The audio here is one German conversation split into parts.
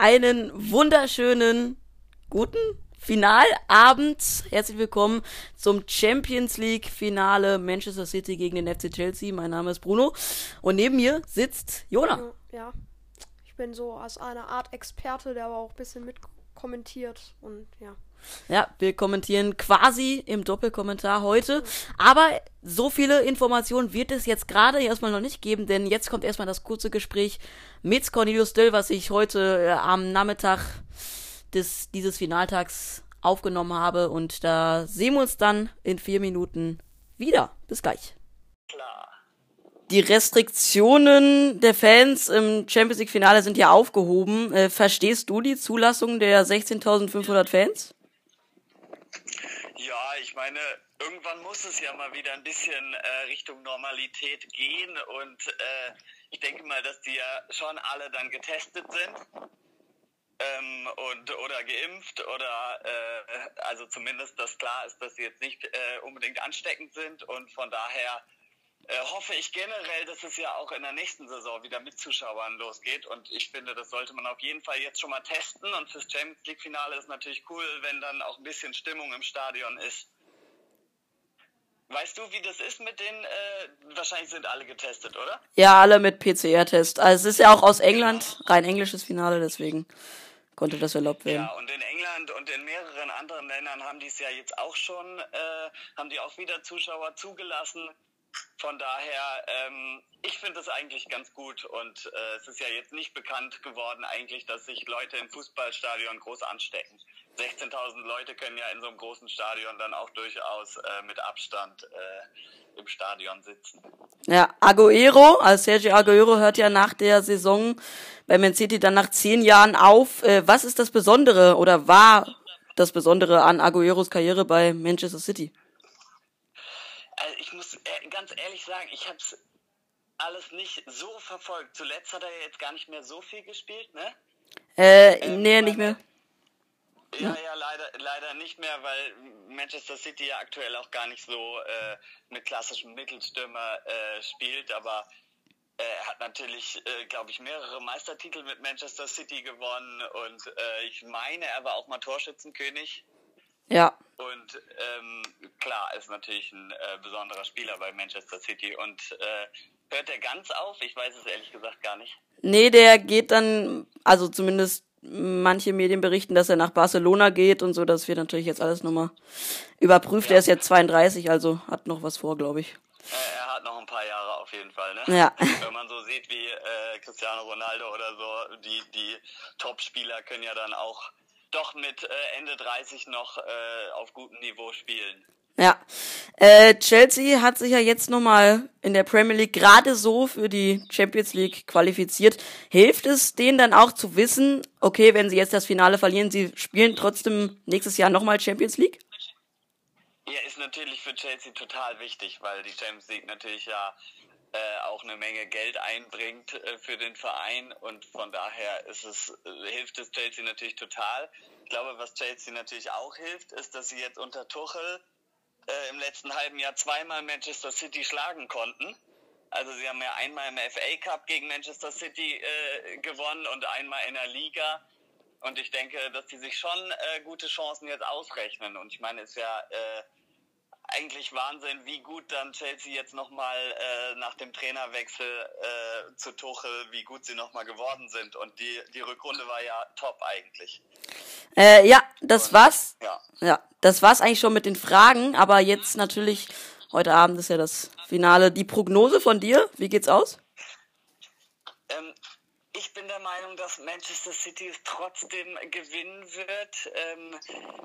einen wunderschönen guten Finalabend. Herzlich willkommen zum Champions League Finale Manchester City gegen den FC Chelsea. Mein Name ist Bruno und neben mir sitzt Jona. Ja, ich bin so als eine Art Experte, der aber auch ein bisschen mit kommentiert und ja. Ja, wir kommentieren quasi im Doppelkommentar heute. Aber so viele Informationen wird es jetzt gerade erstmal noch nicht geben, denn jetzt kommt erstmal das kurze Gespräch mit Cornelius Dill, was ich heute äh, am Nachmittag des, dieses Finaltags aufgenommen habe. Und da sehen wir uns dann in vier Minuten wieder. Bis gleich. Klar. Die Restriktionen der Fans im Champions League Finale sind ja aufgehoben. Äh, verstehst du die Zulassung der 16.500 Fans? Ja, ich meine, irgendwann muss es ja mal wieder ein bisschen äh, Richtung Normalität gehen und äh, ich denke mal, dass die ja schon alle dann getestet sind ähm, und oder geimpft oder äh, also zumindest, dass klar ist, dass sie jetzt nicht äh, unbedingt ansteckend sind und von daher hoffe ich generell, dass es ja auch in der nächsten Saison wieder mit Zuschauern losgeht. Und ich finde, das sollte man auf jeden Fall jetzt schon mal testen. Und fürs Champions League Finale ist natürlich cool, wenn dann auch ein bisschen Stimmung im Stadion ist. Weißt du, wie das ist mit den, äh, wahrscheinlich sind alle getestet, oder? Ja, alle mit PCR-Test. Also es ist ja auch aus England, genau. rein englisches Finale, deswegen konnte das erlaubt werden. Ja, und in England und in mehreren anderen Ländern haben die es ja jetzt auch schon, äh, haben die auch wieder Zuschauer zugelassen. Von daher, ähm, ich finde es eigentlich ganz gut und äh, es ist ja jetzt nicht bekannt geworden eigentlich, dass sich Leute im Fußballstadion groß anstecken. 16.000 Leute können ja in so einem großen Stadion dann auch durchaus äh, mit Abstand äh, im Stadion sitzen. Ja, Aguero, also Sergio Aguero hört ja nach der Saison bei Man City dann nach zehn Jahren auf. Äh, was ist das Besondere oder war das Besondere an Agueros Karriere bei Manchester City? Also ich muss äh, ganz ehrlich sagen, ich habe es alles nicht so verfolgt. Zuletzt hat er ja jetzt gar nicht mehr so viel gespielt, ne? Äh, ähm, nee, nicht mehr. Ja, ja, leider, leider nicht mehr, weil Manchester City ja aktuell auch gar nicht so äh, mit klassischem Mittelstürmer äh, spielt, aber äh, er hat natürlich, äh, glaube ich, mehrere Meistertitel mit Manchester City gewonnen und äh, ich meine, er war auch mal Torschützenkönig. Ja. Und ähm, klar, ist natürlich ein äh, besonderer Spieler bei Manchester City. Und äh, hört er ganz auf? Ich weiß es ehrlich gesagt gar nicht. Nee, der geht dann, also zumindest manche Medien berichten, dass er nach Barcelona geht und so. Das wird natürlich jetzt alles nochmal überprüft. Ja. Er ist jetzt 32, also hat noch was vor, glaube ich. Er hat noch ein paar Jahre auf jeden Fall, ne? Ja. Wenn man so sieht wie äh, Cristiano Ronaldo oder so, die, die Top-Spieler können ja dann auch doch mit äh, Ende 30 noch äh, auf gutem Niveau spielen. Ja, äh, Chelsea hat sich ja jetzt nochmal in der Premier League gerade so für die Champions League qualifiziert. Hilft es denen dann auch zu wissen, okay, wenn sie jetzt das Finale verlieren, sie spielen trotzdem nächstes Jahr nochmal Champions League? Ja, ist natürlich für Chelsea total wichtig, weil die Champions League natürlich ja äh, auch eine Menge Geld einbringt äh, für den Verein und von daher ist es, äh, hilft es Chelsea natürlich total. Ich glaube, was Chelsea natürlich auch hilft, ist, dass sie jetzt unter Tuchel äh, im letzten halben Jahr zweimal Manchester City schlagen konnten. Also sie haben ja einmal im FA Cup gegen Manchester City gewonnen und einmal in der Liga. Und ich denke, dass die sich schon gute Chancen jetzt ausrechnen. Und ich meine, es ist ja eigentlich Wahnsinn, wie gut dann Chelsea jetzt nochmal äh, nach dem Trainerwechsel äh, zu Tuchel, wie gut sie nochmal geworden sind. Und die, die Rückrunde war ja top eigentlich. Äh, ja, das Und, war's. Ja. ja, das war's eigentlich schon mit den Fragen. Aber jetzt natürlich, heute Abend ist ja das Finale. Die Prognose von dir, wie geht's aus? Ähm, ich bin der Meinung, dass Manchester City es trotzdem gewinnen wird. Ähm,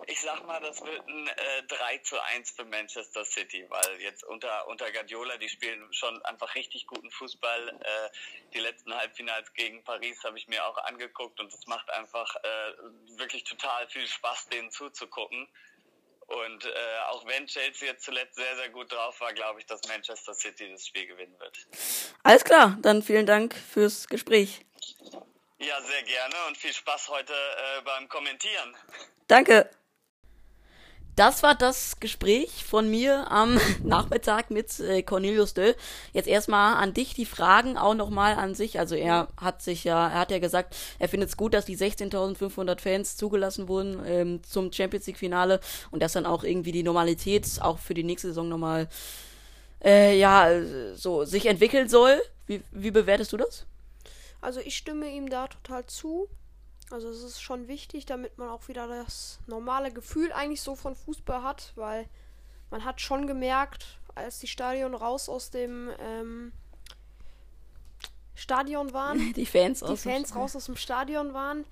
ich sag mal, das wird ein äh, 3 zu 1 für Manchester City, weil jetzt unter, unter Guardiola, die spielen schon einfach richtig guten Fußball. Äh, die letzten Halbfinals gegen Paris habe ich mir auch angeguckt und es macht einfach äh, wirklich total viel Spaß, denen zuzugucken. Und äh, auch wenn Chelsea jetzt zuletzt sehr, sehr gut drauf war, glaube ich, dass Manchester City das Spiel gewinnen wird. Alles klar, dann vielen Dank fürs Gespräch. Ja, sehr gerne und viel Spaß heute äh, beim Kommentieren. Danke. das war das Gespräch von mir am Nachmittag mit äh, Cornelius Döll. Jetzt erstmal an dich die Fragen auch nochmal an sich. Also er hat sich ja, er hat ja gesagt, er findet es gut, dass die 16.500 Fans zugelassen wurden ähm, zum Champions League Finale und dass dann auch irgendwie die Normalität auch für die nächste Saison nochmal äh, ja so sich entwickeln soll. Wie, wie bewertest du das? Also ich stimme ihm da total zu. Also es ist schon wichtig, damit man auch wieder das normale Gefühl eigentlich so von Fußball hat, weil man hat schon gemerkt, als die Stadion raus aus dem ähm, Stadion waren, die Fans, die Fans raus aus dem Stadion waren,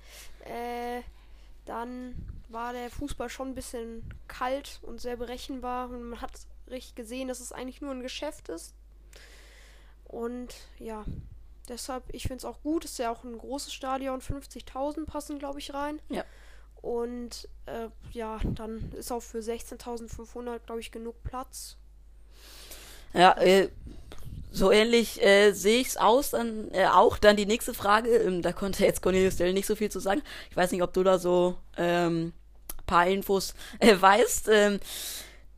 äh, dann war der Fußball schon ein bisschen kalt und sehr berechenbar und man hat richtig gesehen, dass es eigentlich nur ein Geschäft ist. Und ja, Deshalb, ich finde es auch gut. Ist ja auch ein großes Stadion. 50.000 passen, glaube ich, rein. Ja. Und äh, ja, dann ist auch für 16.500, glaube ich, genug Platz. Ja, äh, so ähnlich äh, sehe ich es aus. Dann, äh, auch dann die nächste Frage. Ähm, da konnte jetzt Cornelius Dell nicht so viel zu sagen. Ich weiß nicht, ob du da so ähm, paar Infos äh, weißt. Ähm,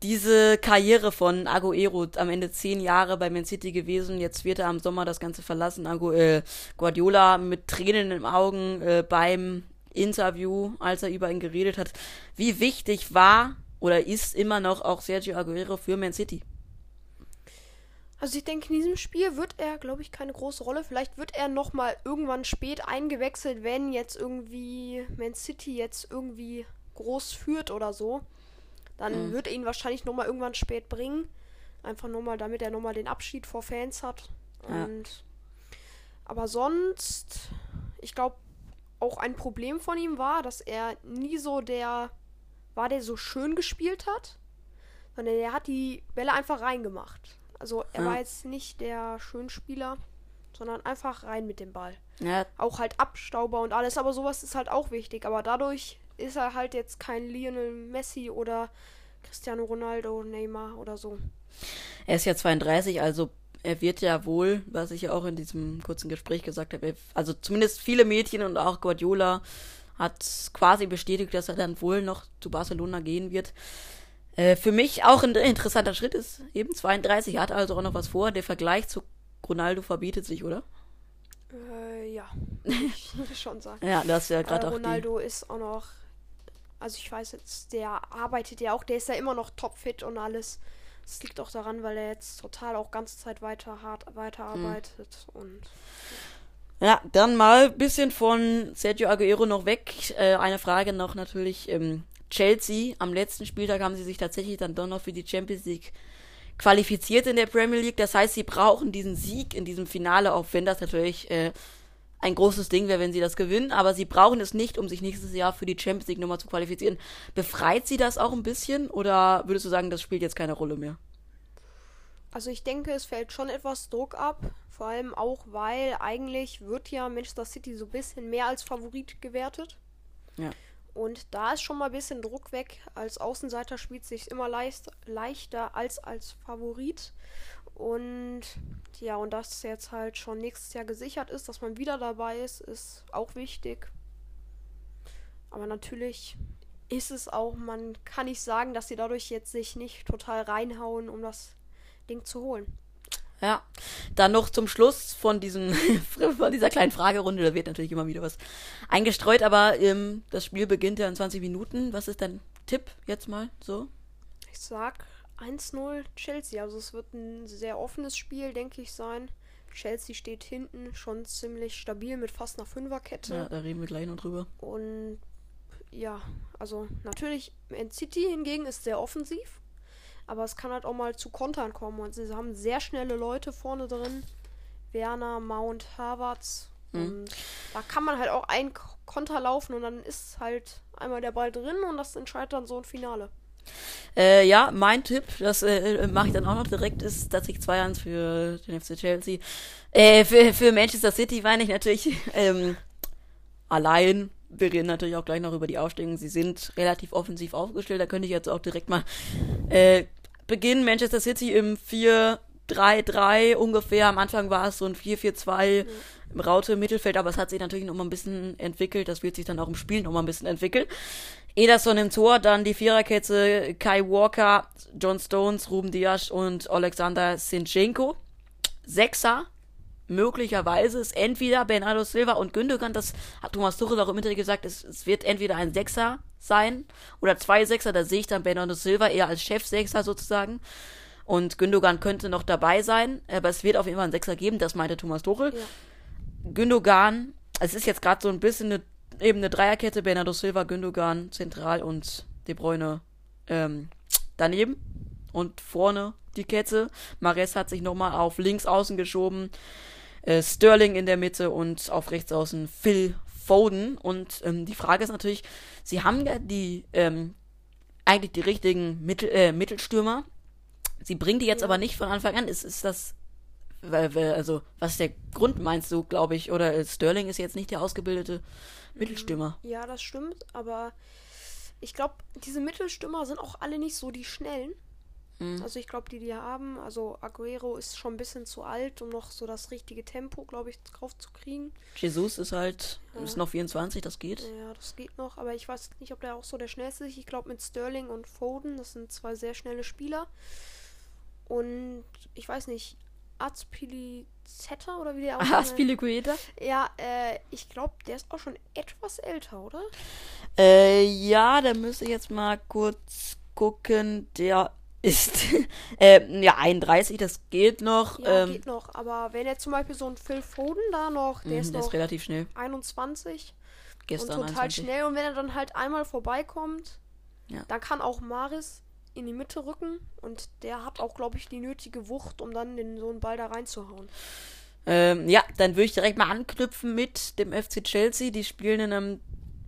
diese Karriere von Aguero, am Ende zehn Jahre bei Man City gewesen, jetzt wird er am Sommer das Ganze verlassen. Agu äh, Guardiola mit Tränen den Augen äh, beim Interview, als er über ihn geredet hat. Wie wichtig war oder ist immer noch auch Sergio Aguero für Man City? Also ich denke, in diesem Spiel wird er, glaube ich, keine große Rolle. Vielleicht wird er noch mal irgendwann spät eingewechselt, wenn jetzt irgendwie Man City jetzt irgendwie groß führt oder so. Dann mhm. wird er ihn wahrscheinlich nochmal irgendwann spät bringen. Einfach nochmal, damit er nochmal den Abschied vor Fans hat. Ja. Und aber sonst, ich glaube, auch ein Problem von ihm war, dass er nie so der war, der so schön gespielt hat, sondern er hat die Bälle einfach reingemacht. Also er ja. war jetzt nicht der Schönspieler, sondern einfach rein mit dem Ball. Ja. Auch halt Abstauber und alles, aber sowas ist halt auch wichtig. Aber dadurch ist er halt jetzt kein Lionel Messi oder Cristiano Ronaldo, Neymar oder so. Er ist ja 32, also er wird ja wohl, was ich ja auch in diesem kurzen Gespräch gesagt habe, also zumindest viele Mädchen und auch Guardiola hat quasi bestätigt, dass er dann wohl noch zu Barcelona gehen wird. Äh, für mich auch ein interessanter Schritt ist eben 32, hat also auch noch was vor. Der Vergleich zu Ronaldo verbietet sich, oder? Äh, ja, ich würde schon sagen. Ja, das ist ja gerade äh, Ronaldo ist auch noch also ich weiß jetzt, der arbeitet ja auch, der ist ja immer noch topfit und alles. Das liegt auch daran, weil er jetzt total auch ganze Zeit weiter hart weiterarbeitet hm. und ja, dann mal ein bisschen von Sergio Aguero noch weg. Äh, eine Frage noch natürlich. Ähm, Chelsea, am letzten Spieltag haben sie sich tatsächlich dann doch noch für die Champions League qualifiziert in der Premier League. Das heißt, sie brauchen diesen Sieg in diesem Finale, auch wenn das natürlich äh, ein großes Ding wäre, wenn sie das gewinnen, aber sie brauchen es nicht, um sich nächstes Jahr für die Champions League nochmal zu qualifizieren. Befreit sie das auch ein bisschen oder würdest du sagen, das spielt jetzt keine Rolle mehr? Also ich denke, es fällt schon etwas Druck ab, vor allem auch, weil eigentlich wird ja Manchester City so ein bisschen mehr als Favorit gewertet. Ja. Und da ist schon mal ein bisschen Druck weg. Als Außenseiter spielt es sich immer leicht, leichter als als Favorit. Und ja, und dass jetzt halt schon nächstes Jahr gesichert ist, dass man wieder dabei ist, ist auch wichtig. Aber natürlich ist es auch, man kann nicht sagen, dass sie dadurch jetzt sich nicht total reinhauen, um das Ding zu holen. Ja, dann noch zum Schluss von diesem von dieser kleinen Fragerunde, da wird natürlich immer wieder was eingestreut, aber ähm, das Spiel beginnt ja in 20 Minuten. Was ist dein Tipp jetzt mal so? Ich sag 1-0 Chelsea. Also es wird ein sehr offenes Spiel, denke ich, sein. Chelsea steht hinten schon ziemlich stabil mit fast einer Fünferkette. Ja, da reden wir gleich noch drüber. Und ja, also natürlich, Man City hingegen ist sehr offensiv. Aber es kann halt auch mal zu Kontern kommen. Und sie haben sehr schnelle Leute vorne drin. Werner, Mount, Havertz. Mhm. Und da kann man halt auch ein Konter laufen und dann ist halt einmal der Ball drin und das entscheidet dann so ein Finale. Äh, ja, mein Tipp, das äh, mache ich dann auch noch direkt, ist tatsächlich 2-1 für den FC Chelsea. Äh, für, für Manchester City meine ich natürlich ähm, allein. Wir reden natürlich auch gleich noch über die Aufstellung. Sie sind relativ offensiv aufgestellt. Da könnte ich jetzt auch direkt mal äh, beginnen. Manchester City im 4 3-3 ungefähr. Am Anfang war es so ein 4-4-2. Mhm. Im Raute Mittelfeld, aber es hat sich natürlich noch mal ein bisschen entwickelt. Das wird sich dann auch im Spiel noch mal ein bisschen entwickeln. Ederson im Tor, dann die Viererkette Kai Walker, John Stones, Ruben Diaz und Alexander Sinchenko. Sechser, möglicherweise ist entweder Bernardo Silva und Gündogan, das hat Thomas Tuchel auch im Interview gesagt, es, es wird entweder ein Sechser sein oder zwei Sechser, da sehe ich dann Bernardo Silva eher als Chefsechser sozusagen. Und Gündogan könnte noch dabei sein, aber es wird auf jeden Fall einen Sechser geben, das meinte Thomas Tuchel. Ja. Gündogan, es ist jetzt gerade so ein bisschen eine, eben eine Dreierkette, Bernardo Silva, Gündogan zentral und De Bruyne ähm, daneben. Und vorne die Kette. Mares hat sich nochmal auf links außen geschoben. Äh, Sterling in der Mitte und auf rechts außen Phil Foden. Und ähm, die Frage ist natürlich, sie haben ja die ähm, eigentlich die richtigen Mittel, äh, Mittelstürmer. Sie bringen die jetzt aber nicht von Anfang an. Ist, ist das, also, was ist der Grund, meinst du, glaube ich? Oder äh, Sterling ist jetzt nicht der ausgebildete Mittelstürmer. Ja, das stimmt, aber ich glaube, diese Mittelstürmer sind auch alle nicht so die schnellen. Mhm. Also ich glaube, die, die haben, also Aguero ist schon ein bisschen zu alt, um noch so das richtige Tempo, glaube ich, drauf zu kriegen. Jesus ist halt, ja. ist noch 24, das geht. Ja, das geht noch, aber ich weiß nicht, ob der auch so der schnellste ist. Ich glaube mit Sterling und Foden, das sind zwei sehr schnelle Spieler. Und ich weiß nicht, Azpilizetta oder wie der aussieht. Azpilicueta? Ja, äh, ich glaube, der ist auch schon etwas älter, oder? Äh, ja, da müsste ich jetzt mal kurz gucken. Der ist äh, ja 31, das geht noch. Ja, ähm, geht noch. Aber wenn jetzt zum Beispiel so ein Phil Foden da noch, der, mh, ist, der noch ist relativ schnell. 21 Gestern und total 21. schnell. Und wenn er dann halt einmal vorbeikommt, ja. dann kann auch Maris in die Mitte rücken und der hat auch, glaube ich, die nötige Wucht, um dann den, so einen Ball da reinzuhauen. Ähm, ja, dann würde ich direkt mal anknüpfen mit dem FC Chelsea. Die spielen in einem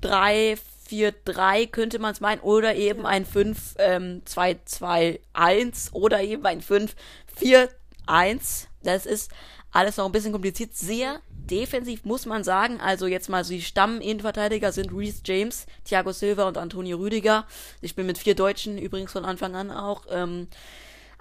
3 4-3 könnte man es meinen, oder eben ja. ein 5-2-2-1 ähm, oder eben ein 5-4-1. Das ist alles noch ein bisschen kompliziert. Sehr defensiv muss man sagen. Also jetzt mal so die Stamm-Innenverteidiger sind Reese James, Thiago Silva und Antonio Rüdiger. Ich bin mit vier Deutschen übrigens von Anfang an auch. Ähm,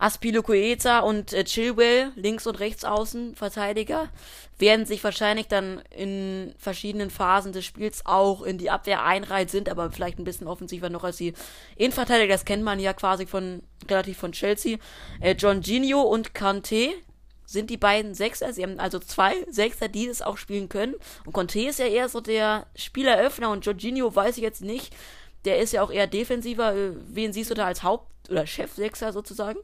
Aspilicueta und äh, Chilwell, links und rechts außen Verteidiger, werden sich wahrscheinlich dann in verschiedenen Phasen des Spiels auch in die Abwehr einreihen, sind aber vielleicht ein bisschen offensiver noch als die Innenverteidiger. Das kennt man ja quasi von relativ von Chelsea. Äh, John Gino und Kante sind die beiden Sechser. Sie haben also zwei Sechser, die das auch spielen können. Und Conte ist ja eher so der Spieleröffner und Jorginho weiß ich jetzt nicht. Der ist ja auch eher defensiver. Äh, wen siehst du da als Haupt- oder Chefsechser sozusagen?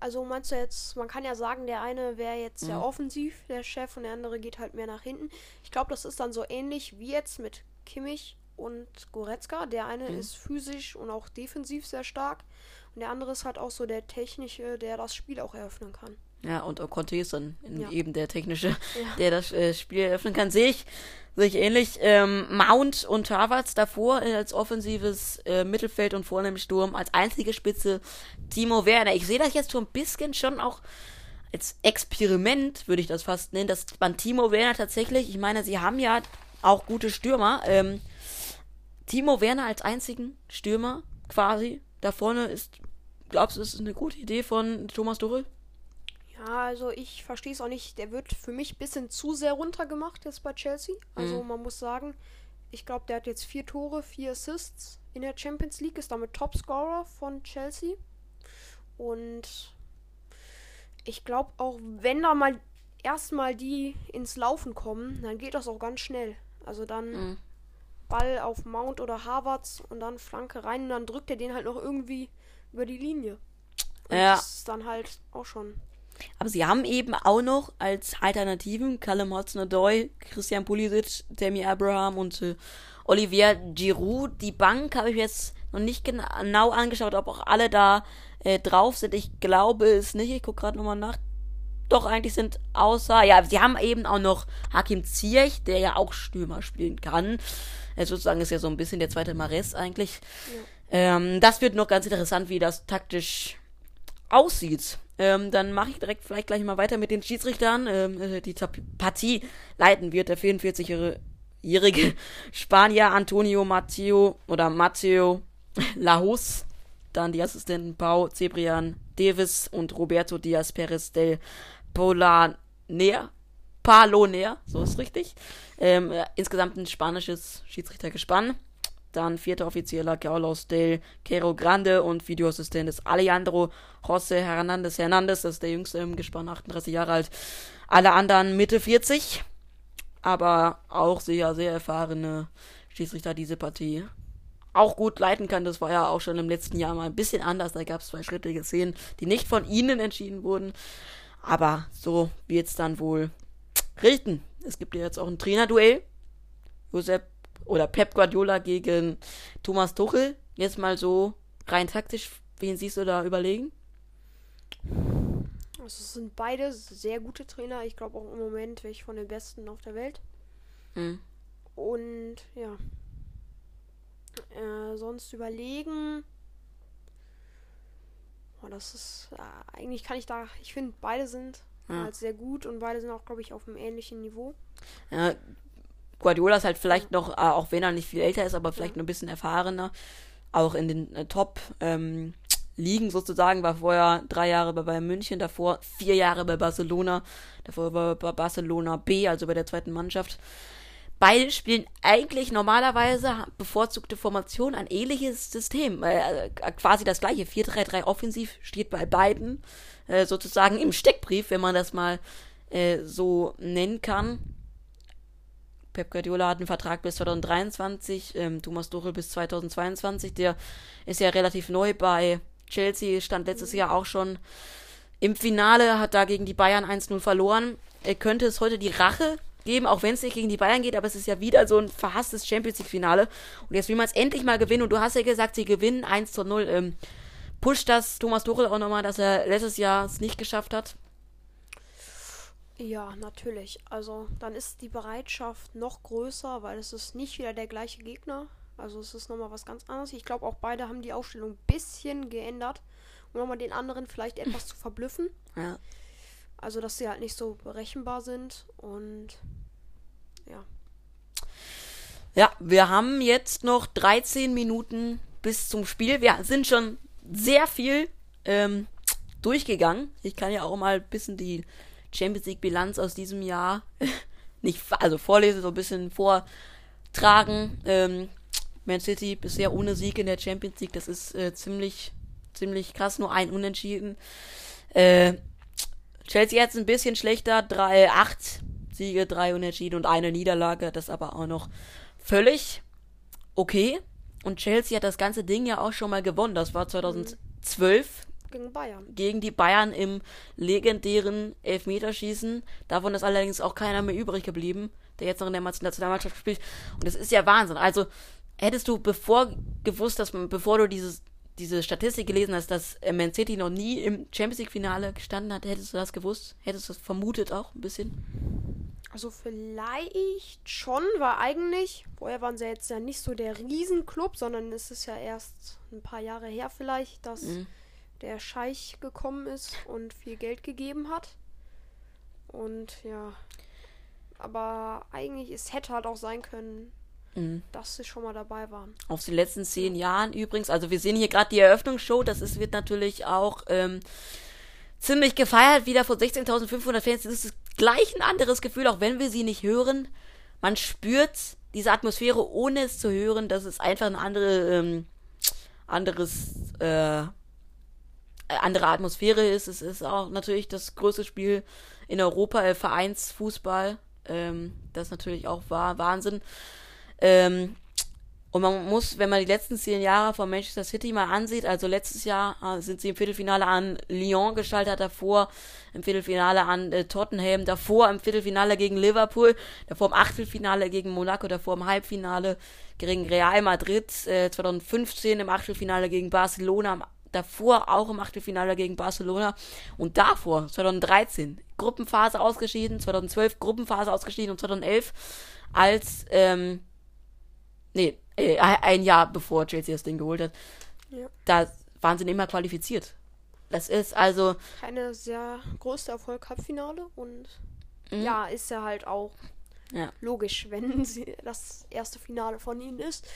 Also meinst du jetzt, man kann ja sagen, der eine wäre jetzt mhm. ja offensiv, der Chef, und der andere geht halt mehr nach hinten. Ich glaube, das ist dann so ähnlich wie jetzt mit Kimmich und Goretzka. Der eine mhm. ist physisch und auch defensiv sehr stark. Und der andere ist halt auch so der technische, der das Spiel auch eröffnen kann. Ja, und Conte ist dann ja. eben der technische, ja. der das äh, Spiel eröffnen kann. Sehe ich, sehe ich ähnlich. Ähm, Mount und Havertz davor äh, als offensives äh, Mittelfeld und vorne im Sturm als einzige Spitze Timo Werner. Ich sehe das jetzt so ein bisschen schon auch als Experiment, würde ich das fast nennen, dass man Timo Werner tatsächlich, ich meine, sie haben ja auch gute Stürmer, ähm, Timo Werner als einzigen Stürmer quasi da vorne ist, glaubst du, ist eine gute Idee von Thomas Tuchel? Ja, also ich verstehe es auch nicht. Der wird für mich ein bisschen zu sehr runtergemacht jetzt bei Chelsea. Also mhm. man muss sagen, ich glaube, der hat jetzt vier Tore, vier Assists in der Champions League, ist damit Topscorer von Chelsea. Und ich glaube auch, wenn da mal erstmal die ins Laufen kommen, dann geht das auch ganz schnell. Also dann mhm. Ball auf Mount oder Harvards und dann Flanke rein und dann drückt er den halt noch irgendwie über die Linie. Und ja. Das ist dann halt auch schon aber sie haben eben auch noch als Alternativen Callum Hudson-Odoi, Christian Pulisic, Tammy Abraham und äh, Olivier Giroud. Die Bank habe ich jetzt noch nicht genau angeschaut, ob auch alle da äh, drauf sind. Ich glaube es nicht. Ich gucke gerade nochmal nach. Doch, eigentlich sind außer, ja, sie haben eben auch noch Hakim Ziyech, der ja auch Stürmer spielen kann. Er sozusagen ist ja so ein bisschen der zweite Mares eigentlich. Ja. Ähm, das wird noch ganz interessant, wie das taktisch aussieht. Ähm, dann mache ich direkt vielleicht gleich mal weiter mit den Schiedsrichtern. Ähm, äh, die Partie leiten wird der 44-jährige Spanier Antonio Matteo oder Matteo Lajos. Dann die Assistenten Pau Cebrian Davis und Roberto Diaz Perez del Pola näher. Paloner, so ist richtig. Ähm, äh, insgesamt ein spanisches Schiedsrichtergespann. Dann vierter Offizieller Carlos del Quero Grande und Videoassistent ist Alejandro José Hernandez Hernandez, das ist der jüngste im Gespann, 38 Jahre alt. Alle anderen Mitte 40, aber auch sehr, sehr erfahrene Schiedsrichter diese Partie auch gut leiten kann. Das war ja auch schon im letzten Jahr mal ein bisschen anders. Da gab es zwei schrittige Szenen, die nicht von ihnen entschieden wurden. Aber so wird es dann wohl richten. Es gibt ja jetzt auch ein Trainerduell. Josep oder Pep Guardiola gegen Thomas Tuchel. Jetzt mal so rein taktisch, wen siehst du da überlegen? Also es sind beide sehr gute Trainer. Ich glaube auch im Moment welche von den besten auf der Welt. Mhm. Und ja. Äh, sonst überlegen. Oh, das ist. Äh, eigentlich kann ich da. Ich finde, beide sind ja. halt sehr gut und beide sind auch, glaube ich, auf einem ähnlichen Niveau. Ja, Guardiola ist halt vielleicht noch, äh, auch wenn er nicht viel älter ist, aber vielleicht ja. noch ein bisschen erfahrener. Auch in den äh, Top ähm, sozusagen, war vorher drei Jahre bei Bayern München, davor vier Jahre bei Barcelona, davor war bei Barcelona B, also bei der zweiten Mannschaft. Beide spielen eigentlich normalerweise bevorzugte Formation, ein ähnliches System. Äh, quasi das gleiche. 4-3-3 offensiv steht bei beiden äh, sozusagen im Steckbrief, wenn man das mal äh, so nennen kann. Pep Guardiola hat einen Vertrag bis 2023, ähm, Thomas Tuchel bis 2022. Der ist ja relativ neu bei Chelsea, stand letztes Jahr auch schon im Finale, hat da gegen die Bayern 1-0 verloren. Er könnte es heute die Rache geben, auch wenn es nicht gegen die Bayern geht, aber es ist ja wieder so ein verhasstes Champions League-Finale. Und jetzt will man es endlich mal gewinnen. Und du hast ja gesagt, sie gewinnen 1 zu 0. Ähm, pusht das Thomas Tuchel auch nochmal, dass er letztes Jahr es nicht geschafft hat? Ja, natürlich. Also dann ist die Bereitschaft noch größer, weil es ist nicht wieder der gleiche Gegner. Also es ist nochmal was ganz anderes. Ich glaube auch beide haben die Aufstellung ein bisschen geändert, um nochmal den anderen vielleicht etwas zu verblüffen. Ja. Also dass sie halt nicht so berechenbar sind und ja. Ja, wir haben jetzt noch 13 Minuten bis zum Spiel. Wir sind schon sehr viel ähm, durchgegangen. Ich kann ja auch mal ein bisschen die Champions League Bilanz aus diesem Jahr nicht, also vorlesen, so ein bisschen vortragen. Ähm, Man City bisher ohne Sieg in der Champions League, das ist äh, ziemlich, ziemlich krass, nur ein Unentschieden. Äh, Chelsea jetzt ein bisschen schlechter, drei, acht Siege, drei Unentschieden und eine Niederlage, das aber auch noch völlig okay. Und Chelsea hat das ganze Ding ja auch schon mal gewonnen. Das war 2012 gegen Bayern. Gegen die Bayern im legendären Elfmeterschießen. Davon ist allerdings auch keiner mehr übrig geblieben, der jetzt noch in der Nationalmannschaft spielt. Und das ist ja Wahnsinn. Also hättest du bevor gewusst, dass man, bevor du dieses diese Statistik gelesen hast, dass äh, Man City noch nie im Champions League Finale gestanden hat, hättest du das gewusst? Hättest du das vermutet auch ein bisschen? Also vielleicht schon, weil eigentlich, vorher waren sie jetzt ja nicht so der Riesenclub, sondern es ist ja erst ein paar Jahre her vielleicht, dass mhm. der Scheich gekommen ist und viel Geld gegeben hat. Und ja, aber eigentlich, es hätte halt auch sein können, Mhm. Dass sie schon mal dabei waren. Auf den letzten zehn Jahren übrigens. Also wir sehen hier gerade die Eröffnungsshow. Das ist, wird natürlich auch ähm, ziemlich gefeiert. Wieder von 16.500 Fans. Das ist gleich ein anderes Gefühl, auch wenn wir sie nicht hören. Man spürt diese Atmosphäre, ohne es zu hören. Das ist einfach ein andere, ähm, anderes, äh, andere Atmosphäre ist. Es ist auch natürlich das größte Spiel in Europa, äh, Vereinsfußball. Ähm, das natürlich auch wahr, Wahnsinn. Ähm, und man muss, wenn man die letzten zehn Jahre von Manchester City mal ansieht, also letztes Jahr äh, sind sie im Viertelfinale an Lyon geschaltet, davor im Viertelfinale an äh, Tottenham, davor im Viertelfinale gegen Liverpool, davor im Achtelfinale gegen Monaco, davor im Halbfinale gegen Real Madrid, äh, 2015 im Achtelfinale gegen Barcelona, davor auch im Achtelfinale gegen Barcelona und davor 2013 Gruppenphase ausgeschieden, 2012 Gruppenphase ausgeschieden und 2011 als ähm, nee, äh, ein Jahr bevor Chelsea das Ding geholt hat, ja. da waren sie immer qualifiziert. Das ist also. Keine sehr große Erfolg Halbfinale und mhm. ja, ist ja halt auch ja. logisch, wenn sie das erste Finale von ihnen ist.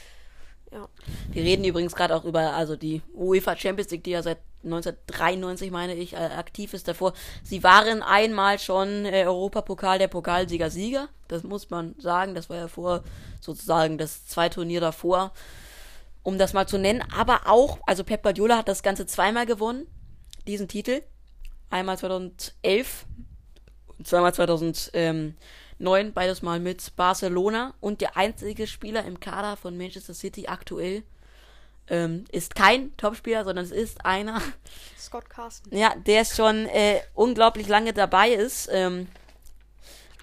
Ja. Wir reden übrigens gerade auch über also die UEFA Champions League, die ja seit 1993 meine ich, äh, aktiv ist davor. Sie waren einmal schon äh, Europapokal der Pokalsieger Sieger. Das muss man sagen. Das war ja vor sozusagen das zwei Turnier davor, um das mal zu nennen. Aber auch, also Pep Guardiola hat das Ganze zweimal gewonnen, diesen Titel. Einmal 2011 und zweimal 2009, beides mal mit Barcelona. Und der einzige Spieler im Kader von Manchester City aktuell ähm, ist kein Topspieler, sondern es ist einer, Scott Carsten. ja, der schon äh, unglaublich lange dabei ist. Ähm,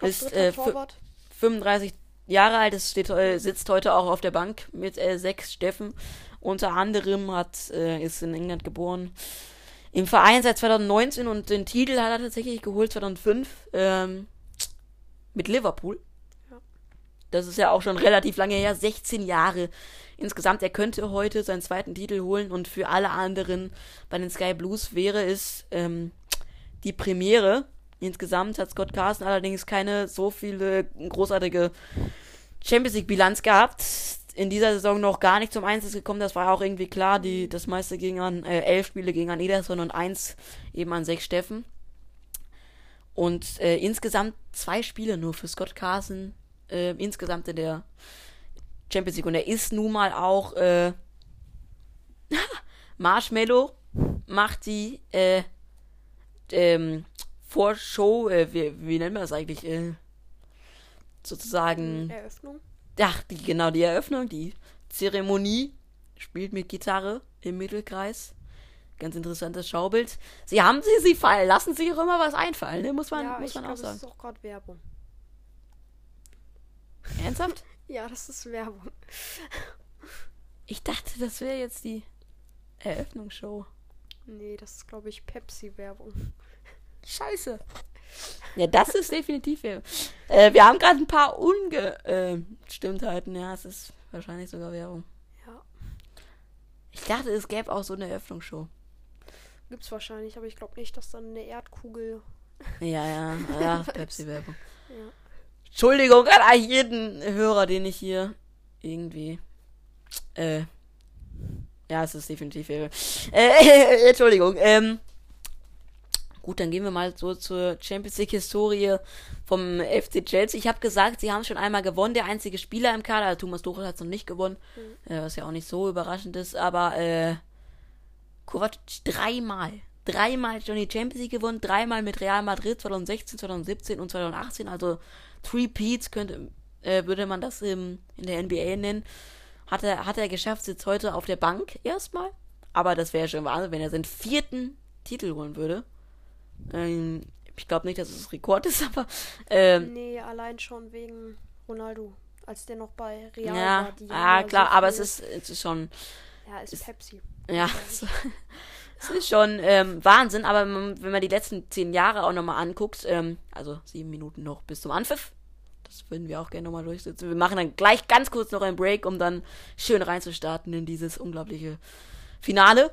ist äh, fü- Torwart. 35 Jahre alt, es steht, äh, sitzt heute auch auf der Bank mit äh, sechs Steffen. Unter anderem hat, äh, ist in England geboren. Im Verein seit 2019 und den Titel hat er tatsächlich geholt 2005 ähm, mit Liverpool. Ja. Das ist ja auch schon relativ lange her, 16 Jahre insgesamt. Er könnte heute seinen zweiten Titel holen und für alle anderen bei den Sky Blues wäre es ähm, die Premiere. Insgesamt hat Scott Carson allerdings keine so viele großartige Champions League Bilanz gehabt. In dieser Saison noch gar nicht zum Einsatz gekommen. Das war auch irgendwie klar. Die, das meiste ging an äh, elf Spiele ging an Ederson und eins eben an sechs Steffen. Und äh, insgesamt zwei Spiele nur für Scott Carson äh, insgesamt in der Champions League. Und er ist nun mal auch äh, Marshmallow macht die äh, ähm, Vorschau, äh, wie, wie nennt man das eigentlich? Äh, sozusagen, Eröffnung. ach, die, genau, die Eröffnung, die Zeremonie spielt mit Gitarre im Mittelkreis. Ganz interessantes Schaubild. Sie haben sie, sie fallen, lassen sich auch immer was einfallen, ne? muss man, ja, muss man glaube, auch das sagen. ist auch gerade Werbung. Ernsthaft? Ja, das ist Werbung. Ich dachte, das wäre jetzt die Eröffnungsshow. Nee, das ist, glaube ich, Pepsi-Werbung. Scheiße. Ja, das ist definitiv Werbung. Äh, wir haben gerade ein paar Ungestimmtheiten. Ja, es ist wahrscheinlich sogar Werbung. Ja, Ich dachte, es gäbe auch so eine Eröffnungsshow. Gibt's wahrscheinlich, aber ich glaube nicht, dass dann eine Erdkugel. Ja, ja, ja, Pepsi-Werbung. Ja. Entschuldigung an jeden Hörer, den ich hier irgendwie. Äh. Ja, es ist definitiv. Äh, Entschuldigung. Ähm. Gut, dann gehen wir mal so zur Champions League Historie vom FC Chelsea. Ich habe gesagt, sie haben schon einmal gewonnen. Der einzige Spieler im Kader, also Thomas Tuchel hat es noch nicht gewonnen, äh, was ja auch nicht so überraschend ist, aber äh, Kovac dreimal. Dreimal schon die Champions League gewonnen, dreimal mit Real Madrid 2016, 2017 und 2018. Also Three Peats könnte, äh, würde man das im, in der NBA nennen. Hat er, hat er geschafft, sitzt heute auf der Bank erstmal. Aber das wäre schon Wahnsinn, wenn er seinen vierten Titel holen würde. Ähm, ich glaube nicht, dass es Rekord ist, aber ähm, Nee, allein schon wegen Ronaldo. Als der noch bei Real ja, war. Die ah, ja klar, so aber es ist, es ist schon Ja, ist Pepsi. Ja, es, ist schon ähm, Wahnsinn, aber wenn man, wenn man die letzten zehn Jahre auch nochmal anguckt, ähm, also sieben Minuten noch bis zum Anpfiff, das würden wir auch gerne nochmal durchsetzen. Wir machen dann gleich ganz kurz noch einen Break, um dann schön reinzustarten in dieses unglaubliche Finale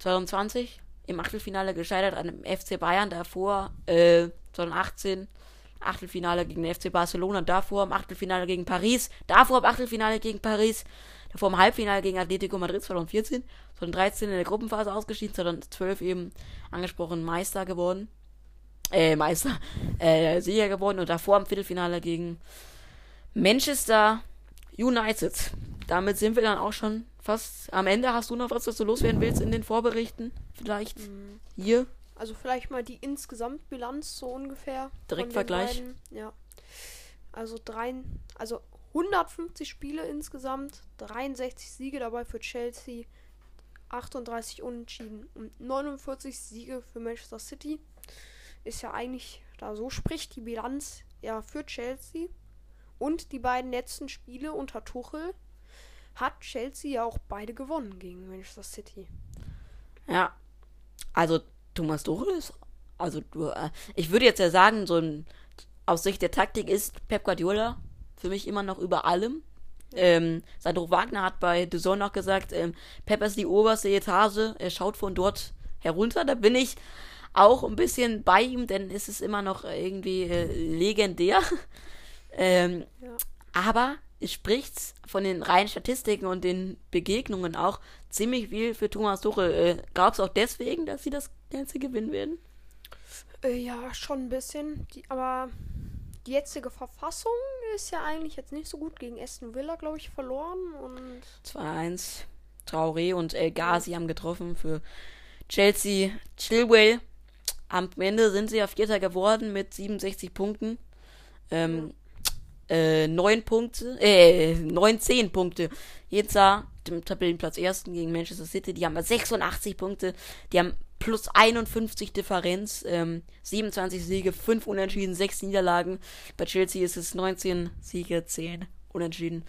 2020. Im Achtelfinale gescheitert an dem FC Bayern, davor äh, 2018 Achtelfinale gegen den FC Barcelona, davor im Achtelfinale gegen Paris, davor im Achtelfinale gegen Paris, davor im Halbfinale gegen Atletico Madrid 2014, 2013 in der Gruppenphase ausgeschieden, 2012 eben angesprochen Meister geworden, äh, Meister, äh, Sieger geworden und davor im Viertelfinale gegen Manchester United. Damit sind wir dann auch schon fast am Ende. Hast du noch was, was du loswerden willst in den Vorberichten? Vielleicht hier? Also vielleicht mal die Insgesamtbilanz so ungefähr. Direkt von den Vergleich. beiden. Ja. Also drei, also 150 Spiele insgesamt, 63 Siege dabei für Chelsea, 38 Unentschieden und 49 Siege für Manchester City. Ist ja eigentlich, da so spricht die Bilanz ja für Chelsea. Und die beiden letzten Spiele unter Tuchel hat Chelsea ja auch beide gewonnen gegen Manchester City. Ja. Also, Thomas Tuchel ist. Also, du, äh, ich würde jetzt ja sagen, so ein. Aus Sicht der Taktik ist Pep Guardiola für mich immer noch über allem. Ähm, Sandro Wagner hat bei The Zone noch gesagt, ähm, Pep ist die oberste Etage, er schaut von dort herunter. Da bin ich auch ein bisschen bei ihm, denn es ist immer noch irgendwie äh, legendär. ähm, Ja. aber spricht von den reinen Statistiken und den Begegnungen auch ziemlich viel für Thomas Tuchel. Äh, glaubst du auch deswegen, dass sie das Ganze gewinnen werden? Äh, ja, schon ein bisschen. Die, aber die jetzige Verfassung ist ja eigentlich jetzt nicht so gut gegen Aston Villa, glaube ich, verloren. Und 2-1. Traoré und El Ghazi haben getroffen für Chelsea. Chilwell. Am Ende sind sie ja Vierter geworden mit 67 Punkten. Ähm, äh, 9 Punkte, äh, 19 Punkte. Jetzt dem Tabellenplatz ersten gegen Manchester City. Die haben 86 Punkte. Die haben plus 51 Differenz. Ähm, 27 Siege, 5 Unentschieden, 6 Niederlagen. Bei Chelsea ist es 19 Siege, 10 Unentschieden.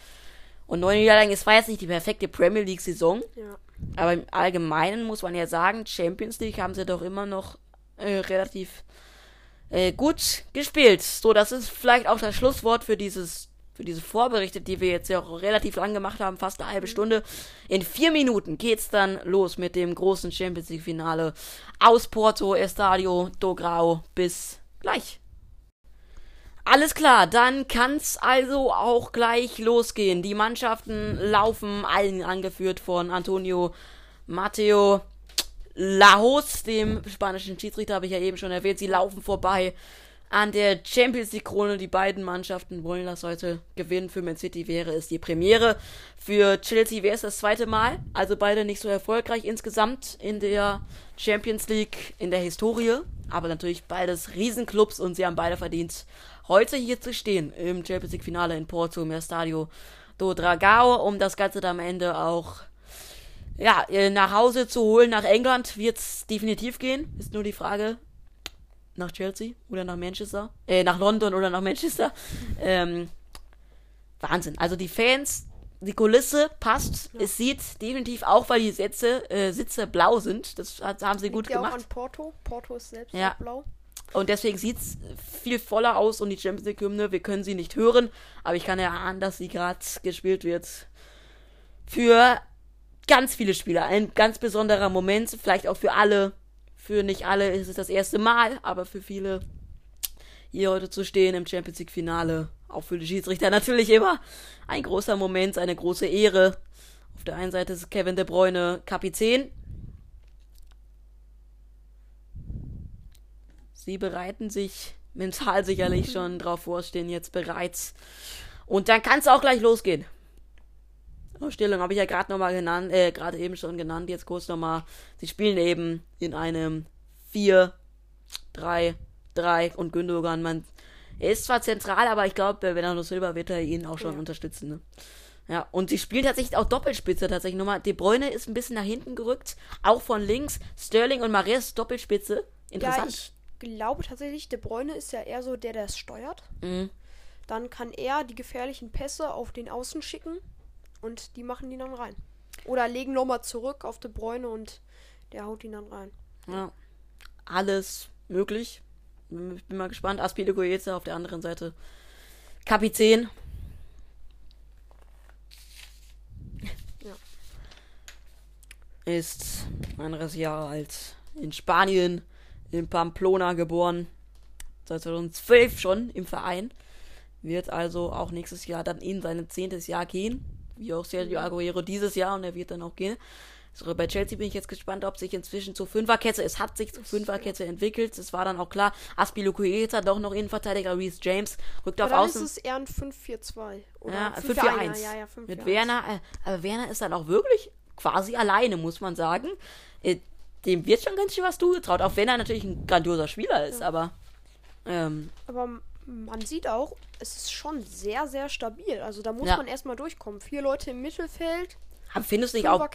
Und 9 Niederlagen, es war jetzt nicht die perfekte Premier League-Saison. Ja. Aber im Allgemeinen muss man ja sagen, Champions League haben sie doch immer noch äh, relativ äh, gut gespielt. So, das ist vielleicht auch das Schlusswort für dieses für diese Vorberichte, die wir jetzt ja auch relativ lang gemacht haben, fast eine halbe Stunde. In vier Minuten geht's dann los mit dem großen Champions League Finale aus Porto, Estadio do Grau. Bis gleich. Alles klar, dann kann's also auch gleich losgehen. Die Mannschaften laufen, allen angeführt von Antonio Matteo Lajos, dem spanischen Schiedsrichter, habe ich ja eben schon erwähnt. Sie laufen vorbei an der Champions League Krone. Die beiden Mannschaften wollen das heute gewinnen. Für Man City wäre es die Premiere. Für Chelsea wäre es das zweite Mal. Also beide nicht so erfolgreich insgesamt in der Champions League in der Historie. Aber natürlich beides Riesenclubs und sie haben beide verdient, heute hier zu stehen im Champions League Finale in Porto im Estadio do Dragao, um das Ganze dann am Ende auch ja, äh, nach Hause zu holen. Nach England wird es definitiv gehen. Ist nur die Frage, nach Chelsea oder nach Manchester, äh, nach London oder nach Manchester. Ähm, Wahnsinn. Also die Fans, die Kulisse passt. Ja. Es sieht definitiv auch, weil die Sätze, äh, Sitze blau sind. Das hat, haben sie Liegt gut gemacht. Auch an Porto. Porto ist selbst ja. blau. Und deswegen sieht es viel voller aus und die Champions League Hymne, wir können sie nicht hören, aber ich kann ja ahnen, dass sie gerade gespielt wird. Für ganz viele Spieler. Ein ganz besonderer Moment, vielleicht auch für alle für nicht alle ist es das erste Mal, aber für viele hier heute zu stehen im Champions League Finale, auch für die Schiedsrichter natürlich immer ein großer Moment, eine große Ehre. Auf der einen Seite ist Kevin De Bruyne Kapitän. Sie bereiten sich mental sicherlich schon drauf vor, stehen jetzt bereits. Und dann kann es auch gleich losgehen. Aufstellung habe ich ja gerade nochmal genannt, äh, gerade eben schon genannt, jetzt kurz nochmal. Sie spielen eben in einem 4, 3, 3 und Gündogan, man, er ist zwar zentral, aber ich glaube, Bernardo Silva wird er ihn auch schon ja. unterstützen, ne? Ja, und sie spielen tatsächlich auch Doppelspitze tatsächlich nochmal. De Bruyne ist ein bisschen nach hinten gerückt, auch von links. Sterling und Mares Doppelspitze. Interessant. Ja, ich glaube tatsächlich, De Bruyne ist ja eher so der, der es steuert. Mhm. Dann kann er die gefährlichen Pässe auf den Außen schicken. Und die machen die dann rein. Oder legen nochmal zurück auf die Bräune und der haut ihn dann rein. Ja. Alles möglich. Ich bin mal gespannt. Aspide Goetze auf der anderen Seite. Kapitän. Ja. Ist anderes Jahr alt. In Spanien, in Pamplona geboren. Seit 2012 schon im Verein. Wird also auch nächstes Jahr dann in sein zehntes Jahr gehen wie auch Sergio Aguero dieses Jahr und er wird dann auch gehen. So, bei Chelsea bin ich jetzt gespannt, ob sich inzwischen zur Fünferkette, es hat sich zur Fünferkette entwickelt. Es war dann auch klar, Aspilukueta doch noch Innenverteidiger, Reese James rückt auf Außen. ist es eher ein 5-4-2 oder ja, 5-4-1. Ja, ja, Mit Werner, äh, aber Werner ist dann auch wirklich quasi alleine, muss man sagen. Äh, dem wird schon ganz schön was zugetraut, auch wenn er natürlich ein grandioser Spieler ist, ja. aber ähm, aber man sieht auch, es ist schon sehr, sehr stabil. Also da muss ja. man erstmal durchkommen. Vier Leute im Mittelfeld. Aber findest du nicht auch.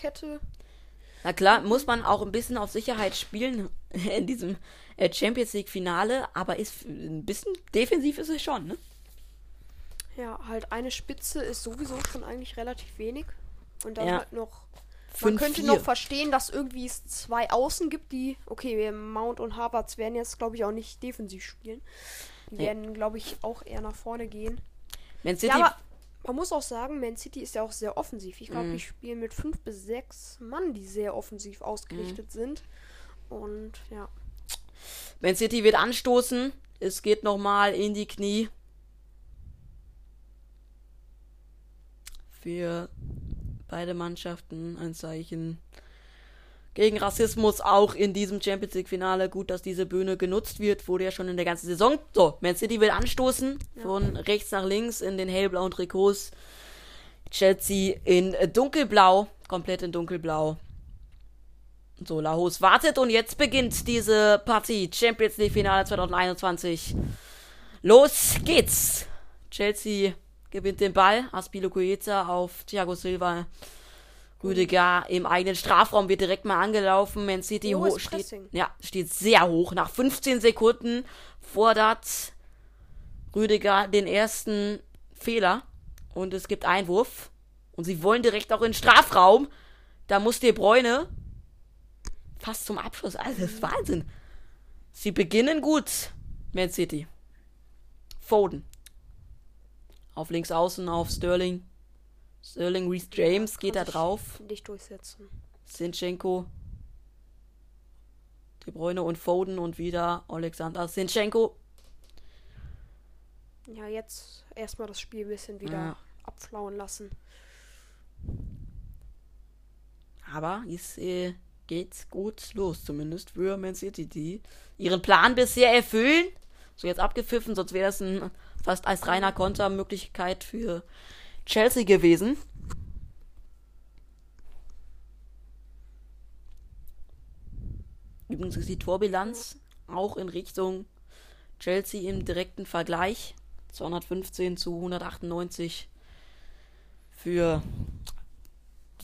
Na klar, muss man auch ein bisschen auf Sicherheit spielen in diesem äh, Champions League Finale, aber ist ein bisschen defensiv ist es schon, ne? Ja, halt eine Spitze ist sowieso schon eigentlich relativ wenig. Und dann ja. halt noch. Man könnte noch verstehen, dass irgendwie es zwei Außen gibt, die. Okay, Mount und Harvards werden jetzt, glaube ich, auch nicht defensiv spielen. Die ja. werden, glaube ich, auch eher nach vorne gehen. Man City. Ja, aber man muss auch sagen, Man City ist ja auch sehr offensiv. Ich glaube, mhm. die spielen mit fünf bis sechs Mann, die sehr offensiv ausgerichtet mhm. sind. Und ja. Man City wird anstoßen. Es geht nochmal in die Knie. für beide Mannschaften ein Zeichen gegen Rassismus auch in diesem Champions League Finale. Gut, dass diese Bühne genutzt wird, wurde ja schon in der ganzen Saison. So, Man City will anstoßen ja. von rechts nach links in den hellblauen Trikots. Chelsea in dunkelblau, komplett in dunkelblau. So, Lahos wartet und jetzt beginnt diese Partie. Champions League Finale 2021. Los geht's! Chelsea gewinnt den Ball. Aspilo Coeta auf Thiago Silva Rüdiger im eigenen Strafraum wird direkt mal angelaufen. Man City oh, steht, ja, steht sehr hoch. Nach 15 Sekunden fordert Rüdiger den ersten Fehler und es gibt Einwurf. Und sie wollen direkt auch in den Strafraum. Da muss De Bräune fast zum Abschluss. Also, das ist Wahnsinn. Sie beginnen gut, Man City. Foden. Auf links außen auf Sterling. Sterling Reese James geht da drauf. Nicht durchsetzen. Sinchenko. De Bruyne und Foden und wieder Alexander Sinchenko. Ja, jetzt erstmal das Spiel ein bisschen wieder ja. abflauen lassen. Aber es äh, geht gut los, zumindest für Man City, die ihren Plan bisher erfüllen. So jetzt abgepfiffen, sonst wäre es ein fast als reiner Kontermöglichkeit für Chelsea gewesen. Übrigens ist die Torbilanz auch in Richtung Chelsea im direkten Vergleich. 215 zu 198 für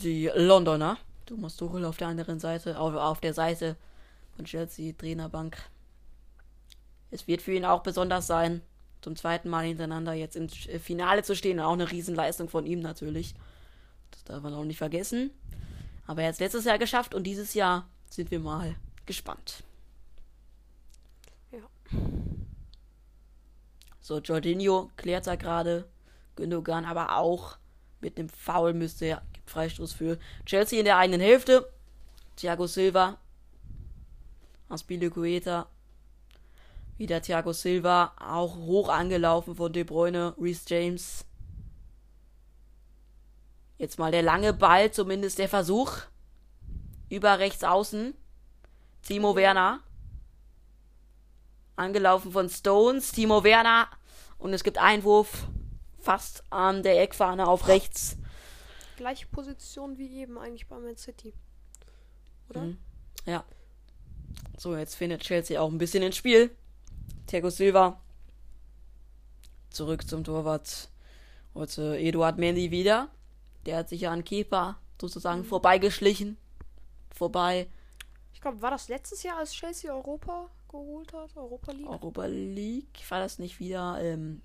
die Londoner. Thomas Tuchel auf der anderen Seite, auf, auf der Seite von Chelsea Trainerbank. Es wird für ihn auch besonders sein, zum zweiten Mal hintereinander jetzt im äh, Finale zu stehen. Auch eine Riesenleistung von ihm natürlich. Das darf man auch nicht vergessen. Aber er hat es letztes Jahr geschafft und dieses Jahr sind wir mal gespannt. Ja. So, Jorginho klärt da gerade. Gündogan aber auch mit einem Foul müsste er. Gibt Freistoß für Chelsea in der eigenen Hälfte. Thiago Silva. Aspilicueta wieder Thiago Silva, auch hoch angelaufen von De Bruyne, Reese James. Jetzt mal der lange Ball, zumindest der Versuch. Über rechts außen. Timo Werner. Angelaufen von Stones. Timo Werner. Und es gibt Einwurf fast an der Eckfahne auf rechts. Gleiche Position wie eben eigentlich bei Man City. Oder? Mhm. Ja. So, jetzt findet Chelsea auch ein bisschen ins Spiel. Thiago Silva. Zurück zum Torwart. Heute Eduard Mendy wieder. Der hat sich ja an Keeper sozusagen mhm. vorbeigeschlichen. Vorbei. Ich glaube, war das letztes Jahr, als Chelsea Europa geholt hat? Europa League? Europa League. War das nicht wieder. Ähm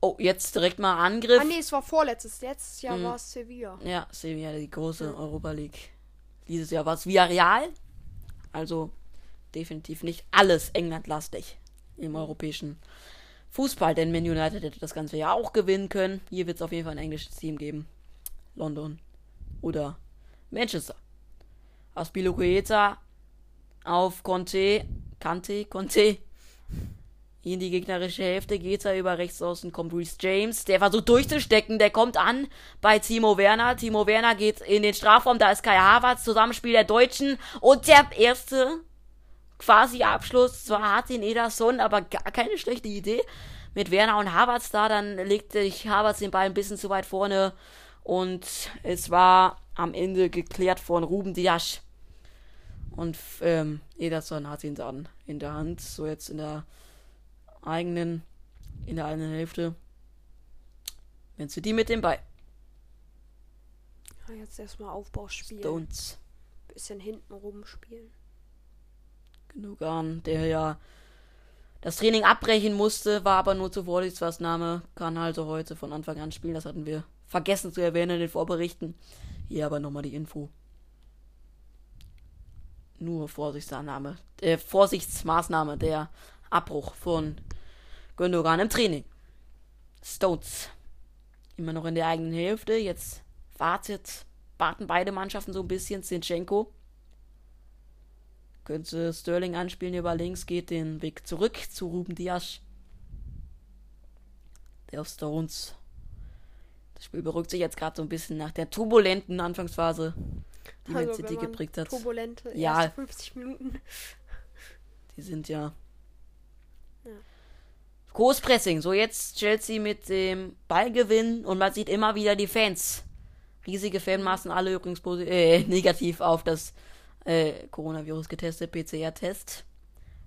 oh, jetzt direkt mal Angriff. Ah, nee, es war vorletztes. Letztes Jahr mhm. war es Sevilla. Ja, Sevilla, die große mhm. Europa League. Dieses Jahr war es Villarreal. Also definitiv nicht alles England-lastig im europäischen Fußball, denn Man United hätte das Ganze ja auch gewinnen können. Hier wird es auf jeden Fall ein englisches Team geben. London oder Manchester. Aspiloqueta auf Conte, Kante, Conte. In die gegnerische Hälfte geht er über rechts außen, kommt Reese James. Der versucht durchzustecken, der kommt an bei Timo Werner. Timo Werner geht in den Strafraum, da ist Kai Havertz, Zusammenspiel der Deutschen. Und der erste quasi Abschluss. Zwar hat ihn Ederson, aber gar keine schlechte Idee. Mit Werner und Havertz da, dann legte ich Havertz den Ball ein bisschen zu weit vorne. Und es war am Ende geklärt von Ruben Diasch. Und ähm, Ederson hat ihn dann in der Hand. So jetzt in der eigenen, in der eigenen Hälfte. Wenn sie die mit dem Ball. Ja, jetzt erstmal Aufbauspiel. Stones. Bisschen hinten rumspielen genug an, der ja das Training abbrechen musste, war aber nur zur Vorsichtsmaßnahme, kann also heute von Anfang an spielen. Das hatten wir vergessen zu erwähnen in den Vorberichten. Hier aber nochmal die Info. Nur Vorsichtsmaßnahme, äh, Vorsichtsmaßnahme, der Abbruch von Gündogan im Training. Stones. Immer noch in der eigenen Hälfte. Jetzt wartet, warten beide Mannschaften so ein bisschen. Zinchenko könnte Sterling anspielen über links, geht den Weg zurück zu Ruben Dias. Der auf Stones Das Spiel beruhigt sich jetzt gerade so ein bisschen nach der turbulenten Anfangsphase, die Man Also, City geprägt hat. Turbulente Ja. erste 50 Minuten. Die sind ja. Ja. Großpressing. So jetzt Chelsea mit dem Ballgewinn und man sieht immer wieder die Fans. Riesige Fanmassen, alle übrigens äh, negativ auf das äh, Coronavirus getestet, PCR-Test.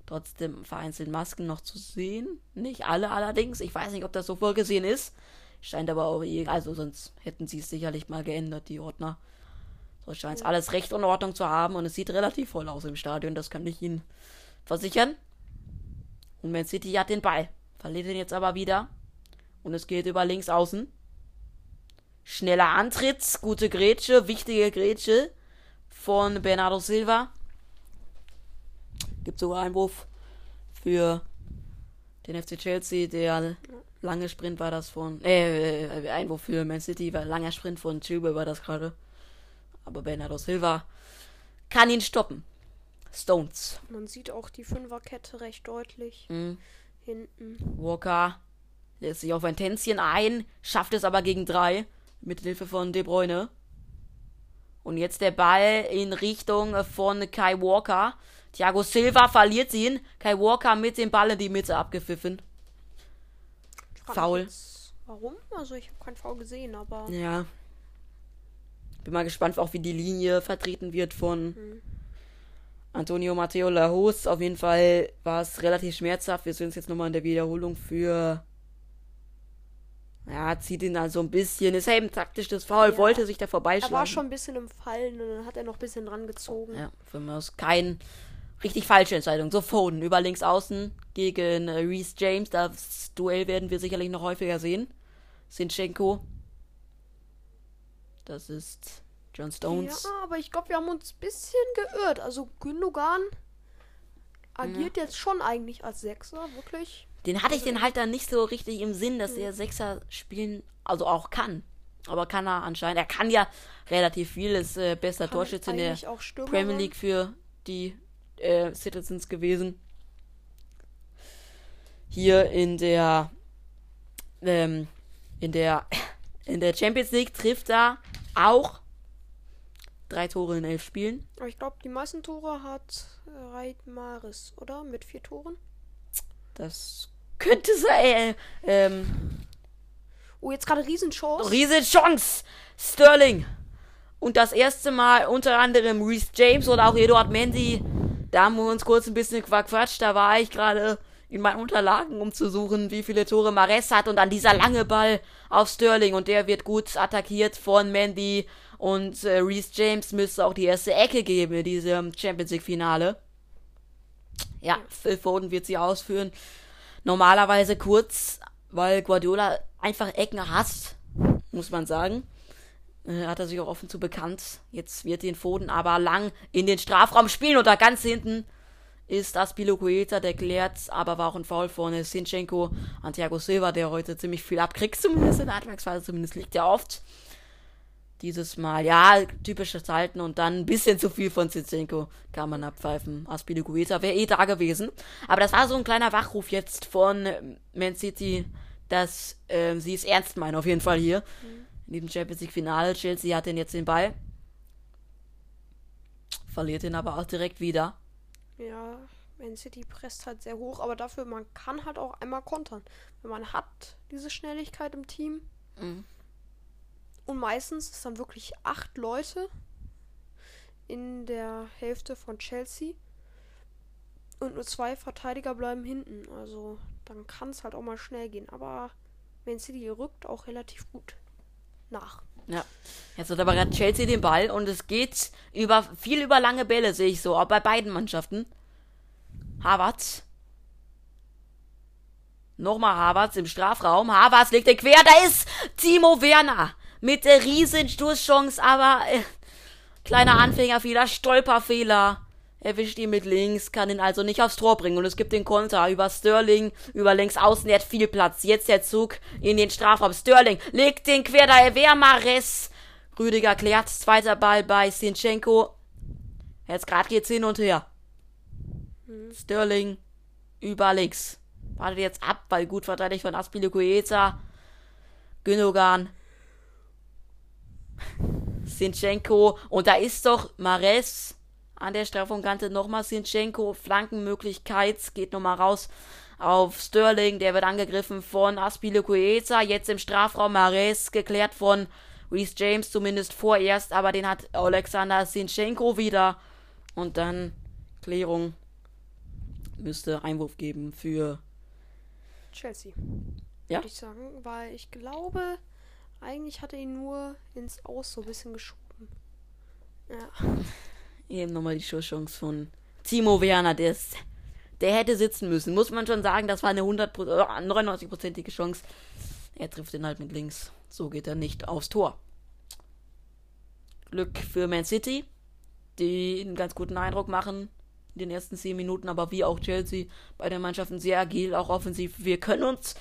Trotzdem vereinzelt Masken noch zu sehen. Nicht alle allerdings. Ich weiß nicht, ob das so vorgesehen ist. Scheint aber auch, eh- also sonst hätten sie es sicherlich mal geändert, die Ordner. So scheint es alles recht in Ordnung zu haben und es sieht relativ voll aus im Stadion, das kann ich Ihnen versichern. Und Man City hat den Ball. Verliert ihn jetzt aber wieder. Und es geht über links außen. Schneller Antritt, gute Grätsche, wichtige Grätsche von Bernardo Silva. Gibt sogar Einwurf für den FC Chelsea. Der lange Sprint war das von. Äh, äh, Einwurf für Man City, war langer Sprint von Chilwell war das gerade. Aber Bernardo Silva kann ihn stoppen. Stones. Man sieht auch die Fünferkette recht deutlich. Mhm. Hinten. Walker lässt sich auf ein Tänzchen ein, schafft es aber gegen drei mit Hilfe von De Bruyne. Und jetzt der Ball in Richtung von Kai Walker. Thiago Silva verliert ihn. Kai Walker mit dem Ball in die Mitte abgepfiffen. Foul. Warum? Also ich habe kein Foul gesehen, aber Ja. Bin mal gespannt, auch wie die Linie vertreten wird von Antonio Matteo Lahos. Auf jeden Fall war es relativ schmerzhaft. Wir sehen es jetzt nochmal in der Wiederholung für. Ja, zieht ihn also ein bisschen. Ist eben taktisch das Foul, Ja. wollte sich da er vorbeischlagen. war schon ein bisschen im Fallen und dann hat er noch ein bisschen dran gezogen. Ja, für mich ist kein richtig falsche Entscheidung. So Foden über links außen gegen äh, Reese James. Das Duell werden wir sicherlich noch häufiger sehen. Sinchenko. Das ist John Stones. Ja, aber ich glaube, wir haben uns ein bisschen geirrt. Also Gündogan agiert jetzt schon eigentlich als Sechser, wirklich. Den hatte ich den halt dann nicht so richtig im Sinn, dass er Sechser spielen, also auch kann. Aber kann er anscheinend. Er kann ja relativ viel, ist äh, bester Kann Torschütze in der Premier. League für die äh, Citizens gewesen. Hier in der ähm, in der in der Champions League trifft er auch drei Tore in elf Spielen. Aber ich glaube, die meisten Tore hat äh, Raid Maris, oder? Mit vier Toren. Das könnte sein. Äh, ähm, Oh, jetzt gerade Riesenchance. riesen Chance. Sterling. Und das erste Mal unter anderem Reese James oder auch Eduard Mendy. Da haben wir uns kurz ein bisschen quaquatscht. Da war ich gerade in meinen Unterlagen, um zu suchen, wie viele Tore Mares hat. Und dann dieser lange Ball auf Sterling. Und der wird gut attackiert von Mendy. Und äh, Reese James müsste auch die erste Ecke geben in diesem Champions League Finale. Ja, Phil Foden wird sie ausführen. Normalerweise kurz, weil Guardiola einfach Ecken hasst, muss man sagen. Äh, hat er sich auch offen zu bekannt. Jetzt wird den Foden aber lang in den Strafraum spielen und da ganz hinten ist Aspilicueta, der klärt, aber war auch ein Foul von Sinchenko an Silva, der heute ziemlich viel abkriegt, zumindest in der Anfangsphase, zumindest liegt er oft. Dieses Mal, ja, typisches Halten und dann ein bisschen zu viel von Zinchenko kann man abpfeifen. Aspilicueta wäre eh da gewesen. Aber das war so ein kleiner Wachruf jetzt von Man City, dass ähm, sie es ernst meinen, auf jeden Fall hier. In diesem Champions League Finale. Chelsea hat den jetzt den Ball. Verliert ihn aber auch direkt wieder. Ja, Man City presst halt sehr hoch, aber dafür, man kann halt auch einmal kontern. Wenn man hat diese Schnelligkeit im Team. Mhm. Und meistens ist dann wirklich acht Leute in der Hälfte von Chelsea. Und nur zwei Verteidiger bleiben hinten. Also dann kann es halt auch mal schnell gehen. Aber Man City rückt auch relativ gut nach. Ja. Jetzt hat aber gerade Chelsea den Ball und es geht über viel über lange Bälle, sehe ich so, auch bei beiden Mannschaften. Havertz. Nochmal Havertz im Strafraum. Havertz legt den quer, da ist Timo Werner mit der riesen Stoßchance, aber äh, kleiner Anfängerfehler, Stolperfehler. Erwischt ihn mit links, kann ihn also nicht aufs Tor bringen. Und es gibt den Konter über Sterling, über links außen, er hat viel Platz. Jetzt der Zug in den Strafraum. Sterling legt den quer, da er Mares. Rüdiger klärt, zweiter Ball bei Sinchenko. Jetzt gerade geht's hin und her. Sterling über links. Wartet jetzt ab, weil gut verteidigt von Aspilicueta. Gündogan Sinchenko. Und da ist doch Mares an der Strafraumkante nochmal Sinchenko. Flankenmöglichkeit. Geht nochmal raus auf Sterling. Der wird angegriffen von Aspilicueta. Jetzt im Strafraum Mares geklärt von Reese James zumindest vorerst. Aber den hat Alexander Sinchenko wieder. Und dann Klärung. Müsste Einwurf geben für Chelsea. Ja. Würde ich sagen, weil ich glaube, eigentlich hat er ihn nur ins Aus so ein bisschen geschoben. Ja. Eben nochmal die Schusschance von Timo Werner, der, ist, der hätte sitzen müssen. Muss man schon sagen, das war eine 100 99-prozentige Chance. Er trifft den halt mit links. So geht er nicht aufs Tor. Glück für Man City, die einen ganz guten Eindruck machen in den ersten 10 Minuten, aber wie auch Chelsea bei den Mannschaften sehr agil, auch offensiv. Wir können uns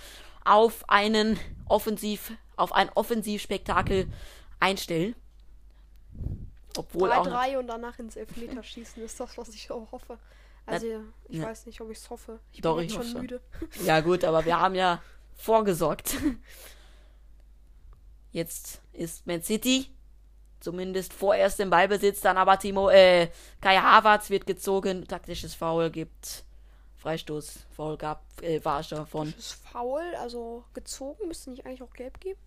auf einen Offensiv, auf ein Offensivspektakel einstellen. Obwohl auch 3-3 und danach ins Elfmeterschießen ist das, was ich auch hoffe. Also, ich ja. weiß nicht, ob ich es hoffe. Ich Doch, bin ich schon. müde. Ja, gut, aber wir haben ja vorgesorgt. Jetzt ist Man City zumindest vorerst im Ballbesitz, dann aber Timo, äh, Kai Havertz wird gezogen, taktisches Foul gibt, Freistoß, Foul gab, äh, Varscher von, Das ist faul, also gezogen, müsste nicht eigentlich auch gelb geben?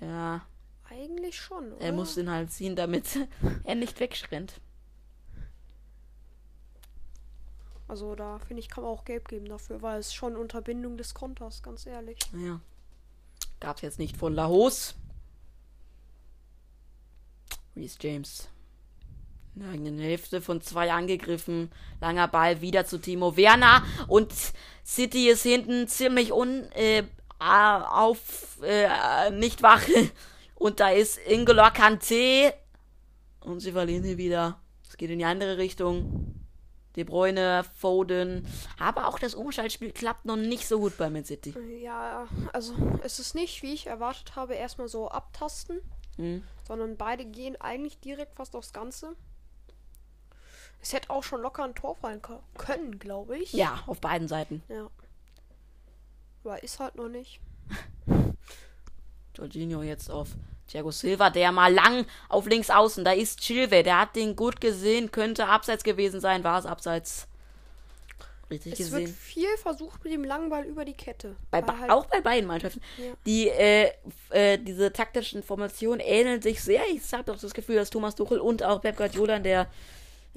ja, Eigentlich schon, oder? er muss den halt ziehen, damit er nicht wegrennt. Also da finde ich, kann man auch gelb geben dafür, weil es schon Unterbindung des Konters, ganz ehrlich. Ja. Gab's jetzt nicht von Lahos. Reese James. In der eigenen Hälfte von zwei angegriffen. Langer Ball wieder zu Timo Werner. Und City ist hinten ziemlich un, äh, auf, äh, nicht wach. Und da ist Ingolo Kante. Und sie verlieren hier wieder. Es geht in die andere Richtung. De Bruyne, Foden. Aber auch das Umschaltspiel klappt noch nicht so gut bei Man City. Ja, also es ist nicht, wie ich erwartet habe, erstmal so abtasten, Hm. sondern beide gehen eigentlich direkt fast aufs Ganze. Es hätte auch schon locker ein Tor fallen können, glaube ich. Ja, auf beiden Seiten. Ja. Aber ist halt noch nicht. Jorginho jetzt auf Thiago Silva, der mal lang auf links außen. Da ist Chilwe, der hat den gut gesehen, könnte abseits gewesen sein, war es abseits. Richtig Es wird gesehen. viel versucht mit dem langen Ball über die Kette. Bei, halt- auch bei beiden Mannschaften. Ja. Die, äh, äh, diese taktischen Formationen ähneln sich sehr. Ich habe doch das Gefühl, dass Thomas Tuchel und auch Pep Guardiola in der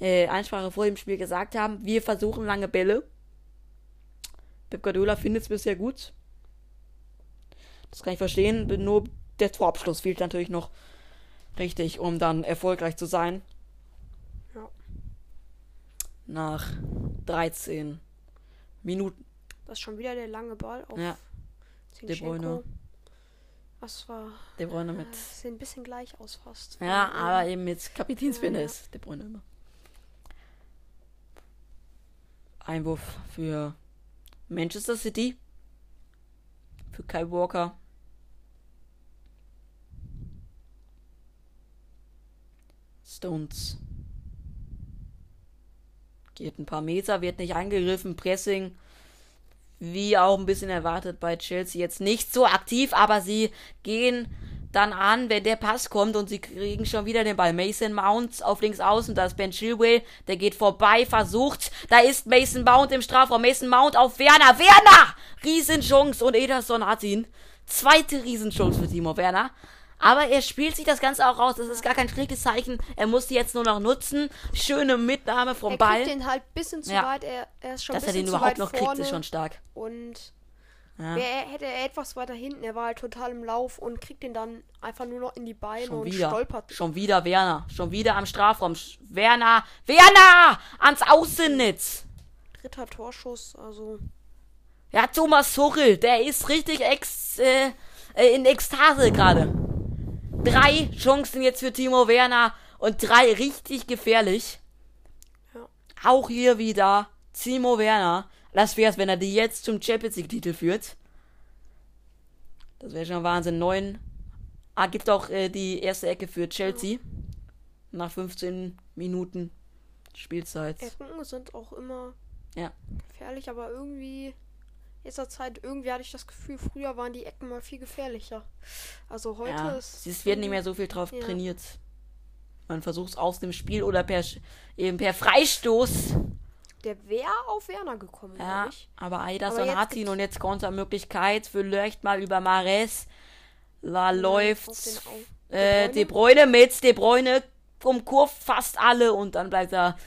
äh, Einsprache vor dem Spiel gesagt haben, wir versuchen lange Bälle. Pep Guardiola findet es bisher gut. Das kann ich verstehen. Nur der Torabschluss fehlt natürlich noch richtig, um dann erfolgreich zu sein. Ja. Nach 13 Minuten. Das ist schon wieder der lange Ball auf Ja, De. Bruyne. Das war. De Bruyne mit. Das sehen ein bisschen gleich aus fast. Ja, aber eben mit Kapitänsbinde Ja, ja. ist De Bruyne immer. Einwurf für Manchester City. Für Kai Walker. Stones. Geht ein paar Meter, wird nicht angegriffen. Pressing. Wie auch ein bisschen erwartet bei Chelsea. Jetzt nicht so aktiv, aber sie gehen dann an, wenn der Pass kommt und sie kriegen schon wieder den Ball. Mason Mount auf links außen, da ist Ben Chilwell, der geht vorbei, versucht, da ist Mason Mount im Strafraum, Mason Mount auf Werner, Werner! Riesenchance und Ederson hat ihn. Zweite Riesenchance für Timo Werner. Aber er spielt sich das Ganze auch raus, das ist gar kein schlechtes Zeichen. Er muss die jetzt nur noch nutzen. Schöne Mitnahme vom Er Ball. kriegt den halt ein bisschen zu Ja. weit. Er, er ist schon Dass ein er bisschen den überhaupt noch vorne. kriegt, ist schon stark. Und Ja. wäre hätte etwas weiter hinten, er war halt total im Lauf und kriegt den dann einfach nur noch in die Beine Schon und wieder. stolpert. Schon wieder Werner. Schon wieder am Strafraum. Werner. Werner! Ans Außennetz. Dritter Torschuss, also Ja, Thomas Tuchel, der ist richtig ex, äh, äh, in Ekstase gerade. Drei Chancen jetzt für Timo Werner und drei richtig gefährlich. Ja. Auch hier wieder Timo Werner. Das wär's, wenn er die jetzt zum Champions League Titel führt. Das wäre schon Wahnsinn. Neun. Ah, gibt auch äh, die erste Ecke für Chelsea. Nach 15 Minuten Spielzeit. Ecken sind auch immer Ja. gefährlich, aber irgendwie letzter Zeit irgendwie hatte ich das Gefühl, früher waren die Ecken mal viel gefährlicher. Also heute Ja, ist. es wird nicht mehr so viel drauf Ja. trainiert. Man versucht es aus dem Spiel oder per, eben per Freistoß. Der wäre auf Werner gekommen, Ja, aber Aber Eiderson jetzt hat ihn und jetzt Kontermöglichkeit. Vielleicht mal über Mares. La auf den läuft Au- äh, De Bruyne mit De Bruyne umkurvt fast alle und dann bleibt er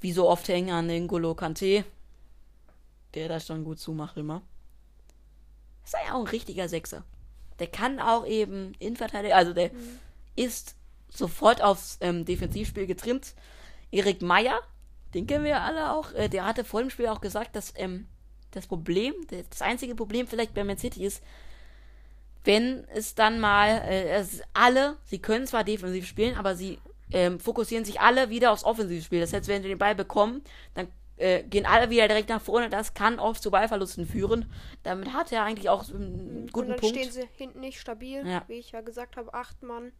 wie so oft hängen an N'Golo Kante. Der das schon gut zumacht immer. Ist er ja auch ein richtiger Sechser. Der kann auch eben Innenverteidiger, also der ist sofort aufs ähm, Defensivspiel getrimmt. Erik Meyer, den kennen wir ja alle auch, äh, der hatte vor dem Spiel auch gesagt, dass ähm, das Problem, das einzige Problem vielleicht bei Man City ist, wenn es dann mal, äh, alle, sie können zwar defensiv spielen, aber sie ähm, fokussieren sich alle wieder aufs Offensivspiel. Das heißt, wenn sie den Ball bekommen, dann äh, gehen alle wieder direkt nach vorne. Das kann oft zu Ballverlusten führen. Damit hat er eigentlich auch einen Und guten dann Punkt. stehen sie hinten nicht stabil. Ja. Wie ich ja gesagt habe, acht Mann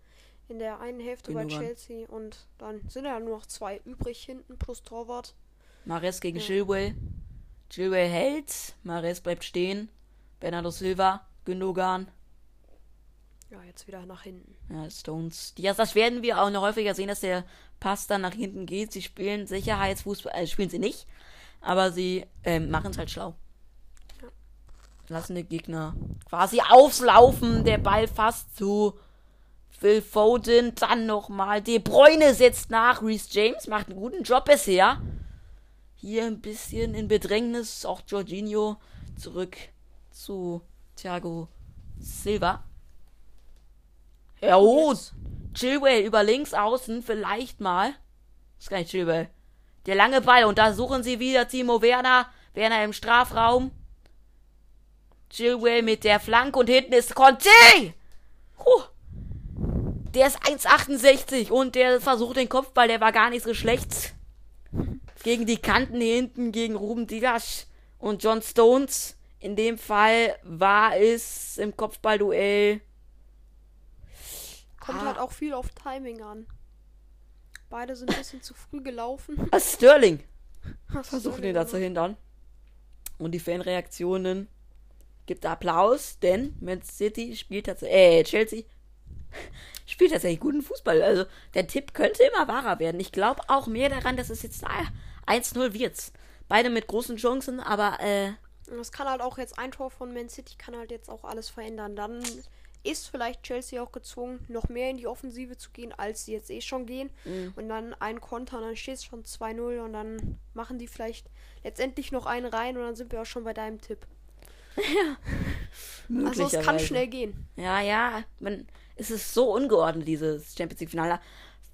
in der einen Hälfte bei Gündogan. Chelsea. Und dann sind ja nur noch zwei übrig hinten plus Torwart. Mares gegen Ja. Chilwell. Chilwell hält, Mares bleibt stehen. Bernardo Silva, Gündogan, Ja, jetzt wieder nach hinten. ja, Stones. Ja, das werden wir auch noch häufiger sehen, dass der Pass dann nach hinten geht. Sie spielen Sicherheitsfußball, äh, spielen sie nicht, aber sie ähm, machen es halt schlau. Ja. Lassen die Gegner quasi auflaufen, der Ball fast zu Phil Foden, dann nochmal De Bruyne setzt nach, Reece James macht einen guten Job bisher. Hier ein bisschen in Bedrängnis, auch Jorginho zurück zu Thiago Silva. Ja, oh, Chilwell über links außen, vielleicht mal. Das ist gar nicht Chilwell. Der lange Ball und da suchen sie wieder Timo Werner. Werner im Strafraum. Chilwell mit der Flanke und hinten ist Conte. Huh. Der ist 1,68 und der versucht den Kopfball, der war gar nicht so schlecht. Gegen die Kanten hier hinten, gegen Ruben Didas und John Stones. In dem Fall war es im Kopfballduell Kommt Ah. halt auch viel auf Timing an. Beide sind ein bisschen zu früh gelaufen. Ah, Sterling. Was Versuchen ihn da zu hindern. Und die Fanreaktionen gibt Applaus, denn Man City spielt tatsächlich, äh, Chelsea spielt tatsächlich guten Fußball. Also der Tipp könnte immer wahrer werden. Ich glaube auch mehr daran, dass es jetzt ah, 1-0 wird. Beide mit großen Chancen, aber äh, Das kann halt auch jetzt ein Tor von Man City kann halt jetzt auch alles verändern. Dann ist vielleicht Chelsea auch gezwungen, noch mehr in die Offensive zu gehen, als sie jetzt eh schon gehen. Mhm. Und dann ein Konter und dann steht es schon 2-0 und dann machen die vielleicht letztendlich noch einen rein und dann sind wir auch schon bei deinem Tipp. Also es kann schnell gehen. Ja, ja, man, es ist so ungeordnet, dieses Champions League Finale.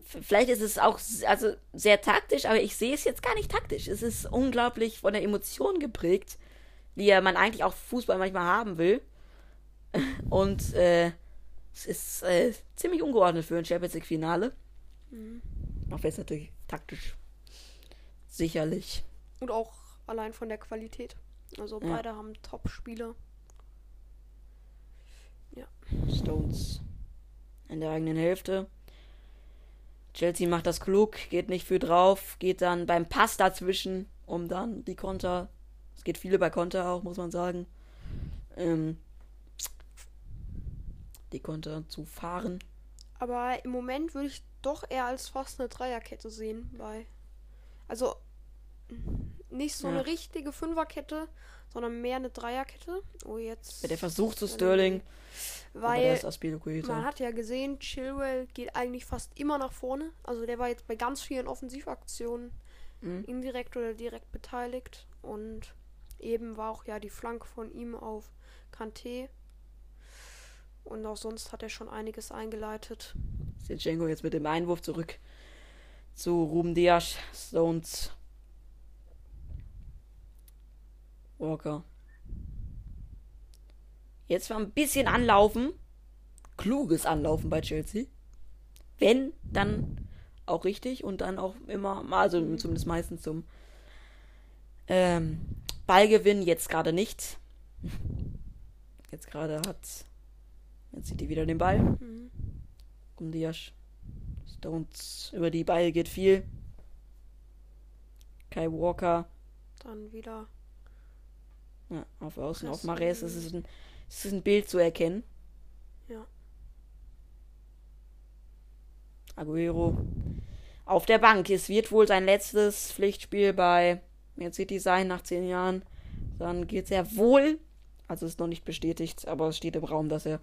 F- Vielleicht ist es auch also sehr taktisch, aber ich sehe es jetzt gar nicht taktisch. Es ist unglaublich von der Emotion geprägt, ja man eigentlich auch Fußball manchmal haben will. Und äh, es ist äh, ziemlich ungeordnet für ein Champions League Finale. Auch wenn es natürlich taktisch sicherlich. Und auch allein von der Qualität. Also Ja. beide haben Top-Spieler. Stones in der eigenen Hälfte. Chelsea macht das klug, geht nicht für drauf, geht dann beim Pass dazwischen, um dann die Konter. Es geht viele bei Konter auch, muss man sagen. Ähm, die Konter zu fahren. Aber im Moment würde ich doch eher als fast eine Dreierkette sehen. Bei also nicht so Ja. eine richtige Fünferkette, sondern mehr eine Dreierkette. Oh, jetzt. Der Versuch zu Sterling. Weil man hat ja gesehen, Chilwell geht eigentlich fast immer nach vorne. Also der war jetzt bei ganz vielen Offensivaktionen Mhm. indirekt oder direkt beteiligt. Und eben war auch ja die Flanke von ihm auf Kanté. Und auch sonst hat er schon einiges eingeleitet. Sinchenko jetzt mit dem Einwurf zurück zu Ruben Dias, Stones, Walker. Jetzt mal ein bisschen anlaufen. Kluges Anlaufen bei Chelsea. Wenn, dann auch richtig und dann auch immer, also zumindest meistens zum ähm, Ballgewinn. Jetzt gerade nicht. Jetzt gerade hat. Jetzt sieht die wieder den Ball. Mhm. Um Dias. Stones über die Beine geht viel. Kai Walker. Dann wieder Ja, auf Außen, auf Mares ist es ein, ist es ein Bild zu erkennen. Ja. Aguero auf der Bank. Es wird wohl sein letztes Pflichtspiel bei Man City sein nach zehn Jahren. Dann geht er wohl, also ist noch nicht bestätigt, aber es steht im Raum, dass er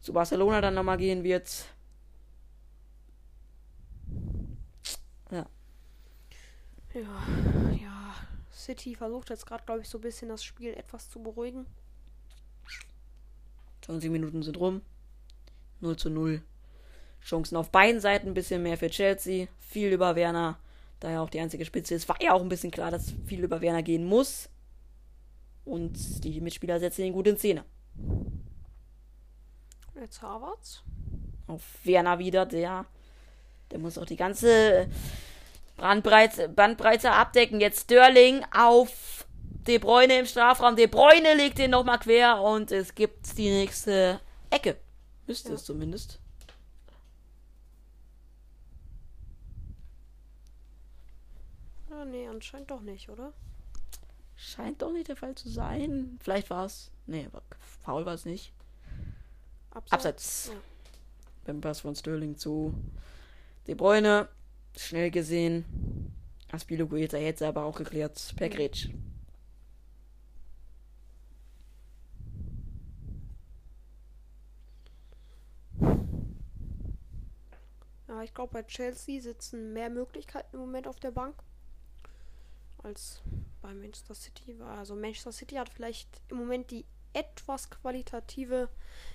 zu Barcelona dann nochmal gehen wird. Ja. Ja, ja. City versucht jetzt gerade, glaube ich, so ein bisschen das Spiel etwas zu beruhigen. 20 Minuten sind rum. 0 zu 0. Chancen auf beiden Seiten, ein bisschen mehr für Chelsea. Viel über Werner, da er auch die einzige Spitze ist. War ja auch ein bisschen klar, dass viel über Werner gehen muss. Und die Mitspieler setzen ihn gut in Szene. Jetzt Harvards. Auf Werner wieder, der, der muss auch die ganze Bandbreite, Bandbreite abdecken. Jetzt Sterling auf De Bruyne im Strafraum. De Bruyne legt den nochmal quer und es gibt die nächste Ecke. Müsste Ja. es zumindest. Ah, nee, anscheinend doch nicht, oder? Scheint doch nicht der Fall zu sein. Vielleicht war es. Nee, aber faul war es nicht. Abseits. Abseits. Ja. Beim Pass von Sterling zu De Bruyne. Schnell gesehen. Aspilogueta jetzt aber auch geklärt per Gretsch. Ja, ich glaube, bei Chelsea sitzen mehr Möglichkeiten im Moment auf der Bank als bei Manchester City. Also Manchester City hat vielleicht im Moment die etwas qualitative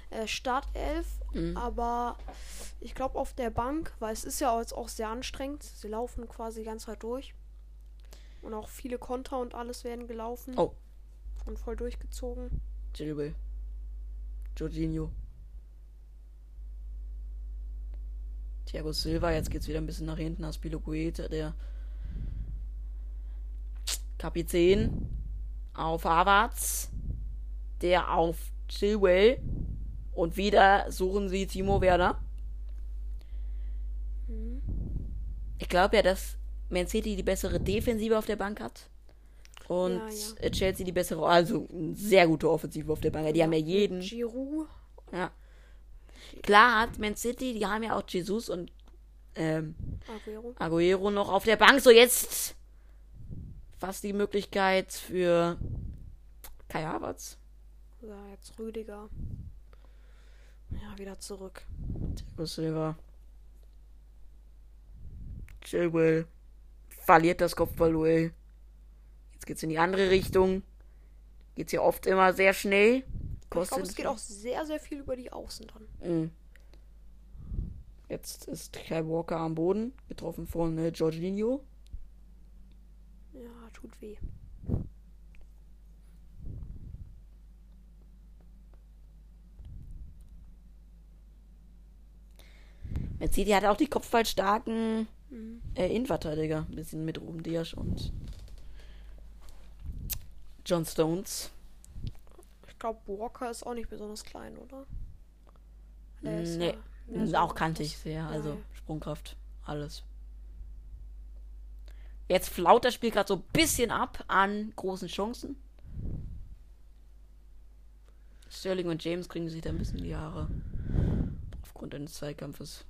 äh, Startelf, Mhm. aber ich glaube auf der Bank, weil es ist ja jetzt auch sehr anstrengend. Sie laufen quasi die ganze Zeit durch. Und auch viele Konter und alles werden gelaufen. Oh. Und voll durchgezogen. Chilwell. Jorginho. Thiago Silva, jetzt geht's wieder ein bisschen nach hinten. Aspilogueta, der Kapitän. Auf Havertz. Der auf Chilwell. Und wieder suchen sie Timo Werner. Mhm. Ich glaube ja, dass Man City die bessere Defensive auf der Bank hat. Und Ja, ja. Chelsea die bessere, also eine sehr gute Offensive auf der Bank. Die haben ja jeden. Giroud. Ja. Klar hat Man City, die haben ja auch Jesus und ähm, Aguero. Aguero noch auf der Bank. So jetzt fast die Möglichkeit für Kai Havertz. Ja, jetzt Rüdiger. Ja, wieder zurück. Thiago Silva. Chilwell. Verliert das Kopfballduell. Jetzt geht's in die andere Richtung. Geht's hier oft immer sehr schnell. Ich Kostet glaube, es geht auch sehr, sehr viel über die Außen dann. Mhm. Jetzt ist Kai Walker am Boden, getroffen von äh, Jorginho. Ja, tut weh. Man sieht, die hat auch die kopfballstarken Mhm. äh, Innenverteidiger. Ein bisschen mit Ruben Dias und John Stones. Ich glaube, Walker ist auch nicht besonders klein, oder? Der ist Nee, ja auch kantig sehr. Also ja. Sprungkraft, alles. Jetzt flaut das Spiel gerade so ein bisschen ab an großen Chancen. Sterling und James kriegen sich da ein bisschen die Haare. Aufgrund eines Zweikampfes.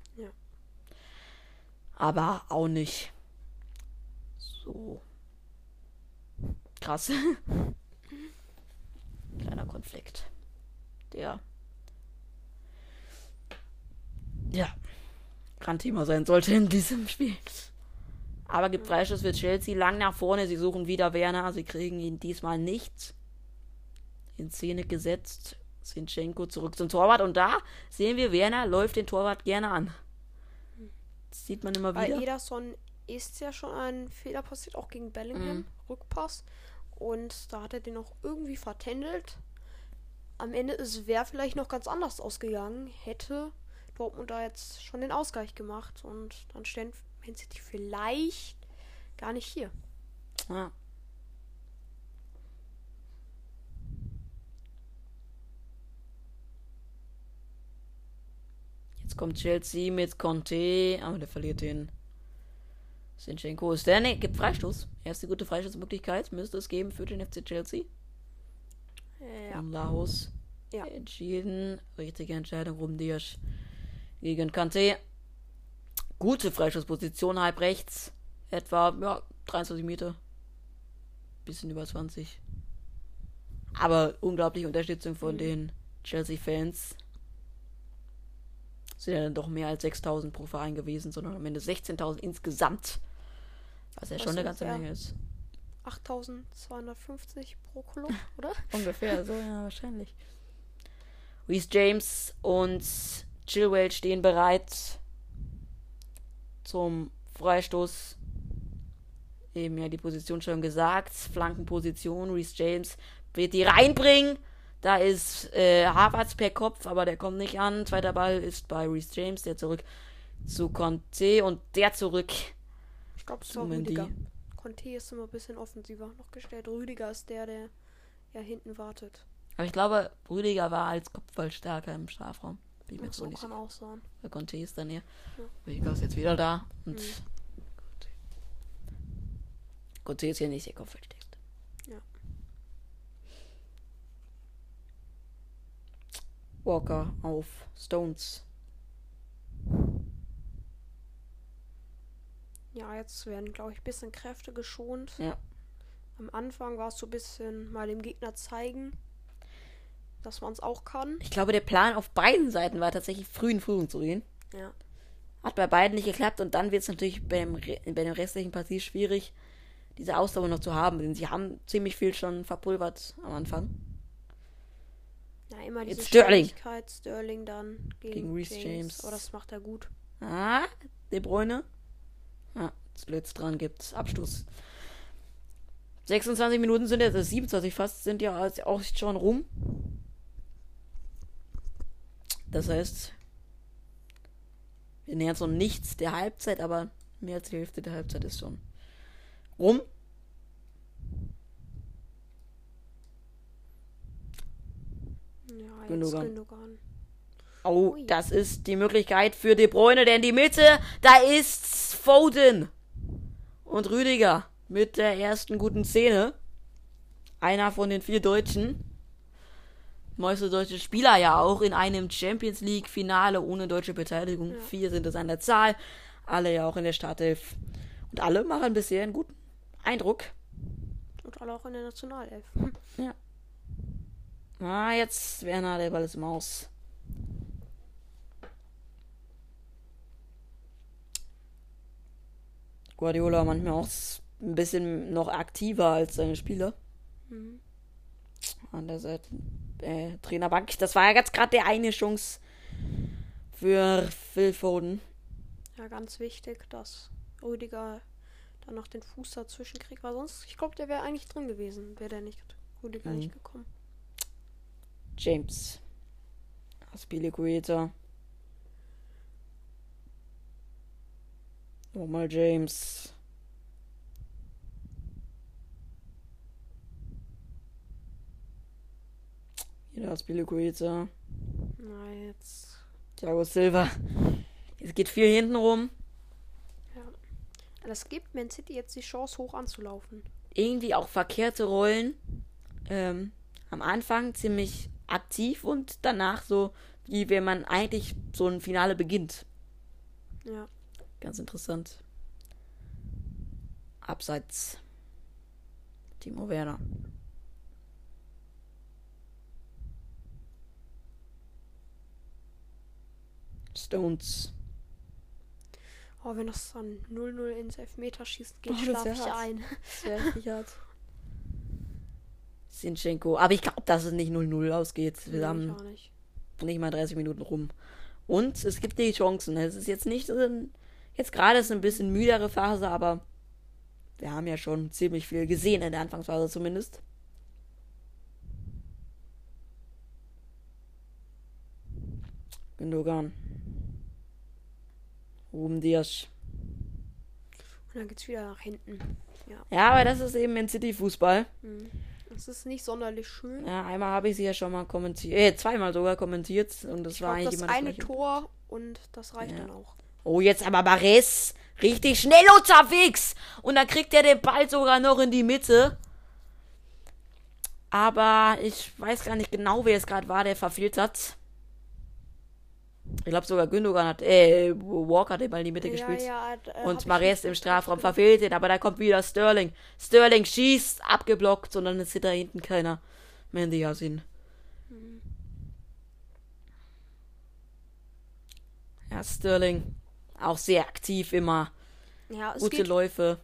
Aber auch nicht so krass. Kleiner Konflikt. Der ja Randthema sein sollte in diesem Spiel. Aber gibt Freischuss für Chelsea lang nach vorne. Sie suchen wieder Werner. Sie kriegen ihn diesmal nicht in Szene gesetzt. Sinchenko zurück zum Torwart. Und da sehen wir, Werner läuft den Torwart gerne an. Das sieht man immer Bei wieder. Ederson ist ja schon ein Fehler passiert, auch gegen Bellingham. Mhm. Rückpass. Und da hat er den auch irgendwie vertändelt. Am Ende es wäre vielleicht noch ganz anders ausgegangen, hätte Dortmund da jetzt schon den Ausgleich gemacht. Und dann stehen Man City vielleicht gar nicht hier. Ja. Jetzt kommt Chelsea mit Conte, aber der verliert den. Sinchenko ist der. Ne, gibt Freistoß. Erste gute Freistoßmöglichkeit müsste es geben für den FC Chelsea. Ja. von Laos Ja. entschieden. Richtige Entscheidung, Dias gegen Kante. Gute Freischussposition, halb rechts. Etwa, ja, 23 Meter. Bisschen über 20. Aber unglaubliche Unterstützung von den Chelsea-Fans. Sind ja dann doch mehr als 6000 pro Verein gewesen, sondern am Ende 16.000 insgesamt. Was ja Was schon eine ganze? Menge ist. 8250 pro Club, oder? Ungefähr, so, ja, wahrscheinlich. Reese James und Chilwell stehen bereit zum Freistoß. Eben ja die Position schon gesagt. Flankenposition. Reese James wird die reinbringen. Da ist äh, Havertz per Kopf, aber der kommt nicht an. Zweiter Ball ist bei Reese James, der zurück zu Conte und der zurück Ich glaube, es zu war. Rüdiger. Conte ist immer ein bisschen offensiver noch gestellt. Rüdiger ist der, der ja hinten wartet. Aber ich glaube, Rüdiger war als Kopfball stärker im Strafraum. Bin ich mir so so nicht kann auch sein. Weil Conte ist dann hier. Ja. Rüdiger ist jetzt wieder da. Und Mhm. Conte ist hier nicht der. Ja. Walker auf Stones. Ja, jetzt werden, glaube ich, ein bisschen Kräfte geschont. Ja. Am Anfang war es so ein bisschen mal dem Gegner zeigen, dass man es auch kann. Ich glaube, der Plan auf beiden Seiten war tatsächlich früh in Führung zu gehen. Ja. Hat bei beiden nicht geklappt und dann wird es natürlich beim, Re- bei dem restlichen Partie schwierig, diese Ausdauer noch zu haben, denn sie haben ziemlich viel schon verpulvert am Anfang. Immer diese Jetzt Sterling. Sterling dann gegen, Gegen Reece James. James. Aber das macht er gut. Ah, De Bruyne. Ah, zuletzt dran gibt's Abstoß. 26 Minuten sind jetzt, also 27 fast, sind ja auch schon rum. Das heißt, wir nähern uns noch nichts der Halbzeit, aber mehr als die Hälfte der Halbzeit ist schon rum. Ja, jetzt Gündogan. Gündogan. Oh, Ui. das ist die Möglichkeit für De Bruyne, denn die Mitte, da ist Foden und Rüdiger mit der ersten guten Szene. Einer von den vier Deutschen. Neueste deutsche Spieler ja auch in einem Champions League Finale ohne deutsche Beteiligung. Ja. Vier sind es an der Zahl. Alle ja auch in der Startelf. Und alle machen bisher einen guten Eindruck. Und alle auch in der Nationalelf. Ah, jetzt Werner, der Ball ist im Aus. Guardiola manchmal auch ein bisschen noch aktiver als seine Spieler. Mhm. An der Seite äh, Trainerbank. Das war ja jetzt gerade der eine Chance für Phil Foden. Ja, ganz wichtig, dass Rüdiger dann noch den Fuß dazwischen kriegt, weil sonst, ich glaube, der wäre eigentlich drin gewesen, wäre der nicht Rüdiger Mhm. nicht gekommen. James. Aspilicueta. Nochmal James. Wieder Aspilicueta. Na, jetzt. Thiago Silva. Es geht viel hinten rum. Das gibt Man City jetzt die Chance, hoch anzulaufen. Irgendwie auch verkehrte Rollen. Ähm, am Anfang ziemlich aktiv und danach so, wie wenn man eigentlich so ein Finale beginnt. Ja. Ganz interessant. Abseits. Timo Werner. Stones. Oh, wenn das dann 0-0 ins Elfmeterschießen geht, Oh, schlafe ich hart. ein. Das wäre richtig hart. Sinchenko. Aber ich glaube, dass es nicht 0-0 ausgeht. Wir Nee, haben nicht. nicht mal 30 Minuten rum. Und es gibt die Chancen. Es ist jetzt nicht so ein, jetzt gerade ist ein bisschen müdere Phase, aber wir haben ja schon ziemlich viel gesehen in der Anfangsphase zumindest. Gündogan. Ruben Dias. Und dann geht's wieder nach hinten. Ja, aber das ist eben in City Fußball. Mhm. Das ist nicht sonderlich schön. Ja, einmal habe ich sie ja schon mal kommentiert, äh, zweimal sogar kommentiert und das ich war glaube, eigentlich das immer eine Gleiche. Tor und das reicht Ja. dann auch. Oh, jetzt aber Barres. Richtig schnell unterwegs. Und dann kriegt er den Ball sogar noch in die Mitte. Aber ich weiß gar nicht genau, wer es gerade war, der verfehlt hat. Ich glaube sogar Gündogan hat, äh, Walker hat den Ball in die Mitte gespielt. Ja, ja, äh, Und Mares im Strafraum verfehlt ihn, aber da kommt wieder Sterling. Sterling schießt, abgeblockt, und dann ist hinter hinten keiner. Mandy Yasin. Ja, Sterling. Auch sehr aktiv immer. Ja, es Gute Läufe.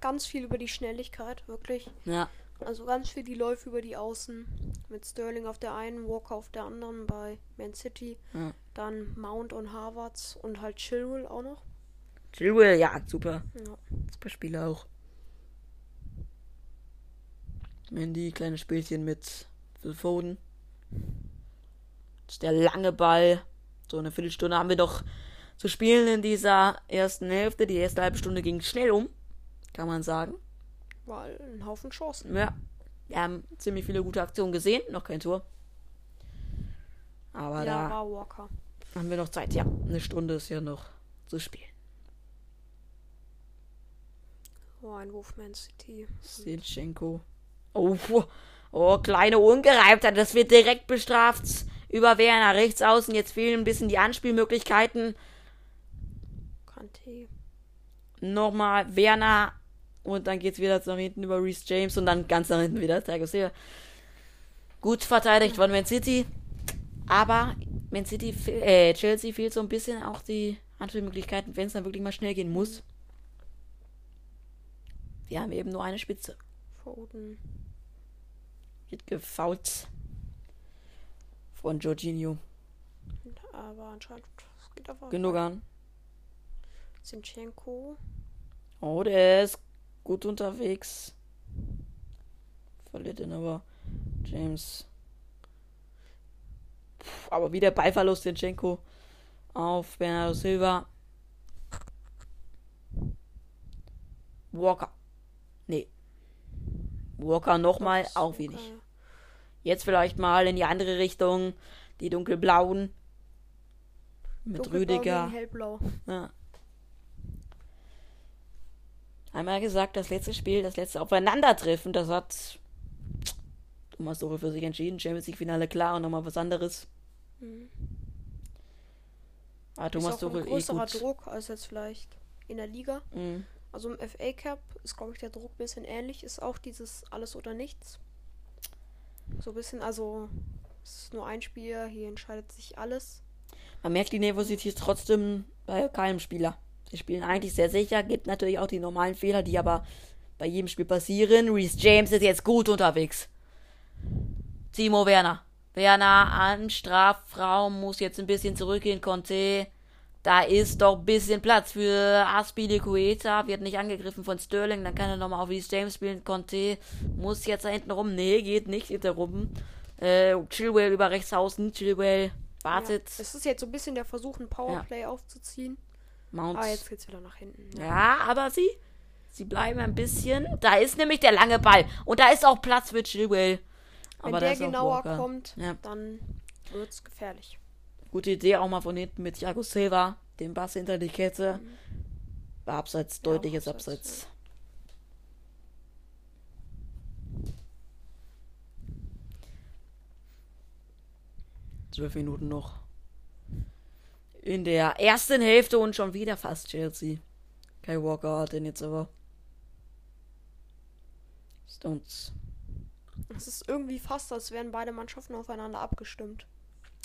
ganz viel über die Schnelligkeit, wirklich. Ja. Also ganz viel die Läufe über die Außen. Mit Sterling auf der einen, Walker auf der anderen bei Man City. Ja. Dann Mount und Harvards und halt Chilwell auch noch. Chilwell, ja, super. Ja. Super Spieler auch. Mandy, kleines Spielchen mit Phil Foden. Das ist der lange Ball. So eine Viertelstunde haben wir doch zu spielen in dieser ersten Hälfte. Die erste halbe Stunde ging schnell um, kann man sagen. War ein Haufen Chancen. Ja, wir haben ziemlich viele gute Aktionen gesehen, noch kein Tor. Aber ja, da war Walker. haben wir noch Zeit. Ja, eine Stunde ist ja noch zu spielen. Oh, Einwurf Man City. Sinchenko. Oh, oh, kleine Ungereimtheit. Das wird direkt bestraft. Über Werner rechts außen. Jetzt fehlen ein bisschen die Anspielmöglichkeiten. Kante. Nochmal Werner. Und dann geht's wieder nach hinten über Reese James. Und dann ganz nach hinten wieder Thiago Silva. Gut verteidigt von Man City. Aber Man City, äh, Chelsea fehlt so ein bisschen auch die Anspielmöglichkeiten, wenn es dann wirklich mal schnell gehen muss. Wir haben eben nur eine Spitze. Foden. Wird gefault von Jorginho. Aber anscheinend es geht aber. Gündogan. Zinchenko. Oh, der ist gut unterwegs. Verliert ihn aber. James. Puh, aber wieder Ballverlust Zinchenko auf Bernardo Silva. Walker. Nee. Walker nochmal, auch wenig. Jetzt vielleicht mal in die andere Richtung. Die dunkelblauen. Mit Dunkelblau Rüdiger. Ja. Einmal gesagt, das letzte Spiel, das letzte Aufeinandertreffen, das hat Thomas Tuchel für sich entschieden. Champions League Finale klar und nochmal was anderes. Mhm. Aber Ist Thomas auch ein Tuchel eh größerer gut. Druck als jetzt vielleicht in der Liga. Mhm. Also im FA Cup ist, glaube ich, der Druck ein bisschen ähnlich. Ist auch dieses alles oder nichts. So ein bisschen, also es ist nur ein Spiel, hier entscheidet sich alles. Man merkt die Nervosität trotzdem bei keinem Spieler. Sie spielen eigentlich sehr sicher, gibt natürlich auch die normalen Fehler, die aber bei jedem Spiel passieren. Reese James ist jetzt gut unterwegs. Timo Werner. Werner an Strafraum muss jetzt ein bisschen zurückgehen. Conte. Da ist doch ein bisschen Platz für Aspilicueta. Wird nicht angegriffen von Sterling. Dann kann er nochmal auf Reese James spielen. Conte muss jetzt da hinten rum. Nee, geht nicht hinter rum. Äh, Chilwell über rechts außen. Chilwell wartet. Ja, es ist jetzt so ein bisschen der Versuch, ein Powerplay aufzuziehen. Mount. Ah, jetzt geht's wieder nach hinten. Ja. Ja, aber sie, sie bleiben ein bisschen. Da ist nämlich der lange Ball. Und da ist auch Platz für Chilwell. Wenn Aber der genauer kommt, Ja. dann wird's gefährlich. Gute Idee auch mal von hinten mit Thiago Silva. Den Bass hinter die Kette. War abseits, Ja, deutliches abseits, Abseits. Zwölf Minuten noch. In der ersten Hälfte und schon wieder fast Chelsea. Kai Walker hat den jetzt aber. Stones. Es ist irgendwie fast, als wären beide Mannschaften aufeinander abgestimmt.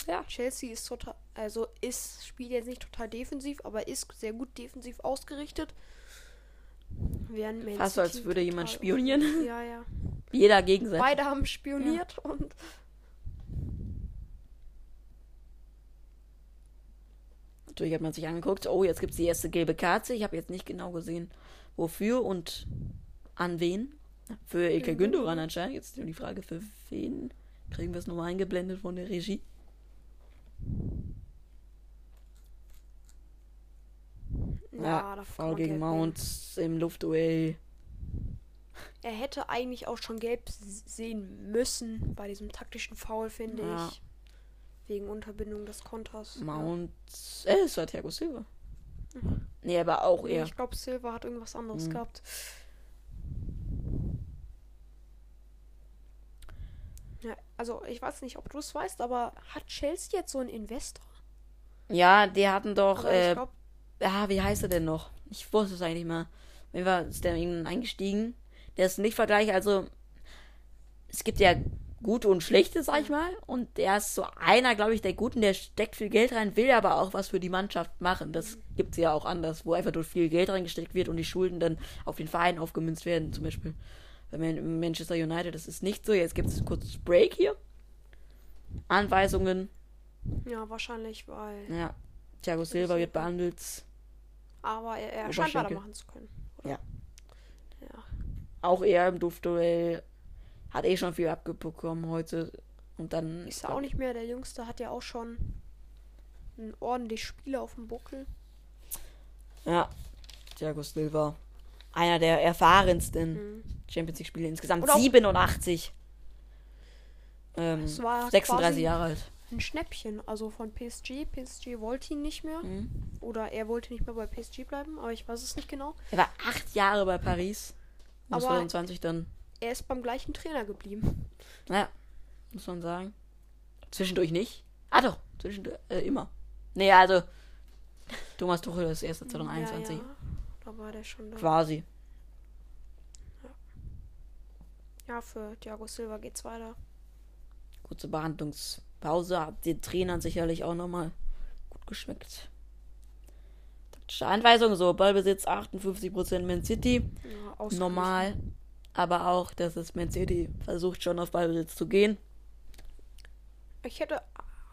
Ja. Chelsea ist total, also ist, spielt jetzt nicht total defensiv, aber ist sehr gut defensiv ausgerichtet. Während Man Fast als würde jemand spionieren. Ja, ja. Jeder gegenseitig. Beide haben spioniert und Natürlich hat man sich angeguckt, oh, jetzt gibt es die erste gelbe Karte. Ich habe jetzt nicht genau gesehen, wofür und an wen. Für Ilke Gündogan anscheinend. Jetzt nur die Frage, für wen kriegen wir es nochmal eingeblendet von der Regie. Ja, da Foul gegen Mount im Luftduell. Er hätte eigentlich auch schon gelb sehen müssen bei diesem taktischen Foul, finde Ja. ich. Wegen Unterbindung des Konters. Mount. Äh, es war Thiago Silva. Nee, aber auch Ja. Nee, er. ich glaube, Silva hat irgendwas anderes Mhm. gehabt. Also, ich weiß nicht, ob du es weißt, aber hat Chelsea jetzt so einen Investor? Ja, die hatten doch, äh, glaube, ah, wie heißt er denn noch? Ich wusste es eigentlich mal. Wie war ist der irgendwann eingestiegen? Der ist nicht vergleich, also es gibt ja gute und schlechte, sag ich mal. Und der ist so einer, glaube ich, der Guten, der steckt viel Geld rein, will aber auch was für die Mannschaft machen. Das gibt's ja auch anders, wo einfach durch viel Geld reingesteckt wird und die Schulden dann auf den Verein aufgemünzt werden, zum Beispiel. Bei Man- Manchester United, das ist nicht so. Jetzt gibt es kurz Break hier. Anweisungen. ja, wahrscheinlich, weil. Ja. Thiago Silva wird behandelt. Aber er, er scheint weitermachen zu können. Ja. Ja. Auch er im Duftduell hat eh schon viel abbekommen heute. Und dann Ist er auch nicht mehr der Jüngste, hat ja auch schon ein ordentlich Spiele auf dem Buckel. Ja, Thiago Silva. Einer der erfahrensten Mhm. Champions League-Spiele insgesamt. Auch- 87. Ähm, Es war 36 quasi- Jahre alt. Ein Schnäppchen, also von PSG. PSG wollte ihn nicht mehr. Mhm. Oder er wollte nicht mehr bei PSG bleiben, aber ich weiß es nicht genau. Er war acht Jahre bei Paris. Und Aber- 22 dann. Er ist beim gleichen Trainer geblieben. Naja, muss man sagen. Zwischendurch nicht. Ah doch, zwischendurch äh, immer. Nee, also Thomas Tuchel das erste 2021. Ja, ja. Da war der schon da. Quasi. Ja, für Thiago Silva geht's weiter. Kurze Behandlungspause. Hat den Trainern sicherlich auch nochmal gut geschmeckt. Taktische Anweisung, so Ballbesitz 58% Man City. Ja. Normal. Aber auch, dass es Man City versucht schon auf Ballbesitz zu gehen. Ich hätte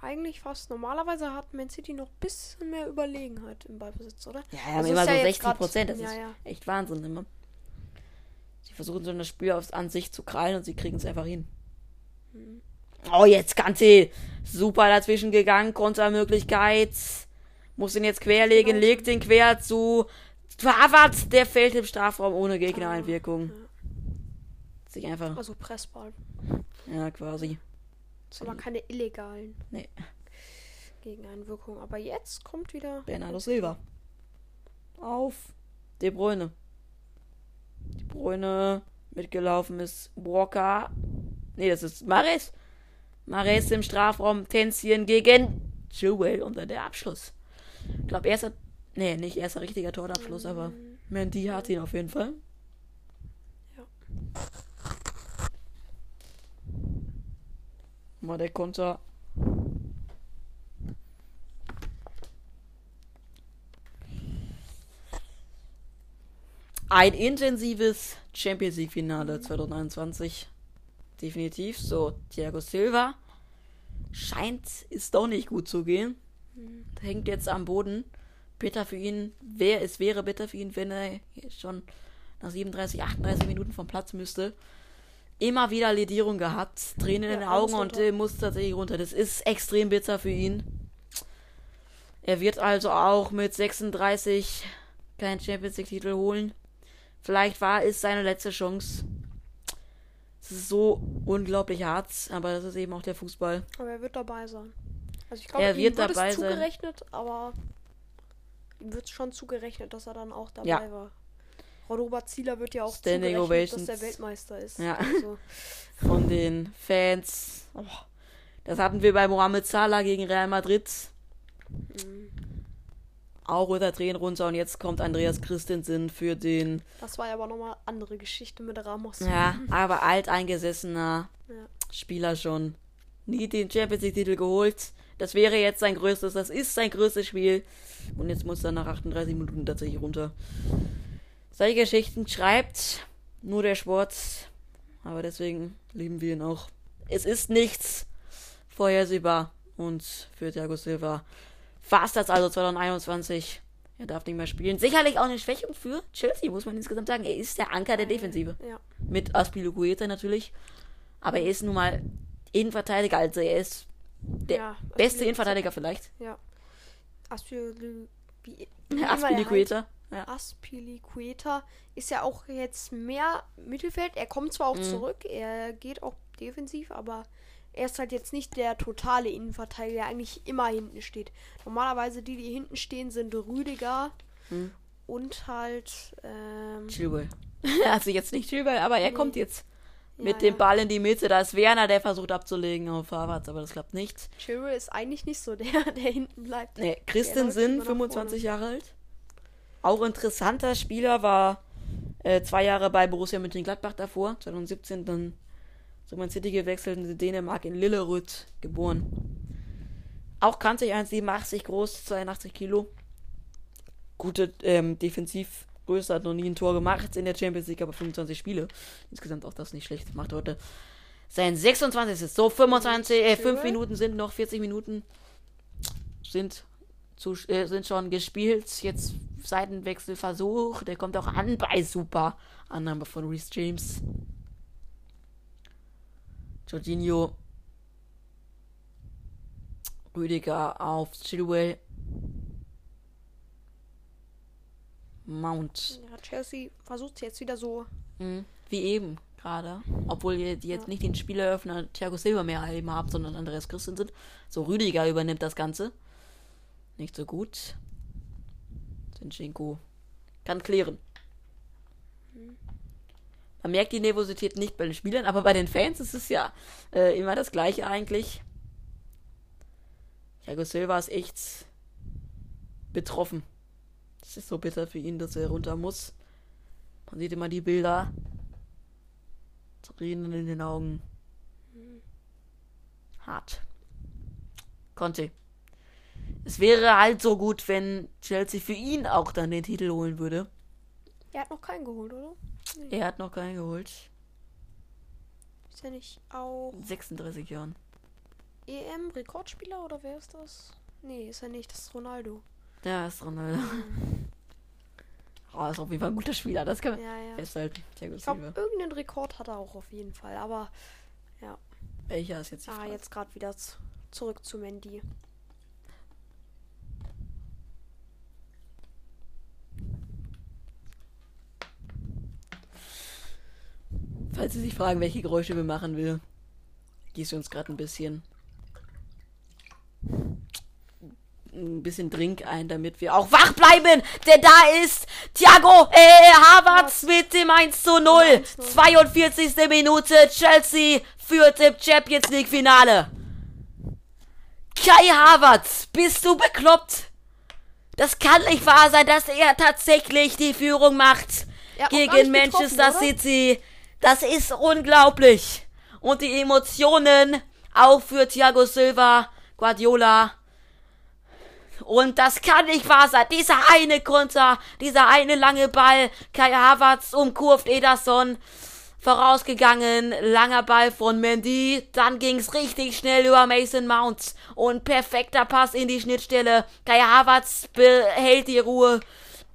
eigentlich fast normalerweise hat Man City noch ein bisschen mehr Überlegenheit im Ballbesitz, oder? Ja, haben Also immer so ja jetzt 60 grad- Prozent. Das ja, ist ja. echt Wahnsinn immer. Sie versuchen so das Spiel aufs, an sich zu krallen und sie kriegen es einfach hin. Mhm. Oh, jetzt Kante. Super dazwischen gegangen. Kontermöglichkeit. Muss ihn jetzt querlegen. Genau. Legt den quer zu Harvard. Der fällt im Strafraum ohne Gegnereinwirkung. Sich einfach, Also Pressball. ja, quasi. Aber keine illegalen Nee, Gegeneinwirkungen. Aber jetzt kommt wieder. Bernardo Silva. Auf De Bruyne. De Bruyne mitgelaufen ist Walker. Nee, das ist Mares. Mares im Strafraum. Tänzchen gegen Joel und dann der Abschluss. Ich glaube, erster. Nee, nicht erster richtiger Torabschluss, aber Mendy hat ihn auf jeden Fall. Ja. Mal der Konter. Ein intensives Champions League Finale 2021. Definitiv. So, Thiago Silva scheint es doch nicht gut zu gehen. Hängt jetzt am Boden. Bitter für ihn. Wer, es wäre bitter für ihn, wenn er schon nach 37, 38 Minuten vom Platz müsste. Immer wieder Ledierung gehabt, Tränen in den Augen und äh, muss tatsächlich runter. Das ist extrem bitter für ihn. Er wird also auch mit 36 keinen Champions League Titel holen. Vielleicht war es seine letzte Chance. Es ist so unglaublich hart, aber das ist eben auch der Fußball. Aber er wird dabei sein. Also ich glaube, Er ihm wird wird dabei es sein. zugerechnet, aber ihm wird schon zugerechnet, dass er dann auch dabei Ja. war. Robert Zieler wird ja auch Standing Ovations. dass der Weltmeister ist. Ja. Also, von den Fans. Oh, das hatten wir bei Mohamed Salah gegen Real Madrid. Mhm. Auch unter Tränen runter und jetzt kommt Andreas Christensen für den, das war ja aber nochmal andere Geschichte mit Ramos. ja, aber alteingesessener Ja. Spieler schon. Nie den Champions League Titel geholt. Das wäre jetzt sein größtes, das ist sein größtes Spiel. Und jetzt muss er nach 38 Minuten tatsächlich runter. Solche Geschichten schreibt nur der Sport. Aber deswegen lieben wir ihn auch. Es ist nichts vorhersehbar. Und für Thiago Silva fast das also 2021. Er darf nicht mehr spielen. Sicherlich auch eine Schwächung für Chelsea, muss man insgesamt sagen. Er ist der Anker der Defensive. Ja. Mit Aspilicueta natürlich. Aber er ist nun mal Innenverteidiger. Also er ist der Ja, beste Aspilicueta- Innenverteidiger vielleicht. Ja. Aspili wie, wie immer der Aspilicueta. Ja. Aspilicueta ist ja auch jetzt mehr Mittelfeld. Er kommt zwar auch Mhm. zurück, er geht auch defensiv, aber er ist halt jetzt nicht der totale Innenverteidiger, der eigentlich immer hinten steht. Normalerweise die, die hinten stehen, sind Rüdiger Mhm. und halt ähm, Chilwell. also jetzt nicht Chilwell, aber er kommt jetzt. mit Ja, dem ja. Ball in die Mitte. Da ist Werner, der versucht abzulegen auf Harvards, aber das klappt nicht. Chilwell ist eigentlich nicht so der, der hinten bleibt. Nee, Christensen, immer nach 25 Jahre alt. Auch interessanter Spieler, war äh, zwei Jahre bei Borussia Mönchengladbach davor, 2017 dann zu Man City gewechselt in Dänemark in Lillerud geboren. Auch kannte ich 1,87 groß, 82 Kilo. Gute ähm, Defensivgröße, hat noch nie ein Tor gemacht in der Champions League, aber 25 Spiele. Insgesamt auch das nicht schlecht. Macht heute sein 26. So, 25, äh, 5 Schön. Minuten sind noch, 40 Minuten sind, zu, äh, sind schon gespielt. Jetzt Seitenwechselversuch. Der kommt auch an bei Super. Annahme von Reese James. Jorginho. Rüdiger auf Chilwell. Mount. Ja, Chelsea versucht jetzt wieder so. Mhm. Wie eben gerade. Obwohl ihr jetzt Ja. nicht den Spieleröffner Thiago Silva mehr eben habt, sondern Andreas Christensen. So Rüdiger übernimmt das Ganze. Nicht so gut. Zinchenko kann klären. Man merkt die Nervosität nicht bei den Spielern, aber bei den Fans ist es ja äh, immer das Gleiche eigentlich. Thiago Silva ist echt betroffen. Das ist so bitter für ihn, dass er runter muss. Man sieht immer die Bilder. Tränen in den Augen. Hart. Conte. Es wäre halt so gut, wenn Chelsea für ihn auch dann den Titel holen würde. Er hat noch keinen geholt, oder? Er hat noch keinen geholt. Ist er nicht auch In 36 Jahren. EM-Rekordspieler oder wer ist das? Nee, ist er nicht. Das ist Ronaldo. Ja, ist Ronaldo. Oh, ist auf jeden Fall ein guter Spieler, das kann man Ja, ja. festhalten. Thiago Ich glaube, irgendeinen Rekord hat er auch auf jeden Fall. Aber Welcher ist jetzt ah, jetzt gerade wieder zurück zu Mandy. Falls Sie sich fragen, welche Geräusche wir machen will, gießt uns gerade ein bisschen ein bisschen Drink ein, damit wir auch wach bleiben. Denn da ist Thiago äh, Havertz mit dem 1 zu 0. 42. Minute. Chelsea führt im Champions League Finale. Kai Havertz, bist du bekloppt? Das kann nicht wahr sein, dass er tatsächlich die Führung macht gar gegen Manchester? City. Das ist unglaublich. Und die Emotionen auch für Thiago Silva, Guardiola. Und das kann nicht wahr sein. Dieser eine Konter, dieser eine lange Ball. Kai Havertz umkurvt Ederson. Vorausgegangen, langer Ball von Mendy. Dann ging's richtig schnell über Mason Mount. Und perfekter Pass in die Schnittstelle. Kai Havertz behält die Ruhe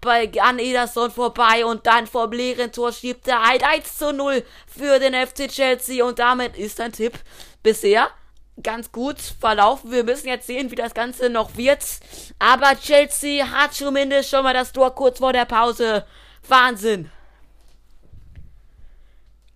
bei, an Ederson vorbei und dann vom leeren Tor schiebt er ein 1 zu 0 für den FC Chelsea und damit ist ein Tipp bisher ganz gut verlaufen. Wir müssen jetzt sehen, wie das Ganze noch wird. Aber Chelsea hat zumindest schon mal das Tor kurz vor der Pause. Wahnsinn.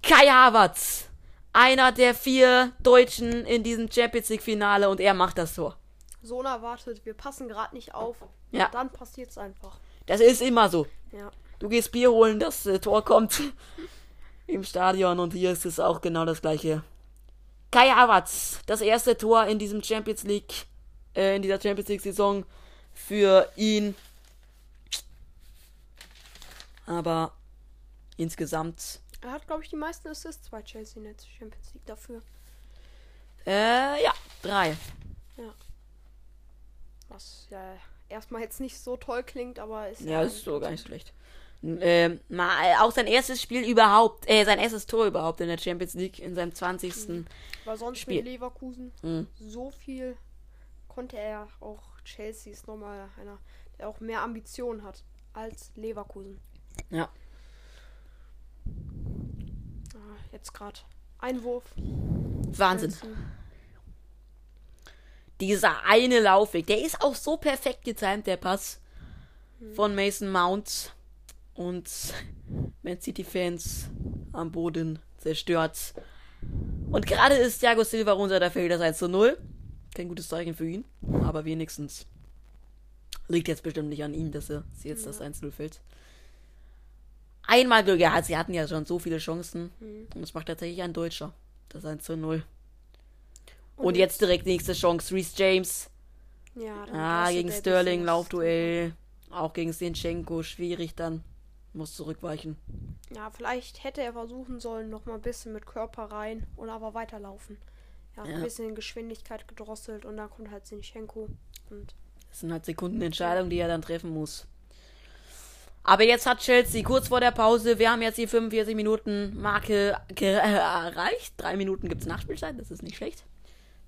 Kai Havertz, einer der vier Deutschen in diesem Champions League Finale und er macht das Tor. So unerwartet. Wir passen gerade nicht auf. Ja. Dann passiert's einfach. Das ist immer so. Ja. Du gehst Bier holen, das äh, Tor kommt im Stadion und hier ist es auch genau das gleiche. Kai Havertz, das erste Tor in diesem Champions League, äh, in dieser Champions League Saison für ihn. Aber insgesamt, Er hat, glaube ich, die meisten Assists bei Chelsea in der Champions League dafür. äh, ja, drei. Was ja erstmal jetzt nicht so toll klingt, aber ist Ja, ist so gar nicht schlecht. Ähm, mal, auch sein erstes Spiel überhaupt, äh, sein erstes Tor überhaupt in der Champions League in seinem 20. Weil sonst Spiel. mit Leverkusen Mhm. so viel konnte er auch. Chelsea ist nochmal einer, der auch mehr Ambitionen hat als Leverkusen. Ja. Ah, jetzt gerade Einwurf. Wahnsinn. Chelsea. Dieser eine Laufweg, der ist auch so perfekt getimt, der Pass von Mason Mount. Und Man City-Fans am Boden zerstört. Und gerade ist Thiago Silva runter, da fällt das 1 zu 0. Kein gutes Zeichen für ihn, aber wenigstens liegt jetzt bestimmt nicht an ihm, dass er jetzt das 1 0 fällt. einmal Glück. Ja, sie hatten ja schon so viele Chancen. Und es macht tatsächlich ein Deutscher. Das 1 zu 0. Und, jetzt direkt nächste Chance. Reese James. Ja, dann Ah, gegen Sterling. Laufduell. Auch gegen Stenchenko. Schwierig dann. Muss zurückweichen. Ja, vielleicht hätte er versuchen sollen, noch mal ein bisschen mit Körper rein und aber weiterlaufen. Ja, Ja. ein bisschen Geschwindigkeit gedrosselt und dann kommt halt Sinchenko. Und Das sind halt Sekundenentscheidungen, die er dann treffen muss. Aber jetzt hat Chelsea kurz vor der Pause, wir haben jetzt die 45 Minuten Marke erreicht. Drei Minuten gibt es Nachspielzeit, das ist nicht schlecht.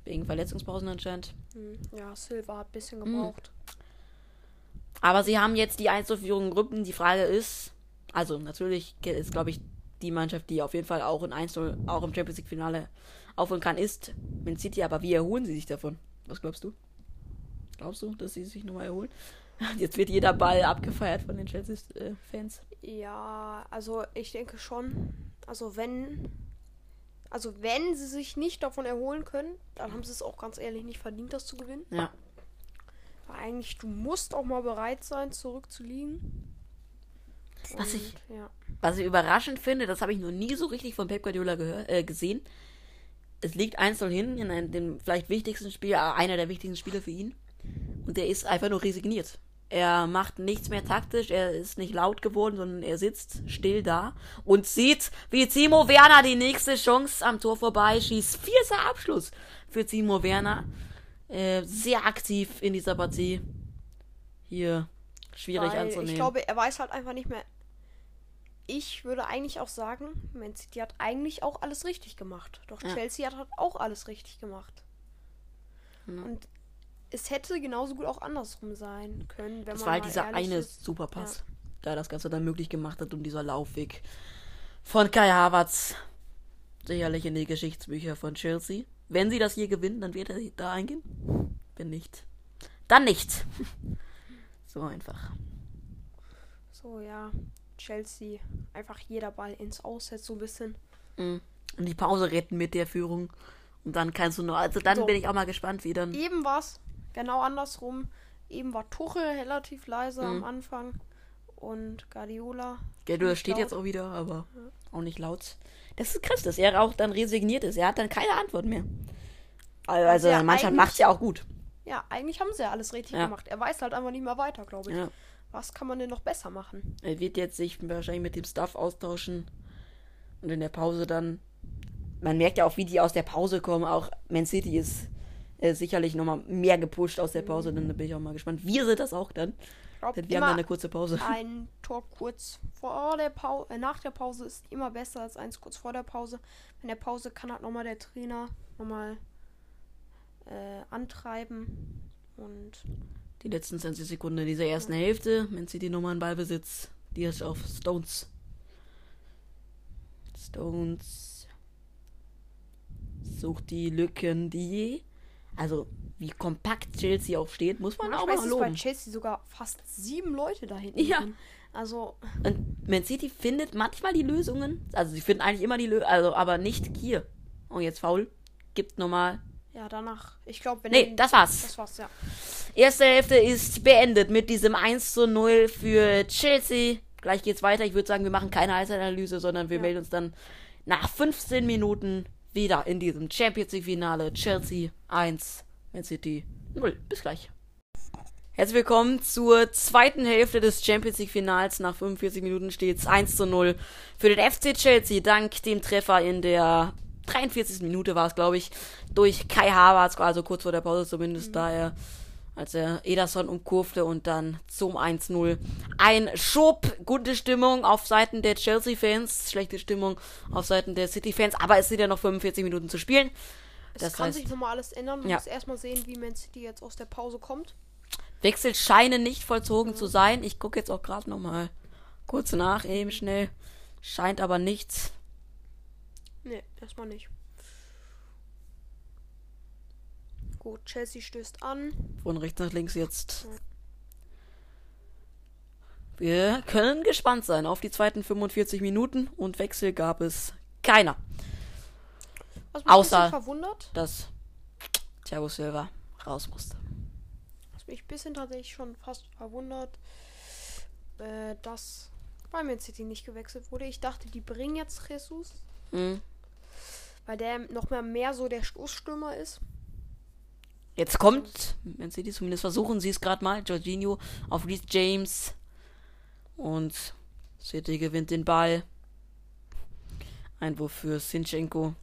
Wegen Verletzungspausen anscheinend. hm, ja, Silva hat ein bisschen Hm. gebraucht. Aber sie haben jetzt die Einzelführung in Gruppen. Die Frage ist, also natürlich ist, glaube ich, die Mannschaft, die auf jeden Fall auch in Einzel, auch im Champions League Finale aufholen kann, ist Man City. Aber wie erholen sie sich davon? Was glaubst du? Glaubst du, dass sie sich nochmal erholen? Jetzt wird jeder Ball abgefeiert von den Chelsea-Fans. Ja, also ich denke schon. Also wenn. Also wenn sie sich nicht davon erholen können, dann haben sie es auch ganz ehrlich nicht verdient, das zu gewinnen. Ja. Weil eigentlich, du musst auch mal bereit sein, zurückzuliegen. Was ich- Und, Ja. Was ich überraschend finde, das habe ich noch nie so richtig von Pep Guardiola gehör, äh, gesehen. Es liegt 1 hin in einem, dem vielleicht wichtigsten Spiel, äh, einer der wichtigsten Spiele für ihn. Und er ist einfach nur resigniert. Er macht nichts mehr taktisch, er ist nicht laut geworden, sondern er sitzt still da und sieht, wie Timo Werner die nächste Chance am Tor vorbei schießt. Vierter Abschluss für Timo Werner. Äh, sehr aktiv in dieser Partie. Hier schwierig Weil anzunehmen. ich glaube, er weiß halt einfach nicht mehr. Ich würde eigentlich auch sagen, Man City hat eigentlich auch alles richtig gemacht. Doch Ja. Chelsea hat halt auch alles richtig gemacht. Ja. Und es hätte genauso gut auch andersrum sein können, wenn Das man war halt dieser eine. Superpass, der das Ganze dann möglich gemacht hat und dieser Laufweg von Kai Havertz. Sicherlich in die Geschichtsbücher von Chelsea. Wenn sie das hier gewinnen, dann wird er da eingehen. Wenn nicht, dann nicht. so einfach. So, ja. Chelsea. Einfach jeder Ball ins Aus jetzt so ein bisschen. Mhm. Und die Pause retten mit der Führung. Und dann kannst du nur. Also dann So. bin ich auch mal gespannt, wie dann. Eben war es genau andersrum. Eben war Tuchel relativ leise Mhm. am Anfang. Und Guardiola. Guardiola ziemlich steht laut. jetzt auch wieder, aber auch nicht laut. Das ist krass, dass er auch dann resigniert ist. Er hat dann keine Antwort mehr. Also, Also ja, Mannschaft eigentlich- macht's ja auch gut. Ja, eigentlich haben sie ja alles richtig Ja. gemacht. Er weiß halt einfach nicht mehr weiter, glaube ich. Ja. Was kann man denn noch besser machen? Er wird jetzt sich wahrscheinlich mit dem Staff austauschen und in der Pause dann. Man merkt ja auch, wie die aus der Pause kommen. Auch Man City ist äh, sicherlich nochmal mehr gepusht aus der Pause. Dann bin ich auch mal gespannt. Wir sind das auch dann. Denn wir haben dann eine kurze Pause. ein Tor kurz vor der Pause, äh, nach der Pause ist immer besser als eins kurz vor der Pause. In der Pause kann halt nochmal der Trainer nochmal äh, antreiben. Und Die letzten 20 Sekunden dieser ersten Hälfte. Man City nochmal einen Ballbesitz. Die ist auf Stones. Stones sucht die Lücken, die. Also, wie kompakt Chelsea auch steht, muss man auch manchmal mal ist es bei loben. Chelsea sogar fast sieben Leute da hinten. Ja. drin. Also, Und Man City findet manchmal die Lösungen. Also sie finden eigentlich immer die Lösungen, also aber nicht hier. Und jetzt faul. Gibt nochmal. ja, danach. Ich glaube, wenn. Nee, das war's. Das war's, ja. Erste Hälfte ist beendet mit diesem 1 zu 0 für Chelsea. Gleich geht's weiter. Ich würde sagen, wir machen keine Einzelanalyse, sondern wir Ja. melden uns dann nach 15 Minuten wieder in diesem Champions League Finale. Chelsea 1, Man City 0. Bis gleich. Herzlich willkommen zur zweiten Hälfte des Champions League Finals. Nach 45 Minuten steht's 1 zu 0 für den FC Chelsea. Dank dem Treffer in der 43. Minute war es, glaube ich, durch Kai Havertz, also kurz vor der Pause zumindest, da er, als er Ederson umkurfte und dann zum 1-0. Ein Schub, gute Stimmung auf Seiten der Chelsea-Fans, schlechte Stimmung auf Seiten der City-Fans, aber es sind ja noch 45 Minuten zu spielen. Es Das kann heißt- sich nochmal alles ändern. Man Ja. muss erstmal sehen, wie Man City jetzt aus der Pause kommt. Wechsel scheinen nicht vollzogen zu sein. Ich gucke jetzt auch gerade noch mal kurz nach, eben schnell. Scheint aber nichts. Nee, erstmal nicht. Gut, Chelsea stößt an. Von rechts nach links jetzt. Wir können gespannt sein auf die zweiten 45 Minuten und Wechsel gab es keiner. Was mich Außer- ein verwundert, Dass Thiago Silva raus musste. was mich ein bisschen tatsächlich schon fast verwundert, äh, dass Weil Man City nicht gewechselt wurde. Ich dachte, die bringen jetzt Jesus, Mhm. weil der noch mal mehr so der Stoßstürmer ist. Jetzt kommt, sie die zumindest versuchen, sie es gerade mal, Jorginho auf Reece James. Und City gewinnt den Ball. Einwurf für Sinchenko.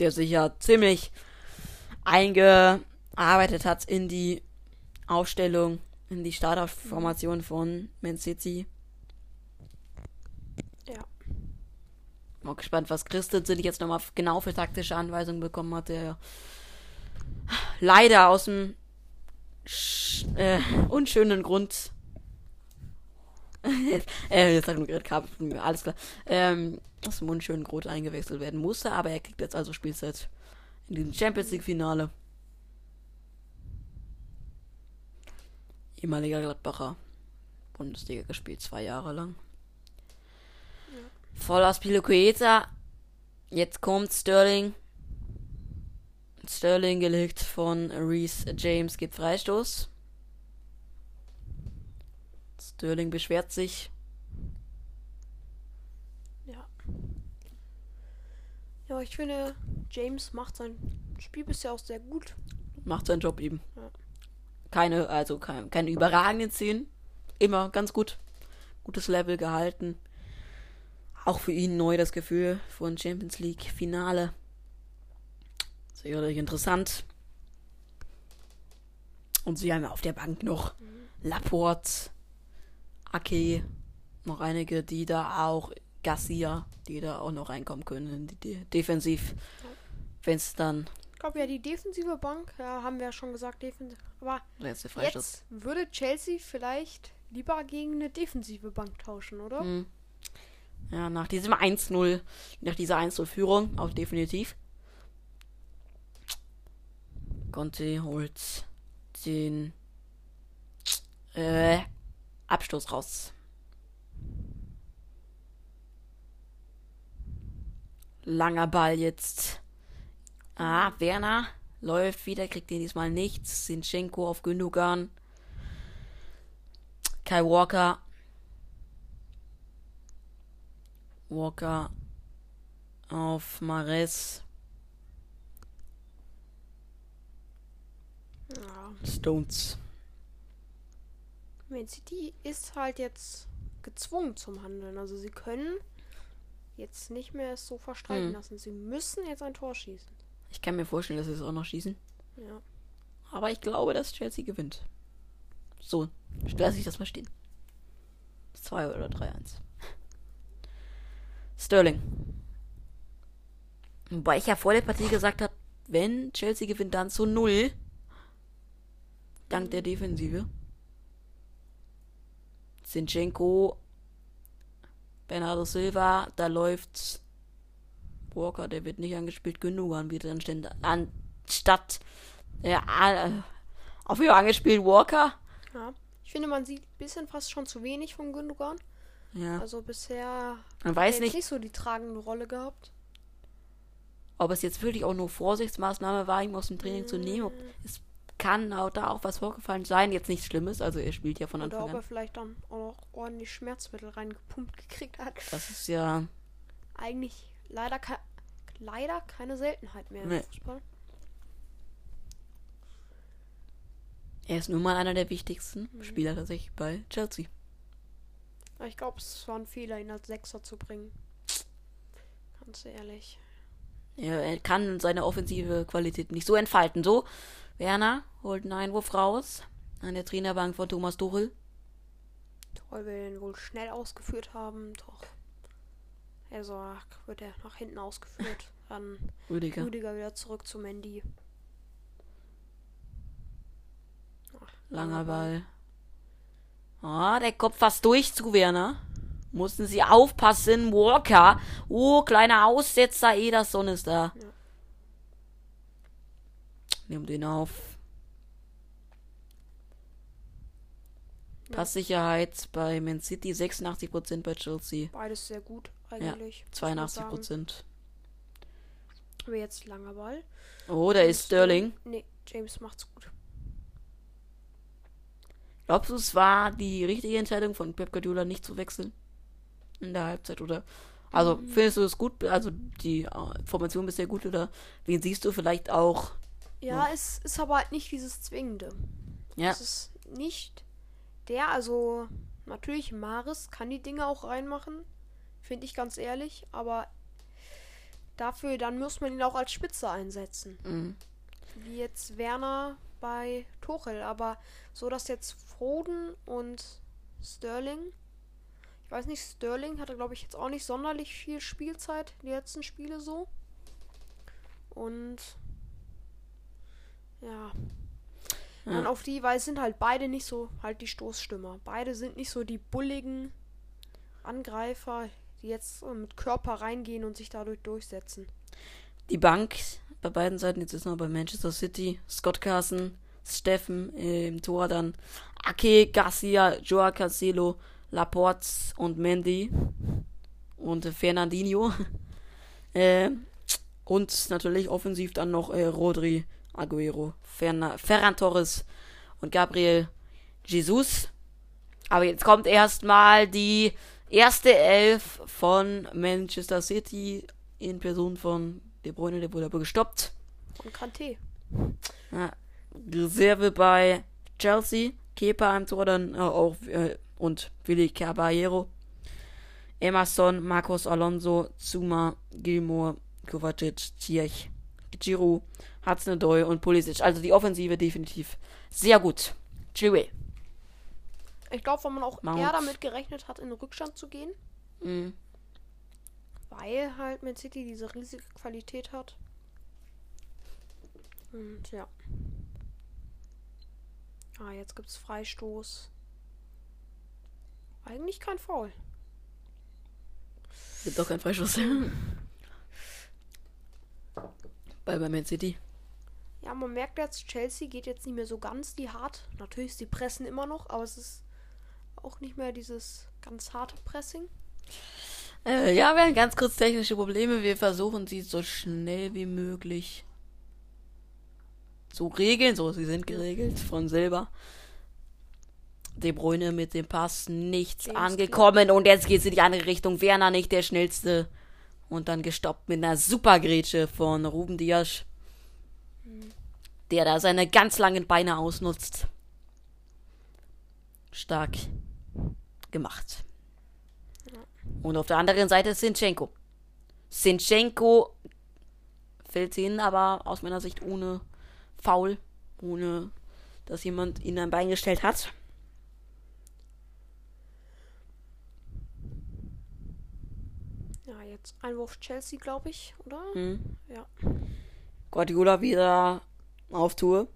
Der sich ja ziemlich eingearbeitet hat in die Aufstellung, in die Starterformation von Man City. Ja. Mal gespannt, was Christensen jetzt nochmal genau für taktische Anweisungen bekommen hat, der leider aus dem äh, unschönen Grund. äh, jetzt hat gerade Kabel, alles klar. Ähm, aus dem unschönen Grund eingewechselt werden musste, aber er kriegt jetzt also Spielzeit in diesem Champions League Finale. Ehemaliger Gladbacher. Bundesliga gespielt, zwei Jahre lang. Voll aus Piloqueta. Jetzt kommt Sterling. Sterling gelegt von Reese James gibt Freistoß. Sterling beschwert sich. Ja. Ja, ich finde, James macht sein Spiel bisher auch sehr gut. Macht seinen Job eben. Ja. Keine, also kein, keine überragenden Szenen. Immer ganz gut. Gutes Level gehalten. Auch für ihn neu das Gefühl von Champions League Finale. Sicherlich interessant. Und sie haben auf der Bank noch Laporte, Ake, noch einige, die da auch, Garcia, die da auch noch reinkommen können, in die De defensiv. Wenn es dann, Ich glaube ja, die defensive Bank, ja, haben wir ja schon gesagt, defensiv. Aber jetzt würde Chelsea vielleicht lieber gegen eine defensive Bank tauschen, oder? Hm. Ja, nach diesem 1-0, nach dieser 1-0-Führung, auch definitiv. Conte holt den äh, Abstoß raus. Langer Ball jetzt. Ah, Werner läuft wieder, kriegt ihn diesmal nichts. Sinchenko auf Gündogan. Kai Walker Walker auf Mares. Ja. Stones. Man City ist halt jetzt gezwungen zum Handeln. Also sie können jetzt nicht mehr es so verstreiten Hm. lassen. Sie müssen jetzt ein Tor schießen. Ich kann mir vorstellen, dass sie es auch noch schießen. Ja. Aber ich glaube, dass Chelsea gewinnt. So, lasse ich das mal stehen. 2 oder 3-1. Sterling. Wobei ich ja vor der Partie gesagt habe, wenn Chelsea gewinnt, dann zu 0. Dank der Defensive. Sinchenko, Bernardo Silva, da läuft Walker, der wird nicht angespielt, Gündogan wird dann ständ- anstatt ja, äh, auf jeden Fall angespielt Walker. ja. Ich finde, man sieht ein bisschen fast schon zu wenig von Gündogan. Ja. Also bisher Man hat weiß er nicht, nicht so die tragende Rolle gehabt. ob es jetzt wirklich auch nur Vorsichtsmaßnahme war, ihn aus dem Training zu nehmen. Ob, es kann auch da auch was vorgefallen sein. Jetzt nichts Schlimmes. Also er spielt ja von Oder Anfang ob er an. vielleicht dann auch ordentlich Schmerzmittel reingepumpt gekriegt hat. Das ist ja. Eigentlich leider, ke leider keine Seltenheit mehr im Nee. Fußball. Er ist nun mal einer der wichtigsten Spieler tatsächlich bei Chelsea. Ich glaube, es war ein Fehler, ihn als Sechser zu bringen. Ganz ehrlich. Er, er kann seine offensive Qualität nicht so entfalten. So, Werner holt einen Einwurf raus an der Trainerbank von Thomas Tuchel. Weil wir ihn wohl schnell ausgeführt haben, doch. Also wird er nach hinten ausgeführt. Dann Rüdiger. Rüdiger wieder zurück zu Mandy. Ach, Langer Ball. Ah, der kommt fast durch zu Werner. Mussten sie aufpassen. Walker. Oh, kleiner Aussetzer. Ederson ist da. Ja. Nimmt ihn auf. Passsicherheit bei Man City 86%, bei Chelsea Beides sehr gut eigentlich. sagen. 82%. Aber jetzt langer Ball. Oh, da ist Sterling. Nee, James macht's gut. Glaubst du, es war die richtige Entscheidung von Pep Guardiola nicht zu wechseln? In der Halbzeit, oder? Also, Mhm. findest du es gut? Also, die äh, Formation bisher gut, oder wen siehst du vielleicht auch? Ja, es ist aber halt nicht dieses Zwingende. Ja, Es ist nicht der, also natürlich, Maris kann die Dinge auch reinmachen, finde ich ganz ehrlich, aber dafür, dann muss man ihn auch als Spitze einsetzen. mhm. Wie jetzt Werner bei Tuchel, aber so, dass jetzt Foden und Sterling, ich weiß nicht, Sterling hatte, glaube ich, jetzt auch nicht sonderlich viel Spielzeit, die letzten Spiele so. Und ja. Ja. Und auf die Weise sind halt beide nicht so halt die Stoßstürmer. Beide sind nicht so die bulligen Angreifer, die jetzt so mit Körper reingehen und sich dadurch durchsetzen. die Bank bei beiden Seiten, jetzt ist noch bei Manchester City, Scott Carson, Steffen im Tor, dann Ake, Garcia, Joao Cancelo, Laporte und Mendy und Fernandinho. äh, und natürlich offensiv dann noch äh, Rodri, Aguero, Ferna Ferran Torres und Gabriel Jesus. Aber jetzt kommt erstmal die erste Elf von Manchester City in Person von De Bruyne, der wurde aber gestoppt. Und Kanté. Ja, Reserve bei Chelsea, Kepa im Tor dann äh, auch äh, und Willi Caballero. Emerson, Marcos Alonso, Zuma, Gilmore, Kovacic, Ziyech, Giroud, Hudson-Odoi und Pulisic. Also die Offensive definitiv sehr gut. Chilwell. Ich glaube, wenn man auch Mount. eher damit gerechnet hat, in den Rückstand zu gehen, Mhm. weil halt Man City diese riesige Qualität hat. Und ja. Ah, jetzt gibt's Freistoß. Eigentlich kein Foul. Gibt auch keinen Freischuss. bei, bei Man City. Ja, man merkt jetzt, Chelsea geht jetzt nicht mehr so ganz die hart. Natürlich, sie pressen immer noch, aber es ist auch nicht mehr dieses ganz harte Pressing. Äh, ja, wir haben ganz kurz technische Probleme. Wir versuchen sie so schnell wie möglich zu regeln. So, sie sind geregelt von selber. De Bruyne mit dem Pass nichts James angekommen und jetzt geht es in die andere Richtung. Werner nicht der schnellste und dann gestoppt mit einer Supergrätsche von Ruben Dias, der da seine ganz langen Beine ausnutzt. Stark gemacht. Und auf der anderen Seite Sinchenko. Sinchenko fällt hin, aber aus meiner Sicht ohne Foul, ohne dass jemand ihn ein Bein gestellt hat. Ja, jetzt Einwurf Chelsea, glaube ich, oder? Hm. Ja. Guardiola wieder auf Tour.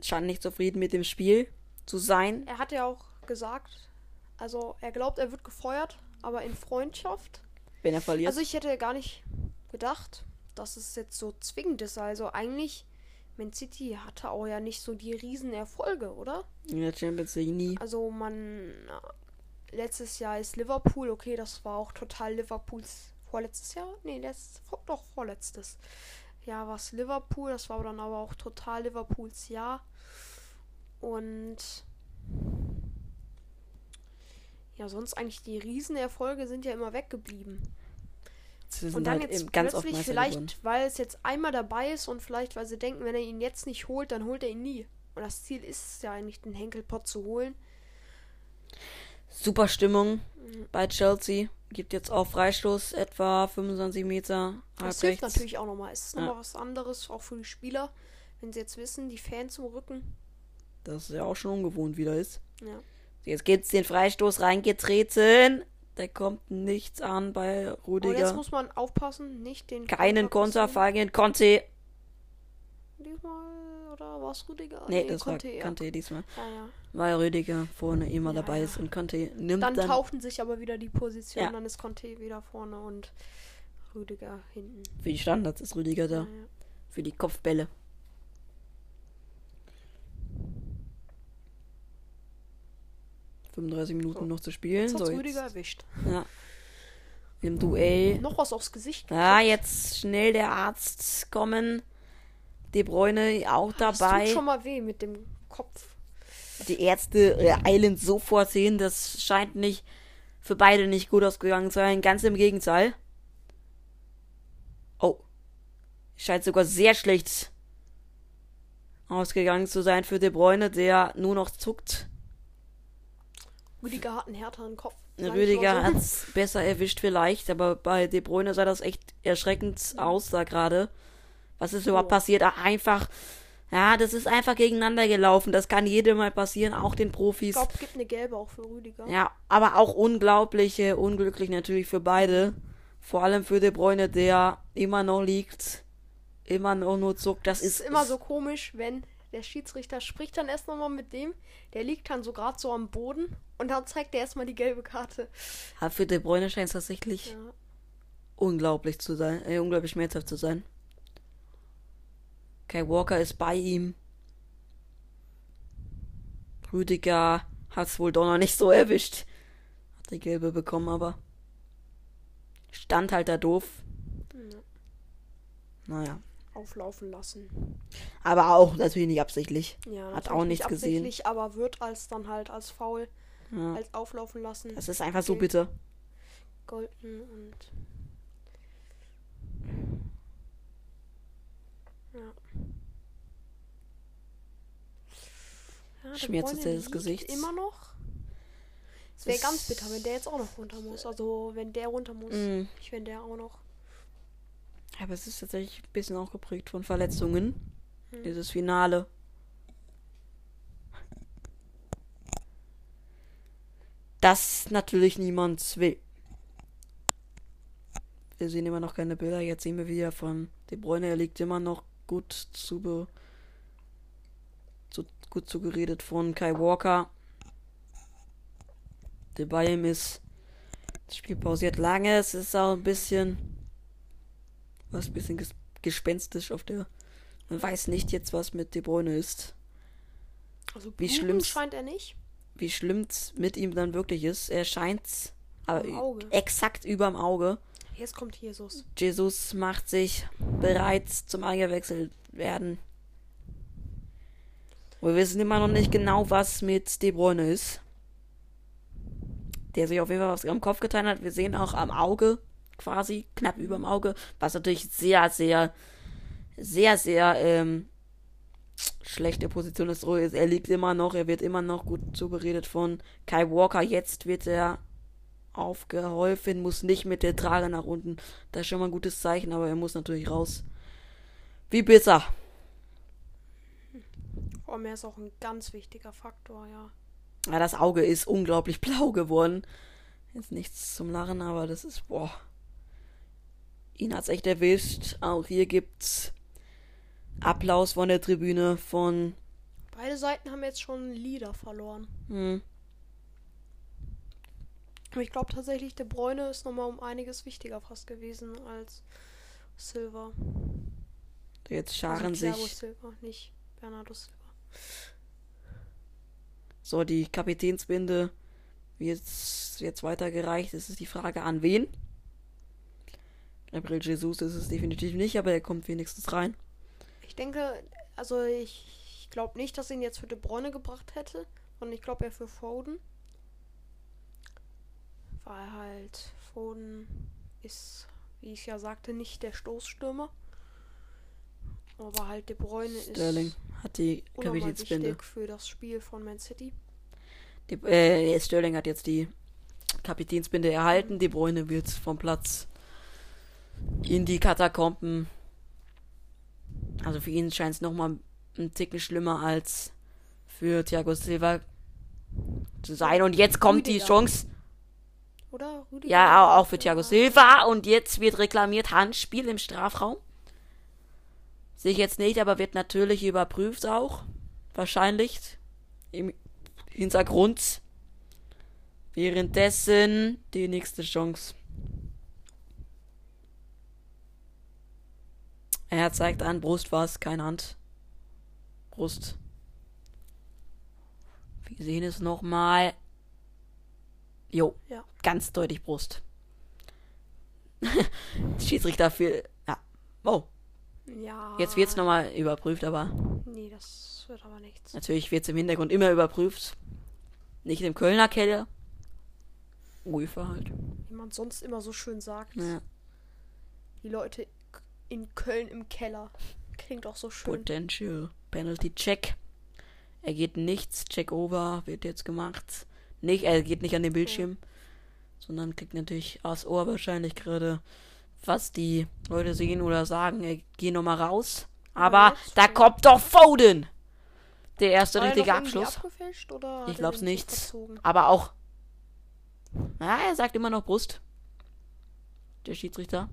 Scheint nicht zufrieden mit dem Spiel zu sein. Er hat ja auch gesagt, also er glaubt, er wird gefeuert, aber in Freundschaft. Wenn er verliert. Also ich hätte gar nicht gedacht, dass es jetzt so zwingend ist. Also eigentlich, Man City hatte auch ja nicht so die Riesenerfolge, oder? in der Champions League nie. Also man letztes Jahr ist Liverpool, okay, das war auch total Liverpools vorletztes Jahr? Nee, letztes, doch vorletztes. Ja, war es Liverpool, das war dann aber auch total Liverpools Jahr. Und ja, sonst eigentlich die Riesenerfolge sind ja immer weggeblieben. Und dann halt jetzt ganz plötzlich, vielleicht, geworden. weil es jetzt einmal dabei ist und vielleicht, weil sie denken, wenn er ihn jetzt nicht holt, dann holt er ihn nie. Und das Ziel ist ja eigentlich, den Henkelpott zu holen. Super Stimmung bei Chelsea. Gibt jetzt auch Freistoß, etwa 25 Meter Das hilft rechts. natürlich auch nochmal. Es ist Ja. nochmal was anderes, auch für die Spieler, wenn sie jetzt wissen, die Fans im Rücken. Das ist ja auch schon ungewohnt wieder ist. Ja. Jetzt gibt's den Freistoß reingetreten. Da kommt nichts an bei Und jetzt Rudiger. muss man aufpassen, nicht den. Keinen Konter fangen. Conte. Diesmal, oder war es Rüdiger? Nee, das Conte, war ja. Conte diesmal. Ja, ja. Weil Rüdiger vorne immer Ja, dabei ja. ist und Conte nimmt Dann, dann. tauchten sich aber wieder die Positionen, Ja. dann ist Conte wieder vorne und Rüdiger hinten. für die Standards ist Rüdiger da. Ja, ja. Für die Kopfbälle. ...35 Minuten So. noch zu spielen. Jetzt So, hat's jetzt, Rüdiger erwischt. ja. Im Duell. Noch was aufs Gesicht. Ja, jetzt schnell der Arzt kommen. De Bruyne auch Das dabei. tut schon mal weh mit dem Kopf. die Ärzte äh, eilen sofort hin. Das scheint nicht für beide nicht gut ausgegangen zu sein. Ganz im Gegenteil. Oh. Scheint sogar sehr schlecht ausgegangen zu sein für De Bruyne, der nur noch zuckt. Rüdiger hat einen härteren Kopf. Rüdiger hat es besser erwischt vielleicht, aber bei De Bruyne sah das echt erschreckend aus da gerade. Was ist überhaupt oh. passiert? Ach, einfach, ja, das ist einfach gegeneinander gelaufen. Das kann jedem mal passieren, auch den Profis. Ich glaube, es gibt eine gelbe auch für Rüdiger. Ja, aber auch unglaubliche, unglücklich natürlich für beide. Vor allem für De Bruyne, der immer noch liegt, immer noch nur zuckt. Das, das ist, ist immer so komisch, wenn der Schiedsrichter spricht dann erst nochmal mit dem, der liegt dann so gerade so am Boden und dann zeigt er erstmal die gelbe Karte. Aber für De Bruyne scheint es tatsächlich ja. unglaublich zu sein, äh, unglaublich schmerzhaft zu sein. Kai Walker ist bei ihm. Rüdiger hat es wohl doch noch nicht so erwischt. Hat die gelbe bekommen, aber stand halt da doof. Ja. Naja auflaufen lassen. Aber auch natürlich nicht absichtlich. Ja, Hat auch nichts nicht gesehen. aber wird als dann halt als faul ja. als auflaufen lassen. Das ist einfach so bitter. Golden und ja. ja Schmerzt das Gesicht. Immer noch. Es wäre ganz bitter, wenn der jetzt auch noch runter muss. Also wenn der runter muss. Mm. Ich wenn der auch noch. Aber es ist tatsächlich ein bisschen auch geprägt von Verletzungen. Hm. Dieses Finale. Das natürlich niemand will. Wir sehen immer noch keine Bilder. Jetzt sehen wir wieder von De Bruyne. Er liegt immer noch gut zu, be zu gut zugeredet von Kai Walker. Der bei ihm ist. Das Spiel pausiert lange. Es ist auch ein bisschen was ein bisschen ges gespenstisch auf der. Man weiß nicht jetzt, was mit De Bruyne ist. Also wie schlimm scheint er nicht. Wie schlimm mit ihm dann wirklich ist. Er scheint aber exakt überm Auge. Jetzt kommt Jesus. Jesus macht sich bereit zum eingewechselt werden. Wir wissen immer noch nicht genau, was mit De Bruyne ist. Der sich auf jeden Fall was am Kopf getan hat. Wir sehen auch am Auge, quasi, knapp über dem Auge, was natürlich sehr, sehr, sehr, sehr ähm, schlechte Position ist. Er liegt immer noch, er wird immer noch gut zugeredet von Kai Walker. Jetzt wird er aufgeholfen, muss nicht mit der Trage nach unten. Das ist schon mal ein gutes Zeichen, aber er muss natürlich raus. Wie bitter. Vor allem er ist auch ein ganz wichtiger Faktor, ja. Ja, das Auge ist unglaublich blau geworden. Jetzt nichts zum Lachen, aber das ist, boah ihn hat's echt erwischt. Auch hier gibt's Applaus von der Tribüne von. Beide Seiten haben jetzt schon Lieder verloren. Hm. Aber ich glaube tatsächlich, der Bräune ist nochmal um einiges wichtiger fast gewesen als Silver. Jetzt scharen also sich. Silva, nicht Bernardo Silva. So, die Kapitänsbinde wird jetzt weitergereicht. Es ist die Frage an wen? Gabriel Jesus ist es definitiv nicht, aber er kommt wenigstens rein. Ich denke, also ich, glaube nicht, dass ihn jetzt für De Bruyne gebracht hätte. Und ich glaube eher für Foden. Weil halt Foden ist, wie ich ja sagte, nicht der Stoßstürmer. Aber halt De Bruyne ist. Sterling hat die Kapitänsbinde. für das Spiel von Man City. Die, äh, Sterling hat jetzt die Kapitänsbinde erhalten. De Bruyne wird vom Platz in die Katakomben. Also für ihn scheint es nochmal ein Ticken schlimmer als für Thiago Silva zu sein. Und jetzt kommt Rüdiger. die Chance. Oder? Rüdiger ja, auch für Thiago Silva. Und jetzt wird reklamiert Handspiel im Strafraum. Sehe ich jetzt nicht, aber wird natürlich überprüft auch. Wahrscheinlich. Im Hintergrund. Währenddessen die nächste Chance. Er zeigt an, Brust war es, keine Hand. Brust. Wir sehen es nochmal. Jo, ja. ganz deutlich Brust. Schiedsrichter für. Ja. Oh. Ja. Jetzt wird es nochmal überprüft, aber. Nee, das wird aber nichts. Natürlich wird es im Hintergrund immer überprüft. Nicht im Kölner Keller. UEFA halt. Wie man sonst immer so schön sagt. Ja. Die Leute in Köln im Keller. Klingt auch so schön. Potential Penalty Check. Er geht nichts. Check over wird jetzt gemacht. Nicht, er geht nicht an den Bildschirm, sondern kriegt natürlich aus Ohr wahrscheinlich gerade, was die Leute sehen oder sagen. Er geht nochmal raus. Aber jetzt da kommt doch Foden! Der erste er richtige doch Abschluss. Ich glaub's nicht. Aber auch. Na, er sagt immer noch Brust. Der Schiedsrichter.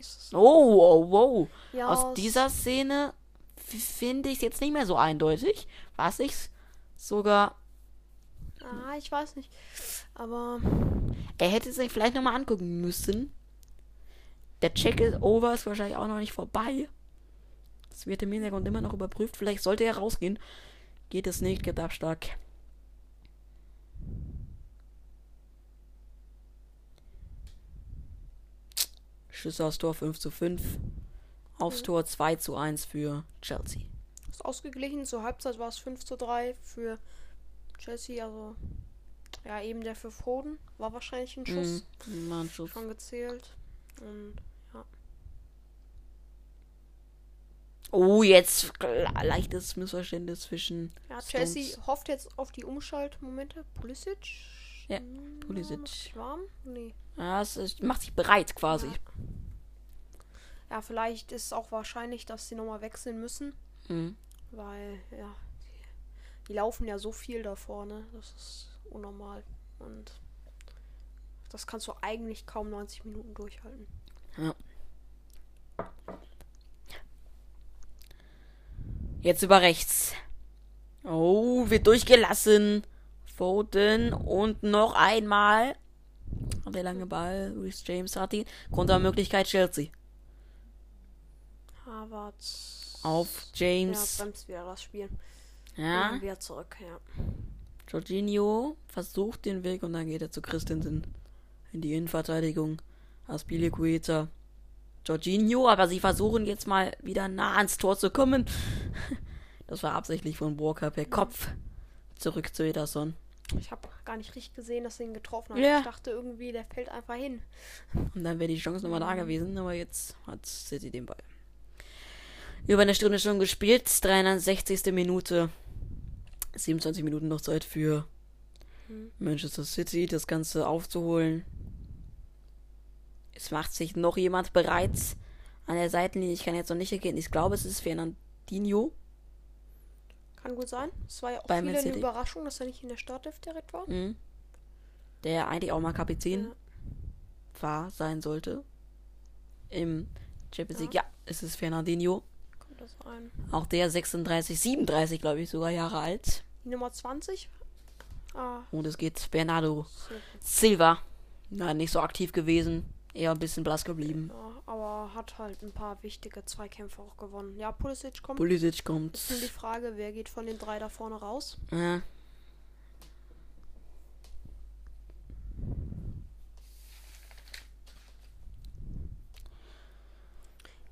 Ist es- Oh, oh, wow. Ja, Aus es- dieser Szene finde ich es jetzt nicht mehr so eindeutig. Was ich's sogar. Ah, ich weiß nicht. Aber Er hätte sich vielleicht nochmal angucken müssen. Der Check ist over, ist wahrscheinlich auch noch nicht vorbei. Das wird im Hintergrund immer noch überprüft. Vielleicht sollte er rausgehen. Geht es nicht, gibt Schüsse aufs Tor 5 zu 5. Aufs Tor 2 zu 1 für Chelsea. ist ausgeglichen. Zur Halbzeit war es 5 zu 3 für Chelsea. Also, ja, eben der für Foden war wahrscheinlich ein Schuss. Mhm, war ein Schuss. Schon gezählt. Und ja. Oh, jetzt leichtes Missverständnis zwischen. Ja, Stones. Chelsea hofft jetzt auf die Umschaltmomente. Pulisic? Ja, Pulisic. warm? Nee. Ja, es ist, macht sich bereit quasi. Ja. Ja, vielleicht ist es auch wahrscheinlich, dass sie nochmal wechseln müssen. Mhm. Weil, ja, die, die laufen ja so viel da vorne. Das ist unnormal. Und das kannst du eigentlich kaum 90 Minuten durchhalten. Jetzt über rechts. Oh, wird durchgelassen. Foden und noch einmal. Der lange Ball. Reece James hat ihn. Kontermöglichkeit Chelsea. Havertz. Auf Ja, James. bremst wieder das Spiel. Ja. Und wieder zurück, ja. Jorginho versucht den Weg und dann geht er zu Christensen in die Innenverteidigung. Aspilicueta. Jorginho, aber sie versuchen jetzt mal wieder nah ans Tor zu kommen. Das war absichtlich von Walker per Kopf. Zurück zu Ederson. Ich habe gar nicht richtig gesehen, dass er ihn getroffen hat. Ja. Ich dachte irgendwie, der fällt einfach hin. Und dann wäre die Chance nochmal da gewesen, aber jetzt hat City den Ball. Über eine Stunde schon gespielt, 360. Minute. 27 Minuten noch Zeit für Manchester City, das Ganze aufzuholen. Es macht sich noch jemand bereit an der Seitenlinie. Ich kann jetzt noch nicht erkennen. Ich glaube, es ist Fernandinho. Kann gut sein. Es war ja auch Bei wieder eine. Überraschung, dass er nicht in der Startelf direkt war. Mhm. Der eigentlich auch mal Kapitän Ja. war, sein sollte. Im Champions League. Ja, es ist Fernandinho. Kommt das rein. Auch der 36, 37, glaube ich, sogar Jahre alt. Die Nummer 20. Ah, Und es geht Bernardo. Silva. Na, nicht so aktiv gewesen. Eher ein bisschen blass geblieben. ja, hat halt ein paar wichtige Zweikämpfe auch gewonnen. Ja, Pulisic kommt. Pulisic kommt. Ist nur die Frage, wer geht von den drei da vorne raus? Ja.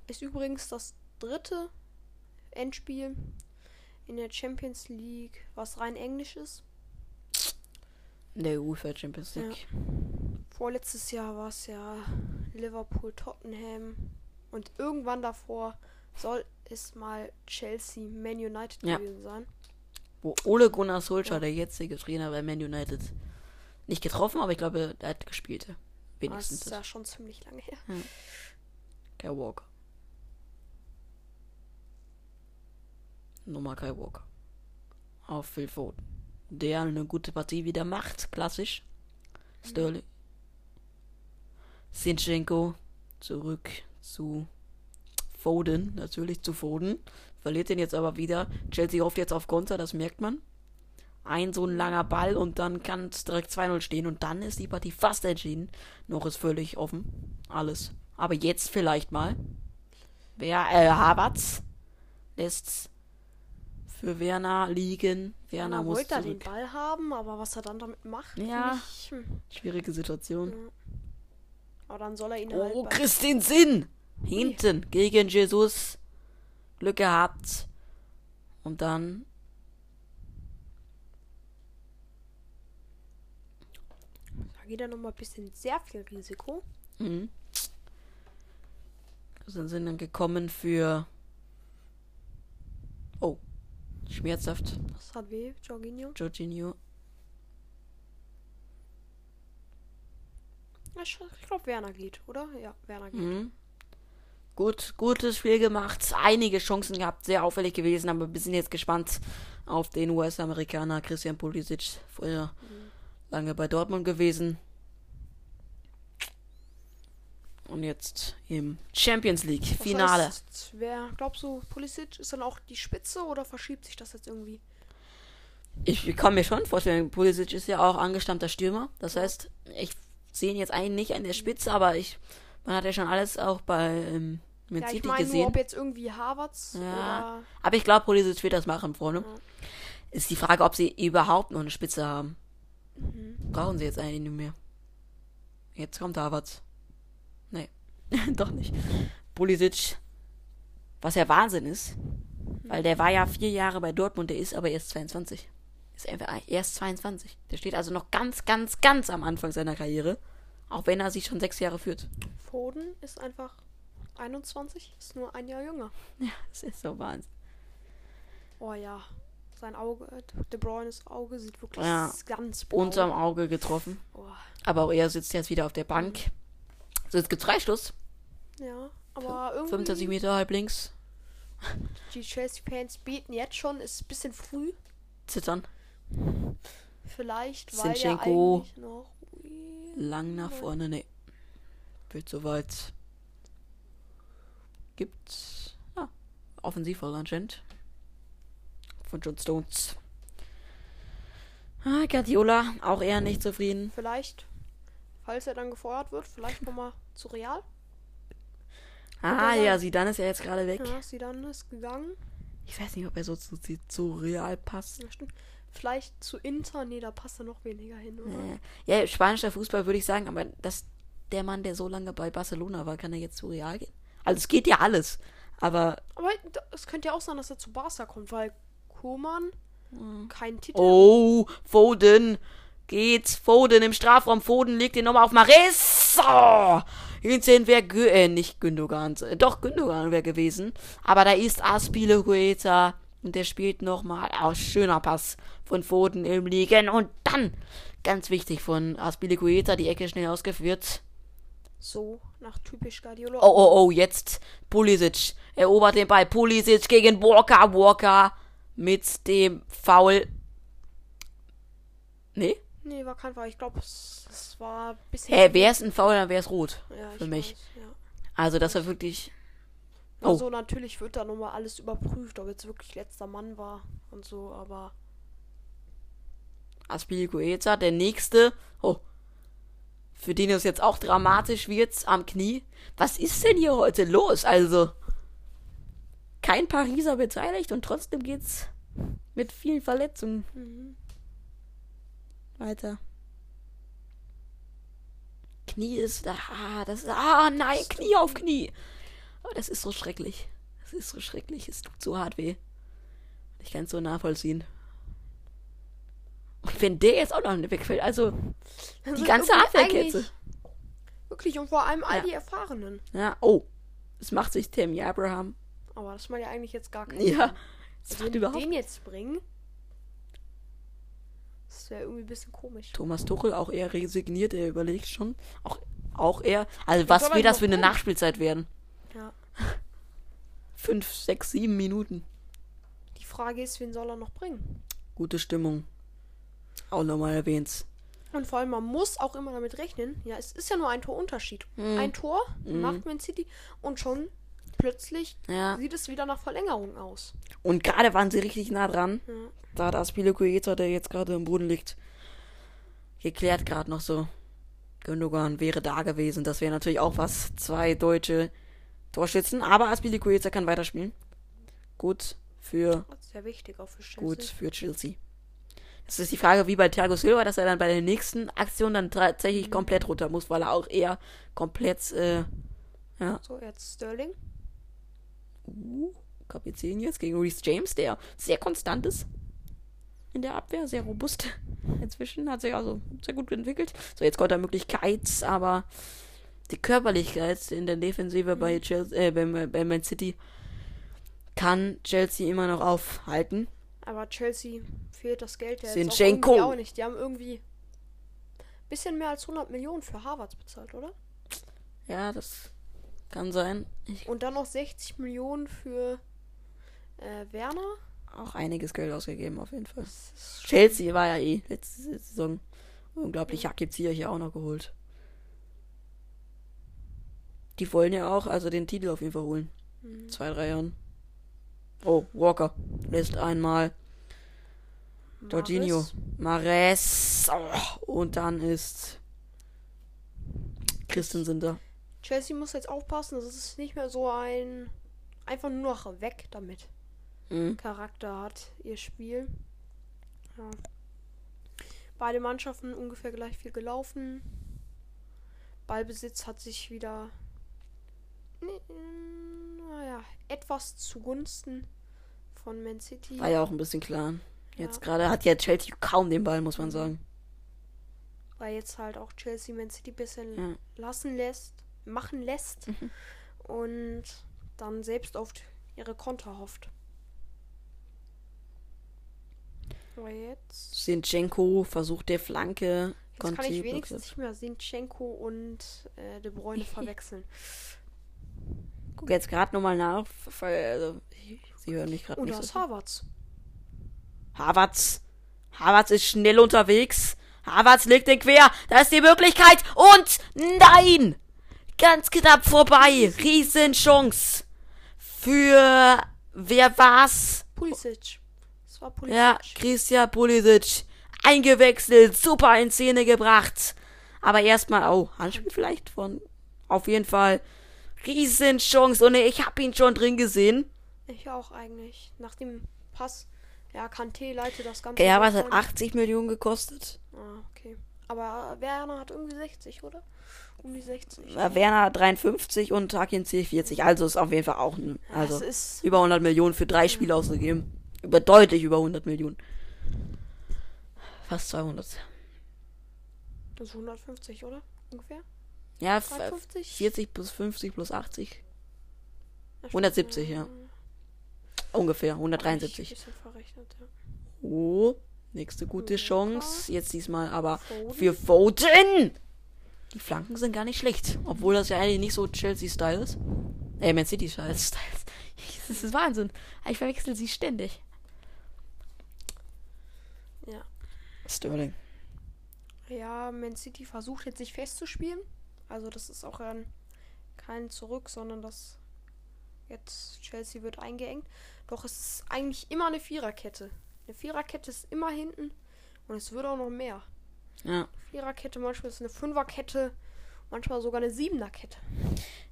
Ist übrigens das dritte Endspiel in der Champions League, was rein Englisch ist. In der UEFA Champions League. Vorletztes Jahr war es ja Liverpool, Tottenham und irgendwann davor soll es mal Chelsea, Man United Ja. gewesen sein. Wo Ole Gunnar Solskjaer, Ja. der jetzige Trainer bei Man United, nicht getroffen, aber ich glaube, er hat gespielt. Das Wenigstens. ist ja schon ziemlich lange her. Kai Walker. Nochmal Kai Walker. Auf Phil Foden. Der eine gute Partie wieder macht. Klassisch. Sterling. Sinchenko. Zurück zu Foden. Natürlich zu Foden. Verliert den jetzt aber wieder. Chelsea hofft jetzt auf Konter, das merkt man. Ein so ein langer Ball und dann kann es direkt 2-0 stehen und dann ist die Partie fast entschieden. Noch ist völlig offen. Alles. Aber jetzt vielleicht mal. Wer, äh, Havertz lässt für Werner liegen. Werner Werner muss wollte da den zurück. Ball haben, aber was er dann damit macht, Ja. ich, hm. Schwierige Situation. Aber dann soll er ihn Oh, halt bei- Christensen! Hinten gegen Jesus. Glück gehabt. Und dann. Da geht er nochmal ein bisschen sehr viel Risiko. Mhm. Sind sie dann gekommen für. Oh. Schmerzhaft. Das hat weh, Jorginho. Jorginho. Ich, glaube, Werner geht, oder? Ja, Werner geht. Mhm. Gut, gutes Spiel gemacht. Einige Chancen gehabt, sehr auffällig gewesen, aber wir sind jetzt gespannt auf den US-Amerikaner Christian Pulisic. Vorher lange bei Dortmund gewesen. Und jetzt im Champions League Das Finale. Heißt, wer, glaubst du, Pulisic ist dann auch die Spitze oder verschiebt sich das jetzt irgendwie? Ich kann mir schon vorstellen, Pulisic ist ja auch angestammter Stürmer. Das heißt, ich sehe ihn jetzt eigentlich nicht an der Spitze, aber ich, man hat ja schon alles auch bei ähm, Man Ja, ich City meine nur, gesehen. ob jetzt irgendwie Harvards Ja. Aber ich glaube, Pulisic wird das machen, Freunde. Ja. Ist die Frage, ob sie überhaupt noch eine Spitze haben. Mhm. Brauchen sie jetzt eigentlich nicht mehr. Jetzt kommt Havertz. Nee, doch nicht. Pulisic, was ja Wahnsinn ist, weil der war ja vier Jahre bei Dortmund, der ist aber erst 22. Ist einfach erst 22. Der steht also noch ganz, ganz, ganz am Anfang seiner Karriere. Auch wenn er sich schon sechs Jahre führt. Foden ist einfach 21, ist nur ein Jahr jünger. Ja, das ist so Wahnsinn. Oh ja, sein Auge, äh, De Bruynes Auge sieht wirklich Ja. ganz blau. Unterm Auge getroffen. Oh, Aber auch er sitzt jetzt wieder auf der Bank. So, jetzt gibt's Freistoß. ja, aber irgendwie 25 Meter halb links. die Chelsea-Fans beten jetzt schon, ist ein bisschen früh. Zittern. Vielleicht, ja Zinchenko. eigentlich noch... Lang nach vorne, nee. Wird soweit. Gibt's. Ja, Offensivfall anscheinend. Von John Stones. Ah, Guardiola, auch eher nicht zufrieden. Vielleicht, falls er dann gefeuert wird, vielleicht nochmal zu Real. Ah, ja, Zidane ist ja jetzt gerade weg. Ja, Zidane ist gegangen. Ich weiß nicht, ob er so zu, zu, zu Real passt. Ja, stimmt. Vielleicht zu Inter, nee, da passt er noch weniger hin, oder? Äh, Ja, spanischer Fußball würde ich sagen, aber dass der Mann, der so lange bei Barcelona war, kann er jetzt zu Real gehen? Also es geht ja alles. Aber Aber es könnte ja auch sein, dass er zu Barca kommt, weil Koman keinen Titel. Oh, Foden. Geht's. Foden im Strafraum. Foden legt den nochmal auf Marissa. Hinten wäre Gü äh, nicht Gündogan. Doch, Gündogan wäre gewesen. Aber da ist Aspilicueta. Und der spielt nochmal. Oh, schöner Pass von Foden im Liegen. Und dann, ganz wichtig, von Aspilicueta die Ecke schnell ausgeführt. So, nach typisch Guardiola. Oh, oh, oh, jetzt Pulisic erobert den Ball. Pulisic gegen Walker. Walker mit dem Foul. Nee? Nee, war kein Fall. Ich glaube, es, es war ein bisschen. Hä, wäre es ein Foul, dann wäre es rot. ja, für ich mich. Weiß, ja. Also das war wirklich. Oh. Also natürlich wird da nochmal alles überprüft, ob jetzt wirklich letzter Mann war und so, aber Aspilicueta, der nächste. Oh. Für den es jetzt auch dramatisch wird am Knie. Was ist denn hier heute los? Also. Kein Pariser beteiligt und trotzdem geht's mit vielen Verletzungen mhm. weiter. Knie ist da. Ah, das ist. Ah, nein, Knie auf Knie. Oh, das ist so schrecklich. Das ist so schrecklich. Es tut so hart weh. Ich kann es so nachvollziehen. Und wenn der jetzt auch noch wegfällt, also die sind ganze Abwehrkette. Wirklich, und vor allem all Ja. die Erfahrenen. Ja, oh. Es macht sich Tammy Abraham. Aber das macht ja eigentlich jetzt gar keinen Ja. Es Also wenn die überhaupt. den jetzt bringen, das wäre irgendwie ein bisschen komisch. Thomas Tuchel auch eher resigniert, er überlegt schon. Auch, auch eher. Also was soll er will das für eine? Nachspielzeit werden? Fünf, sechs, sieben Minuten. Die Frage ist, wen soll er noch bringen? Gute Stimmung. Auch nochmal erwähnt. Und vor allem, man muss auch immer damit rechnen, ja, es ist ja nur ein Torunterschied. Mhm. Ein Tor macht Man City und schon plötzlich Ja. sieht es wieder nach Verlängerung aus. Und gerade waren sie richtig nah dran. Ja. Da hat Aspilicueta, der jetzt gerade im Boden liegt, geklärt gerade noch so. Gündogan wäre da gewesen. Das wäre natürlich auch was. Zwei deutsche Torschützen. Aber Aspilicueta kann weiterspielen. Gut für, sehr wichtig auch für Chelsea. gut für Chelsea. Das ist die Frage, wie bei Thiago Silva, dass er dann bei der nächsten Aktion dann tatsächlich komplett runter muss, weil er auch eher komplett, äh, ja. So, jetzt Sterling. Kapitän jetzt gegen Reese James, der sehr konstant ist in der Abwehr, sehr robust. Inzwischen hat sich also sehr gut entwickelt. So, jetzt kommt er Möglichkeit, aber die Körperlichkeit in der Defensive bei, Chelsea, äh, bei, bei Man City kann Chelsea immer noch aufhalten. Aber Chelsea fehlt das Geld ja jetzt auch auch nicht. Die haben irgendwie bisschen mehr als 100 Millionen für Harvards bezahlt, oder? Ja, das kann sein. Ich Und dann noch 60 Millionen für äh, Werner. auch einiges Geld ausgegeben, auf jeden Fall. Chelsea war ja eh letzte Saison unglaublich. Ja, gibt's hier hier auch noch geholt. Die wollen ja auch also den Titel auf jeden Fall holen. Mhm. Zwei, drei Jahren. Oh, Walker lässt einmal. Jorginho. Mahrez. Mares. Oh, und dann ist Christensen da. Chelsea muss jetzt aufpassen, dass es nicht mehr so ein einfach nur noch weg damit Mhm. Charakter hat, ihr Spiel. Ja. Beide Mannschaften ungefähr gleich viel gelaufen. Ballbesitz hat sich wieder naja, etwas zugunsten von Man City. War ja auch ein bisschen klar. Jetzt Ja. gerade hat ja Chelsea kaum den Ball, muss man sagen. Weil jetzt halt auch Chelsea Man City ein bisschen Ja. lassen lässt, machen lässt Mhm. und dann selbst auf ihre Konter hofft. Aber jetzt, Sinchenko versucht der Flanke. jetzt kann ich wenigstens nicht mehr Sinchenko und äh, De Bruyne verwechseln. Guck jetzt gerade nochmal nach. weil, Also, sie hören mich gerade Und nicht. das So. Harvards. Havertz. Havertz ist schnell unterwegs. Havertz legt den quer. Da ist die Möglichkeit. Und nein! Ganz knapp vorbei. Riesenchance. Für wer war's? Pulisic. Das war Pulisic. Ja, Christian Pulisic. Eingewechselt. Super in Szene gebracht. Aber erstmal, oh, Handspiel vielleicht von. Auf jeden Fall. Riesenchance. Und ich hab ihn schon drin gesehen. Ich auch eigentlich. Nach dem Pass. Ja, Kanté leitet das Ganze. Ja, was hat ein. 80 Millionen gekostet? Ah, okay. Aber Werner hat irgendwie 60, oder? Um die 60. Äh, Werner 53 und Hakin C 40. Also ist auf jeden Fall auch ein, also über 100 Millionen für drei Spiele ausgegeben. Über deutlich über 100 Millionen. Fast 200. das ist 150, oder? Ungefähr? Ja, f- 53? 40 plus 50 plus 80. Ja, 170, stimmt, ja. Ungefähr, Ich 173. bisschen verrechnet, ja. Oh, nächste gute. Chance. Jetzt diesmal aber für Foden. Die Flanken sind gar nicht schlecht. Obwohl das ja eigentlich nicht so Chelsea-Style ist. Äh, Man City-Style. Das ist Wahnsinn. Ich verwechsel sie ständig. Ja. Sterling. Ja, Man City versucht jetzt sich festzuspielen. Also das ist auch ein, kein Zurück, sondern das jetzt Chelsea wird eingeengt. Doch es ist eigentlich immer eine Viererkette. Eine Viererkette ist immer hinten und es wird auch noch mehr. Ja. Viererkette, manchmal ist es eine Fünferkette, manchmal sogar eine Siebenerkette.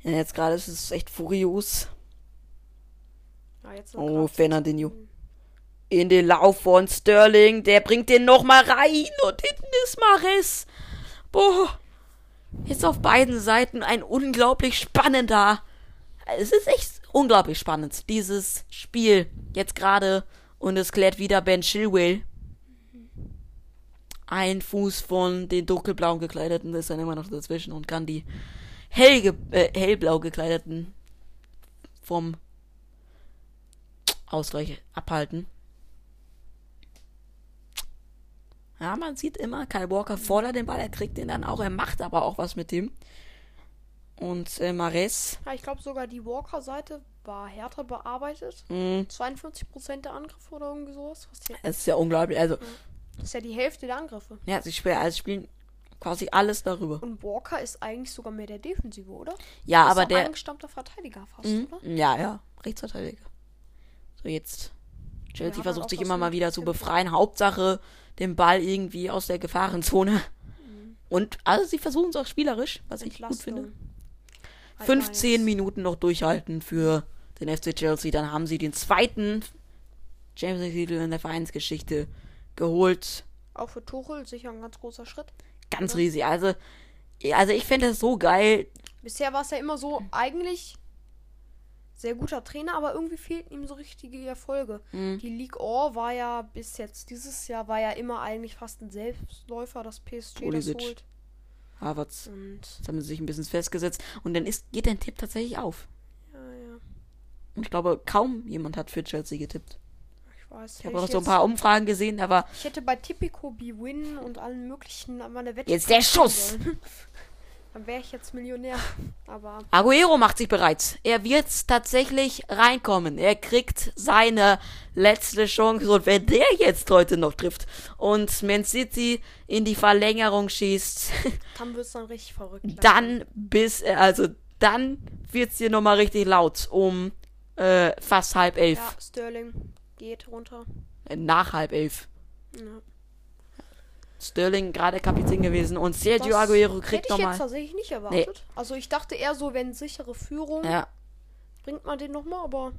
ja jetzt gerade ist es echt furios. Ja, jetzt Oh, Fernandinho. In den Lauf von Sterling. Der bringt den nochmal rein. Und hinten ist Maris. Boah. Jetzt auf beiden Seiten ein unglaublich spannender. Es ist echt unglaublich spannend, dieses Spiel. Jetzt gerade. Und es klärt wieder Ben Chilwell. Ein Fuß von den dunkelblau gekleideten ist dann immer noch dazwischen und kann die hellge äh, hellblau gekleideten vom Ausgleich abhalten. Ja, man sieht immer, Kyle Walker fordert den Ball, er kriegt den dann auch, er macht aber auch was mit dem. Und äh, Mares, Ja, ich glaube sogar die Walker-Seite war härter bearbeitet. mh, 52% der Angriffe oder irgendwie sowas. Was es ist ja unglaublich. Also, das ist ja die Hälfte der Angriffe. ja, sie spielen, also spielen quasi alles darüber. Und Walker ist eigentlich sogar mehr der Defensive, oder? Ja, ist aber der. angestammter Verteidiger fast, Mhm, oder? ja, ja, Rechtsverteidiger. So, jetzt. Chelsea dann versucht sich immer mal wieder zu befreien. Hauptsache den Ball irgendwie aus der Gefahrenzone. Mhm. Und also sie versuchen es auch spielerisch, was ich gut finde. Entlastung. Halt 15 nice. Minuten noch durchhalten für den FC Chelsea. Dann haben sie den zweiten Champions League-Titel in der Vereinsgeschichte geholt. Auch für Tuchel sicher ein ganz großer Schritt. Ganz Ja. riesig. Also, also ich fände das so geil. Bisher war es ja immer so, eigentlich sehr guter Trainer, aber irgendwie fehlten ihm so richtige Erfolge. Mhm. Die League Or war ja bis jetzt dieses Jahr war ja immer eigentlich fast ein Selbstläufer, das PSG Pulisic. das holt. Havertz. Und Jetzt haben sie sich ein bisschen festgesetzt. Und dann ist, geht dein Tipp tatsächlich auf. ja, ja, Und ich glaube, kaum jemand hat für Chelsea getippt. ich weiß. Ich habe auch so ein paar Umfragen gesehen, aber Ich hätte bei Tipico B-Win und allen möglichen an meine Wette. Jetzt der Schuss! Dann wäre ich jetzt Millionär. Aber Aguero macht sich bereit. Er wird tatsächlich reinkommen. Er kriegt seine letzte Chance. Und wenn der jetzt heute noch trifft und Man City in die Verlängerung schießt, dann wird es dann richtig verrückt. langsam. dann bis, äh, also dann wird's hier nochmal richtig laut um äh, fast halb elf. Ja, Sterling geht runter. Nach halb elf. Ja. Sterling gerade Kapitän gewesen und Sergio Das Aguero Hätte kriegt ich jetzt nochmal. tatsächlich nicht erwartet. Also ich dachte eher so, wenn sichere Führung, Ja, bringt man den nochmal, aber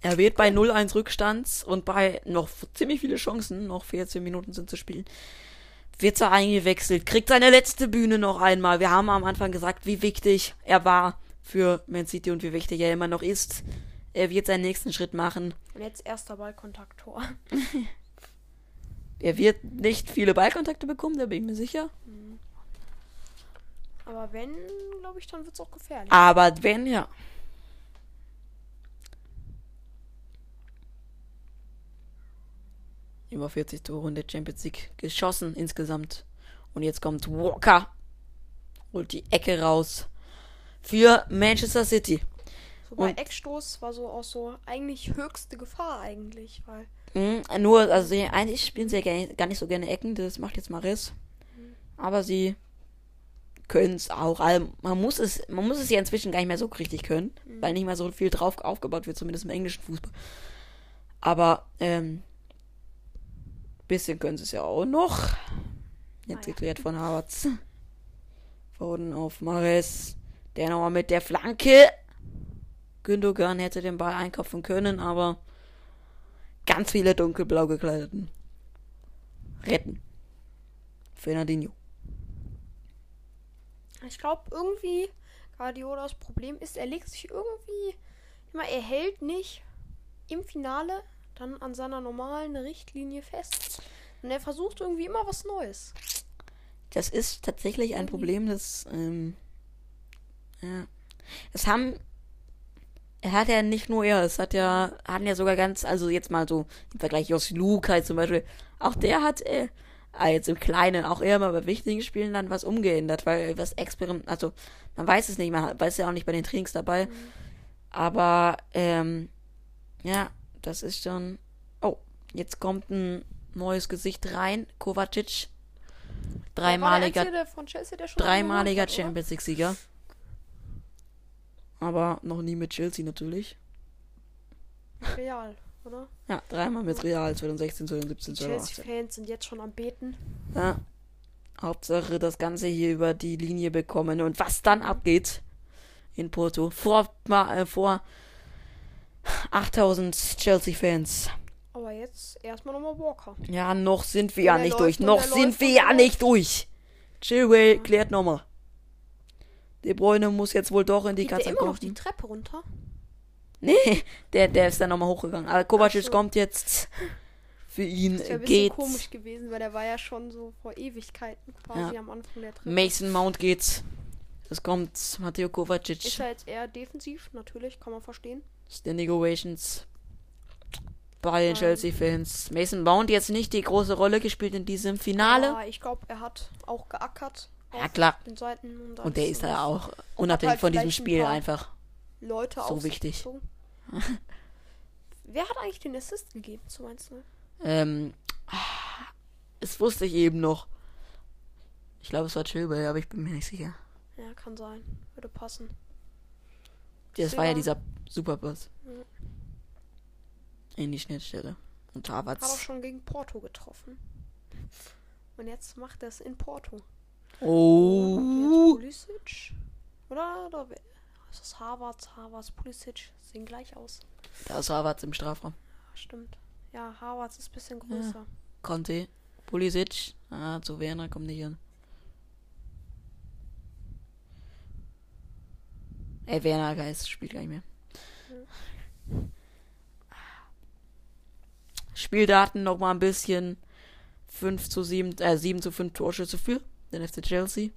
er wird bei 0-1 Rückstands und bei noch ziemlich viele Chancen, noch 14 Minuten sind zu spielen, wird er eingewechselt, kriegt seine letzte Bühne noch einmal. Wir haben am Anfang gesagt, wie wichtig er war für Man City und wie wichtig er immer noch ist. Er wird seinen nächsten Schritt machen. und jetzt erster Ballkontakt-Tor. Er wird nicht viele Ballkontakte bekommen, da bin ich mir sicher. Aber wenn, glaube ich, dann wird es auch gefährlich. Aber wenn ja. Über 40 Tore in der Champions League geschossen insgesamt. Und jetzt kommt Walker. Holt die Ecke raus. Für Manchester City. so bei und- Eckstoß war so auch so eigentlich höchste Gefahr eigentlich, weil Mhm, nur, also sie, eigentlich spielen sie ja gar nicht, so gerne Ecken. Das macht jetzt Maris. Aber sie können es auch. Also man muss es, man muss es ja inzwischen gar nicht mehr so richtig können, weil nicht mehr so viel drauf aufgebaut wird, zumindest im englischen Fußball. Aber ähm, bisschen können sie es ja auch noch. Jetzt Ah geklärt von Havertz. Foden auf Maris. Der nochmal mit der Flanke. Gündogan hätte den Ball einkaufen können, aber ganz viele dunkelblau gekleideten retten. Fernandinho. ich glaube irgendwie Guardiolas Problem ist, er legt sich irgendwie immer, er hält nicht im Finale dann an seiner normalen Richtlinie fest. Und er versucht irgendwie immer was Neues. Das ist tatsächlich ein Problem, das, ähm, ja. Es haben, er hat ja nicht nur er, es hat ja, hatten ja sogar ganz, also jetzt mal so im Vergleich Jos Lukai zum Beispiel, auch der hat, äh, ah, jetzt im Kleinen, auch eher mal bei wichtigen Spielen dann was umgeändert, weil was Experiment, also man weiß es nicht, man weiß ja auch nicht bei den Trainings dabei, aber, ähm, ja, das ist schon, oh, jetzt kommt ein neues Gesicht rein, Kovacic, dreimaliger der der Dreimaliger? Champions League-Sieger. Aber noch nie mit Chelsea natürlich. Real, oder? Ja, dreimal mit Real 2016, 2017, Die 2018. Chelsea-Fans sind jetzt schon am Beten. Ja. Hauptsache das Ganze hier über die Linie bekommen. Und was dann abgeht in Porto. Vor, äh, vor 8000 Chelsea-Fans. Aber jetzt erstmal nochmal Walker. Ja, noch sind wir ja nicht durch. Noch sind wir ja nicht durch. Chilwell klärt nochmal. De Bruyne muss jetzt wohl doch in die Geht Katze immer noch kommen. die Treppe runter? Nee, der, der ist dann nochmal hochgegangen. Aber Kovacic so. kommt jetzt. Für ihn Das wäre ein geht's. komisch gewesen, weil der war ja schon so vor Ewigkeiten quasi Ja. am Anfang der Treppe. Mason Mount geht's. Es kommt Matteo Ist Kovacic. er jetzt eher defensiv, natürlich, kann man verstehen. Standing Ovations. Bei den. Chelsea-Fans. Mason Mount jetzt nicht die große Rolle gespielt in diesem Finale. Aber ich glaube, er hat auch geackert. Ja, klar. Den Seiten und, Und der ist ja auch unabhängig halt von diesem ein Spiel paar- einfach. Leute so wichtig. Wer hat eigentlich den Assist gegeben zu 1-0? Ähm, das wusste ich eben noch. Ich glaube, es war Chilwell, aber ich bin mir nicht sicher. Ja, kann sein. Würde passen. Das war ja dieser Superpass. Ja. In die Schnittstelle. Und Hat auch Havertz. schon gegen Porto getroffen. Und jetzt macht er es in Porto. Oh. Pulisic. Oder? oder ist das Harvards? Harvards, Pulisic. Sehen gleich aus. Da ist Havertz im Strafraum. Ja, stimmt. Ja, Harvards ist ein bisschen größer. Conte. Pulisic. Ah, zu Werner kommt nicht hin. Ey, Werner Geist spielt gar nicht mehr. Spieldaten noch mal ein bisschen 5 zu 7, äh, 7 zu 5 Torschüsse für den FC Chelsea.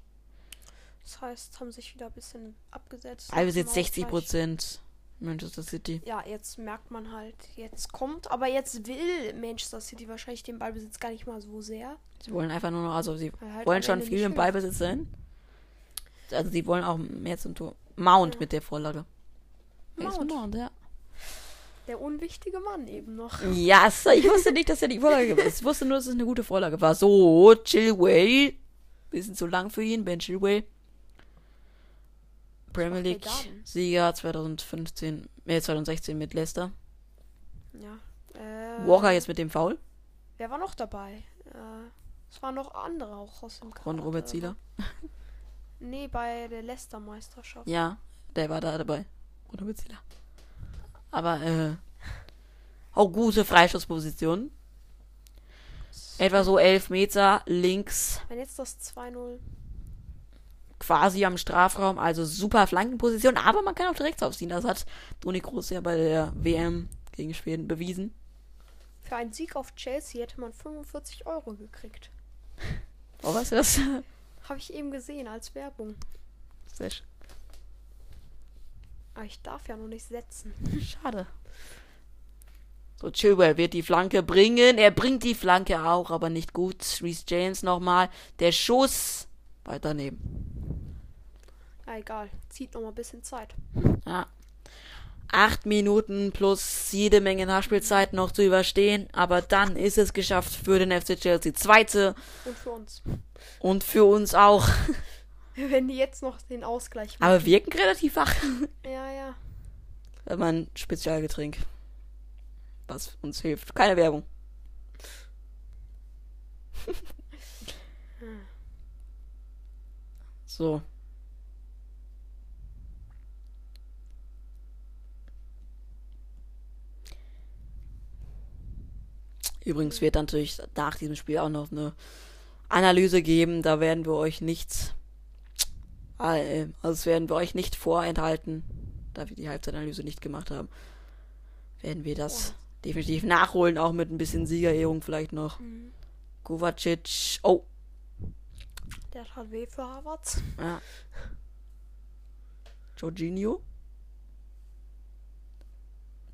Das heißt, haben sich wieder ein bisschen abgesetzt. Jetzt Zum 60 Ausgleich. Prozent Manchester City. Ja, jetzt merkt man halt, jetzt kommt, aber jetzt will Manchester City wahrscheinlich den Ballbesitz gar nicht mal so sehr. Sie wollen einfach nur noch, also sie halt wollen schon viel im. Ballbesitz sein. Also sie wollen auch mehr zum Tor. Mount Ja. mit der Vorlage. Mount. Mount, ja. Der unwichtige Mann eben noch. Ja, so, ich wusste nicht, dass er die Vorlage war. Ich wusste nur, dass es eine gute Vorlage war. So, Chilway. Bisschen zu lang für ihn, Ben Chilway. Premier League? Sieger 2015, äh, 2016 mit Leicester. Ja. Äh, Walker jetzt mit dem Foul Wer war noch dabei? Äh, es waren noch andere auch aus dem von Kader, Robert aber- Zieler. Nee, bei der Leicester-Meisterschaft. Ja, der war da dabei. Robert Zieler. Aber, äh, auch gute Freischussposition. Etwa so 11 Meter links Wenn jetzt das 2-0. quasi am Strafraum, also super Flankenposition, aber man kann auch direkt aufziehen. Das hat Toni Kroos ja bei der WM gegen Schweden bewiesen. Für einen Sieg auf Chelsea hätte man 45 Euro gekriegt. Oh, weißt du das? Habe ich eben gesehen als Werbung. Sehr sch- Aber ich darf ja noch nicht setzen. schade. So, Chilwell wird die Flanke bringen. Er bringt die Flanke auch, aber nicht gut. Reece James nochmal. Der Schuss. Weiter daneben. Ja, egal. Zieht noch mal ein bisschen Zeit. Ja. Acht Minuten plus jede Menge Nachspielzeit noch zu überstehen. Aber dann ist es geschafft für den FC Chelsea. Zweite Und für uns. und für uns auch. Wenn die jetzt noch den Ausgleich machen. Aber wirken relativ wach. Ja, ja. Wenn man Spezialgetränk. Was uns hilft. Keine Werbung. so. Übrigens wird natürlich nach diesem Spiel auch noch eine Analyse geben. Da werden wir euch nichts, äh, also das werden wir euch nicht vorenthalten, da wir die Halbzeitanalyse nicht gemacht haben. Werden wir das definitiv nachholen, auch mit ein bisschen Siegerehrung vielleicht noch. Mhm. Kovacic, oh, Der tat weh für Harvards. ja. Jorginho.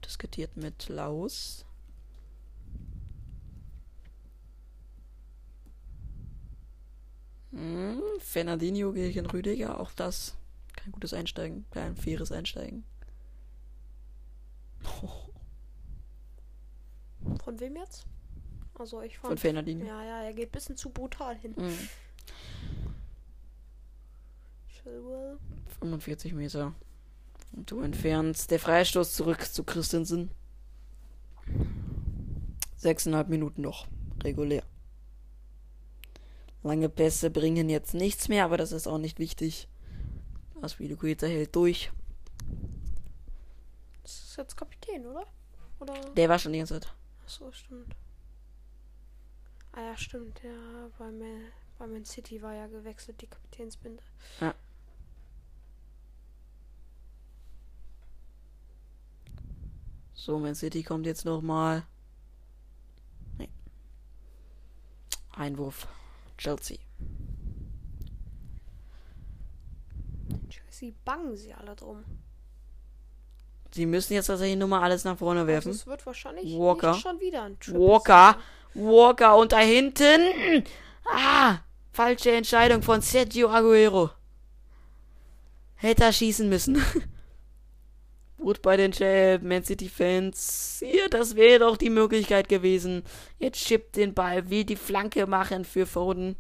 Diskutiert mit Laos. Hm, Fernandinho gegen Rüdiger, auch das kein gutes Einsteigen, kein faires Einsteigen. Von wem jetzt? Also ich Von fand. Fernandinho. Ja, ja, er geht ein bisschen zu brutal hin. Hm, Chilwell. 45 Meter. Und du entfernst. Der Freistoß zurück zu Christensen. Sechseinhalb Minuten noch. Regulär. Lange Pässe bringen jetzt nichts mehr, aber das ist auch nicht wichtig. Aspilicueta hält durch. Das ist jetzt Kapitän, oder? Oder? Der war schon die ganze Zeit. Achso, stimmt. Ah ja, stimmt. Ja, bei Man, bei Man City war ja gewechselt, die Kapitänsbinde. So, Man City kommt jetzt nochmal. Nee. Einwurf. Chelsea. Chelsea bangen sie alle drum. Sie müssen jetzt tatsächlich nur mal alles nach vorne Also werfen. es wird wahrscheinlich Walker. nicht schon wieder ein Triple Walker. sein. Walker und da hinten. Ah, falsche Entscheidung von Sergio Aguero. Hätte er schießen müssen. Gut bei den Ch- Man City Fans. Hier, das wäre doch die Möglichkeit gewesen. Jetzt chippt den Ball, will die Flanke machen für Foden.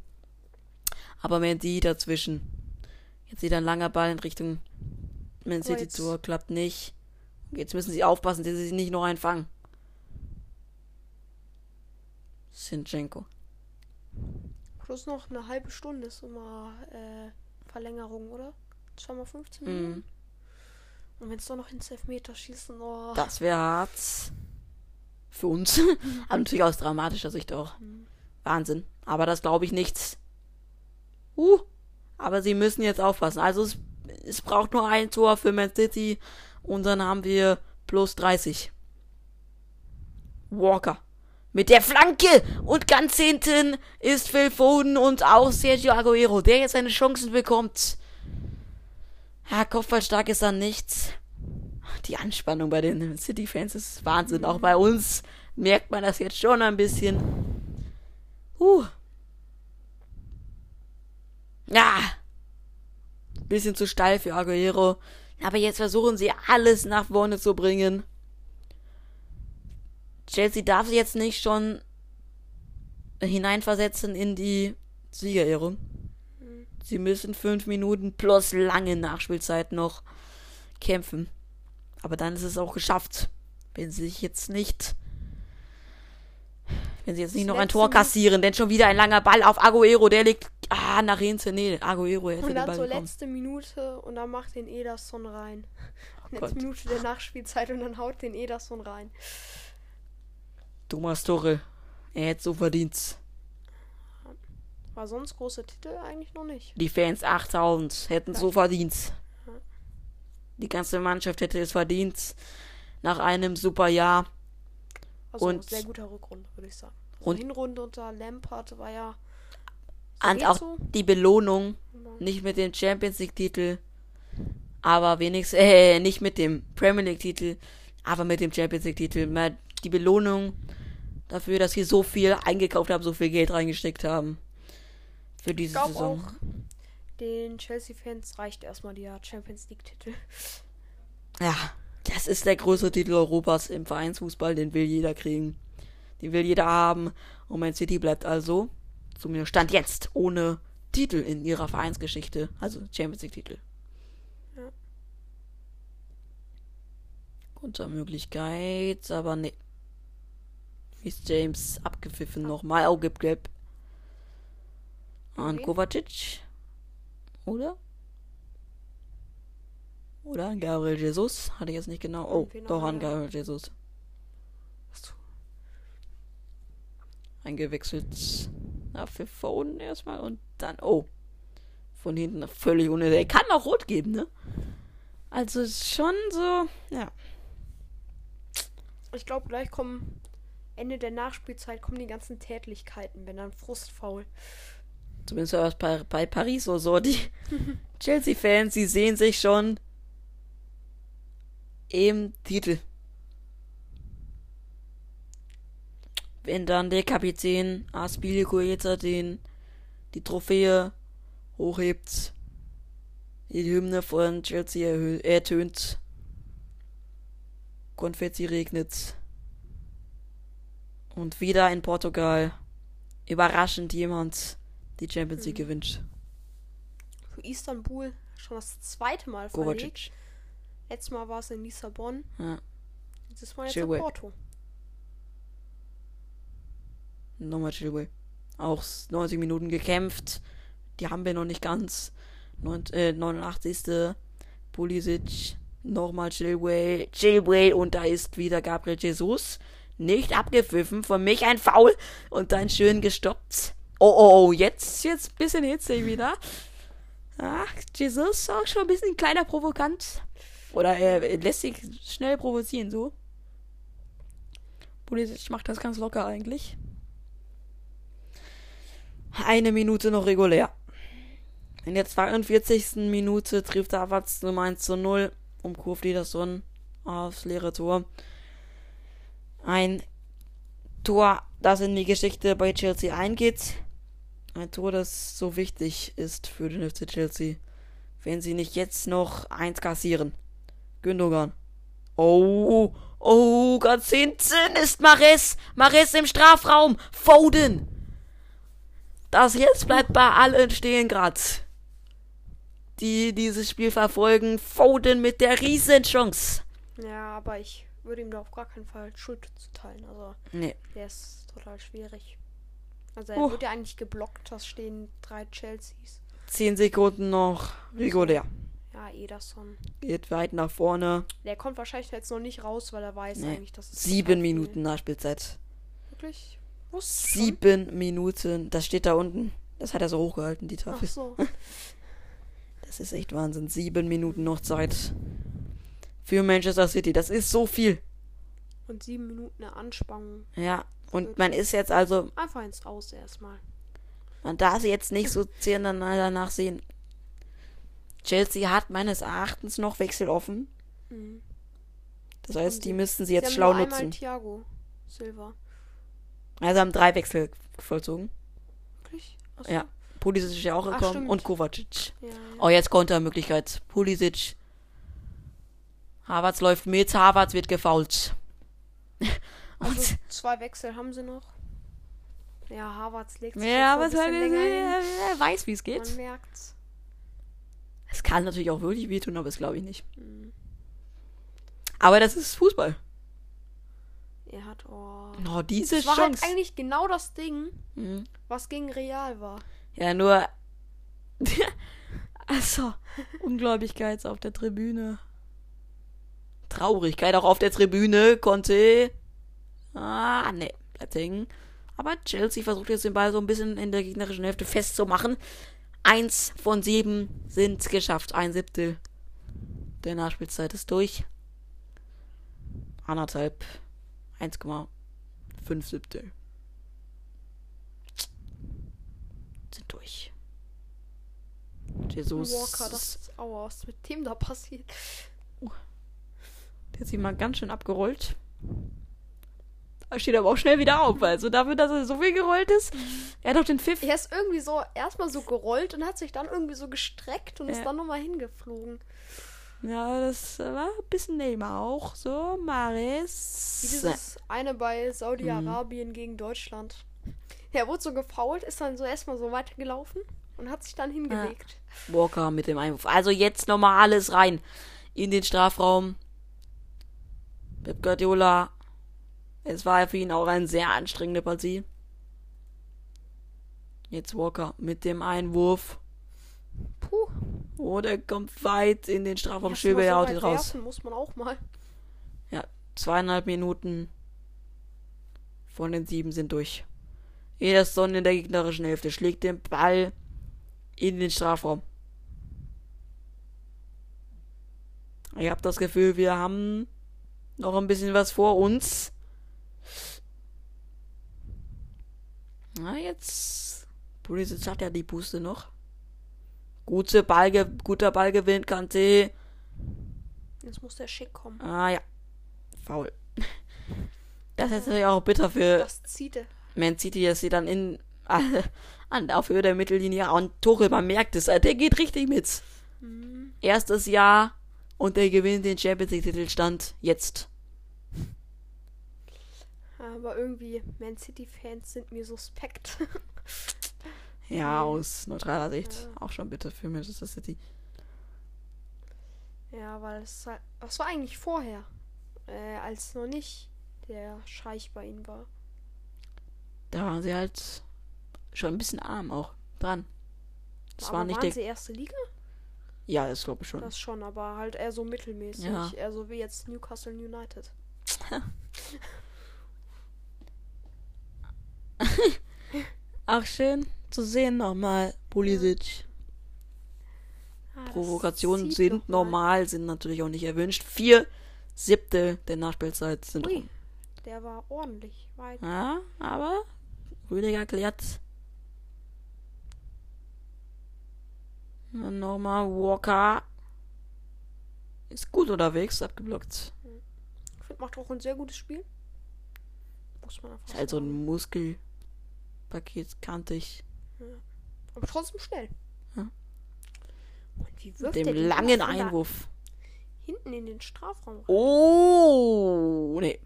Aber Mandy dazwischen. Jetzt wieder ein langer Ball in Richtung Man City Tour. Klappt nicht. Jetzt müssen sie aufpassen, dass sie sich nicht noch einfangen. Sinchenko. Plus noch eine halbe Stunde ist immer äh, Verlängerung, oder? Zweimal 15 Mhm. Minuten. Und wenn es doch noch ins Elfmeterschießen, oh. Das wäre hart. Für uns. Aber natürlich aus dramatischer Sicht auch. Wahnsinn. Aber das glaube ich nicht. Uh. Aber sie müssen jetzt aufpassen. Also es, es braucht nur ein Tor für Man City. Und dann haben wir plus 30. Walker. Mit der Flanke. Und ganz hinten ist Phil Foden und auch Sergio Aguero, der jetzt seine Chancen bekommt. Ja, Kopfballstark ist dann nichts. Die Anspannung bei den City-Fans ist Wahnsinn. Auch bei uns merkt man das jetzt schon ein bisschen. Uh. Ja. Bisschen zu steil für Aguero. Aber jetzt versuchen sie alles nach vorne zu bringen. Chelsea darf sich jetzt nicht schon hineinversetzen in die Siegerehrung. Sie müssen fünf Minuten plus lange Nachspielzeit noch kämpfen. Aber dann ist es auch geschafft. Wenn sie sich jetzt nicht. Wenn sie jetzt nicht Das noch ein Tor kassieren, denn schon wieder ein langer Ball auf Aguero, der liegt. Ah, nach hinten. Nee, Aguero hätte Und den dann Ball zur bekommen. letzte Minute und dann macht den Ederson rein. Gott. Letzte Minute der Nachspielzeit und dann haut den Ederson rein. Thomas Tuchel. Er hätte so verdient. War sonst große Titel eigentlich noch nicht. Die Fans 8000 hätten so verdient. Die ganze Mannschaft hätte es verdient. Nach einem super Jahr. Also Und- sehr guter Rückrunde, würde ich sagen. Also Und- Hinrunde unter Lampard war ja. so Und geht auch so. die Belohnung. Nicht mit dem Champions League Titel. Aber wenigstens, äh, nicht mit dem Premier League Titel. Aber mit dem Champions League Titel. Mal Die Belohnung dafür, dass sie so viel eingekauft haben, so viel Geld reingesteckt haben. Für Ich diese glaube Saison. auch, den Chelsea-Fans reicht erstmal der Champions League-Titel. Ja, das ist der größte Titel Europas im Vereinsfußball, den will jeder kriegen. Den will jeder haben. Und Man City bleibt also, zumindest Stand jetzt, ohne Titel in ihrer Vereinsgeschichte. Also Champions League Titel. Ja. Kontermöglichkeit, aber nee. Ist James abgepfiffen nochmal. Oh, gelb. An Okay. Kovacic. Oder? Oder an Gabriel Jesus. Hatte ich jetzt nicht genau. Oh, doch an. Gabriel Jesus. Eingewechselt. Na, für Foden erstmal und dann. Oh. Von hinten völlig unnötig. Er kann auch rot geben, ne? Also ist schon so. Ja. Ich glaube, gleich kommen Ende der Nachspielzeit kommen die ganzen Tätlichkeiten, wenn dann Frustfaul. Zumindest war bei, bei Paris so. so. Die Chelsea-Fans, die sehen sich schon im Titel. Wenn dann der Kapitän Aspilicueta den die Trophäe hochhebt, die Hymne von Chelsea ertönt, Konfetti regnet und wieder in Portugal überraschend jemand die Champions League gewinnt. Für Istanbul schon das zweite Mal verlegt. Kovacic. Letztes Mal war es in Lissabon. Ja. Dieses Mal jetzt Chilwell. in Porto. Nochmal Chilwell. Auch 90 Minuten gekämpft. Die haben wir noch nicht ganz. Neun, äh, 89. Pulisic. Nochmal Chilwell. Chilwell. Und da ist wieder Gabriel Jesus. Nicht abgepfiffen. Von mich ein Foul. Und dann schön gestoppt. Oh, oh, oh. Jetzt, jetzt bisschen hitzig wieder. Ach, Jesus auch schon ein bisschen kleiner provokant. Oder er lässt sich schnell provozieren, so. Pulisic macht das ganz locker eigentlich. Eine Minute noch regulär. In der 42. Minute trifft Havertz Nummer 1 zu 0 und kurft Ederson aufs leere Tor. Ein Tor, das in die Geschichte bei Chelsea eingeht. Ein Tor, das so wichtig ist für den FC Chelsea. Wenn sie nicht jetzt noch eins kassieren. Gündogan. Oh, oh, ganz hinten ist Mares. Mares im Strafraum. Foden. Das jetzt bleibt bei allen stehen grad. Die dieses Spiel verfolgen. Foden mit der Riesenchance. Ja, aber ich würde ihm da auf gar keinen Fall Schuld zuteilen. Also, Nee. der ist total schwierig. Also, er Oh. wird ja eigentlich geblockt. Das stehen drei Chelseas. Zehn Sekunden noch regulär. Ja, Ederson. Geht weit nach vorne. Der kommt wahrscheinlich jetzt noch nicht raus, weil er weiß Nee. eigentlich, dass es. Sieben Minuten Nachspielzeit. Wirklich? Wusste schon. Sieben Minuten. Das steht da unten. Das hat er so hochgehalten, die Ach Tafel. so. Das ist echt Wahnsinn. Sieben Minuten noch Zeit. für Manchester City. Das ist so viel. Und sieben Minuten eine Anspannung. Ja. Und man ist jetzt also, Einfach ins Aus erstmal. man darf sie jetzt nicht so zehn danach sehen. Chelsea hat meines Erachtens noch Wechsel offen. Mhm. Das heißt, die sie- müssten sie Sie jetzt haben schlau nutzen. Thiago Silva. Also haben drei Wechsel vollzogen. Wirklich? Achso. Ja. Pulisic ist ja auch Ach, gekommen stimmt. und Kovacic. Ja, ja. Oh, jetzt Kontermöglichkeit. Pulisic. Havertz läuft mit, Havertz wird gefault. und Also zwei Wechsel haben sie noch. Ja, Harvards legt sich ja, soll ein das? bisschen länger hin. Er weiß, wie es geht. Man merkt's. Es kann natürlich auch wirklich wehtun, aber das glaube ich nicht. Mhm. Aber das ist Fußball. Er hat, oh. Oh, diese Das war Chance. halt eigentlich genau das Ding, Mhm. was gegen Real war. Ja, nur. also, Ungläubigkeit auf der Tribüne. Traurigkeit auch auf der Tribüne. Conte. Ah, ne, bleibt hängen. Aber Chelsea versucht jetzt den Ball so ein bisschen in der gegnerischen Hälfte festzumachen. Eins von sieben sind geschafft. Ein Siebtel der Nachspielzeit ist durch. Anderthalb. 1,5 Siebtel. Sind durch. Jesus. Walker, das ist, aua, was ist mit dem da passiert? Der hat sich mal ganz schön abgerollt. Steht aber auch schnell wieder auf. Also dafür, dass er so viel gerollt ist. Er hat auch den Pfiff. Er ist irgendwie so erstmal so gerollt und hat sich dann irgendwie so gestreckt und Ja. ist dann nochmal hingeflogen. Ja, das war ein bisschen Neymar auch. So, Wie Maris. dieses eine bei Mhm. Saudi-Arabien gegen Deutschland. Er wurde so gefault, ist dann so erstmal so weitergelaufen und hat sich dann hingelegt. Walker mit dem Einwurf. Also jetzt nochmal alles rein. In den Strafraum. Pep Guardiola. Es war für ihn auch eine sehr anstrengende Partie. Jetzt Walker mit dem Einwurf. Puh. Oh, der kommt weit in den Strafraum. Ja, Schöbe sowas so haut ihn raus. muss man auch mal. Ja, zweieinhalb Minuten von den sieben sind durch. Ederson in der gegnerischen Hälfte schlägt den Ball in den Strafraum. Ich habe das Gefühl, wir haben noch ein bisschen was vor uns. Na, jetzt. Pulisic hat ja die Puste noch. Gute Ballge guter Ballgewinn, Kante. Jetzt muss der Schick kommen. Ah ja. Faul. Das ist natürlich auch bitter für Das zieht er. Man City, dass sie dann in an auf Höhe der Mittellinie und Tuchel, man merkt es, der geht richtig mit. Mhm. Erstes Jahr und der gewinnt den Champions League Titelstand jetzt. Aber irgendwie, Man City-Fans sind mir suspekt. Ja, aus neutraler Sicht Ja. auch schon bitter für Manchester City. ja, weil es halt. Was war eigentlich vorher? Äh, als noch nicht der Scheich bei ihnen war. Da waren sie halt schon ein bisschen arm auch dran. Das aber war nicht waren der. sie erste Liga? Ja, das glaube ich schon. Das schon, aber halt eher so mittelmäßig. Ja. Eher so wie jetzt Newcastle United. Ach schön zu sehen nochmal Pulisic. Ah, Provokationen sind mal. normal, sind natürlich auch nicht erwünscht. Vier Siebte der Nachspielzeit sind Ui, der war ordentlich weit. Ja, aber Rüdiger klärt. Nochmal Walker. Ist gut unterwegs, abgeblockt. Ich finde, macht auch ein sehr gutes Spiel. Muss man einfach Ist halt so sagen. ein Muskelpaket, kantig. Aber trotzdem schnell. Ja. Und wie Mit wirft dem der den langen Einwurf. Hinten in den Strafraum. rein? Oh, nee.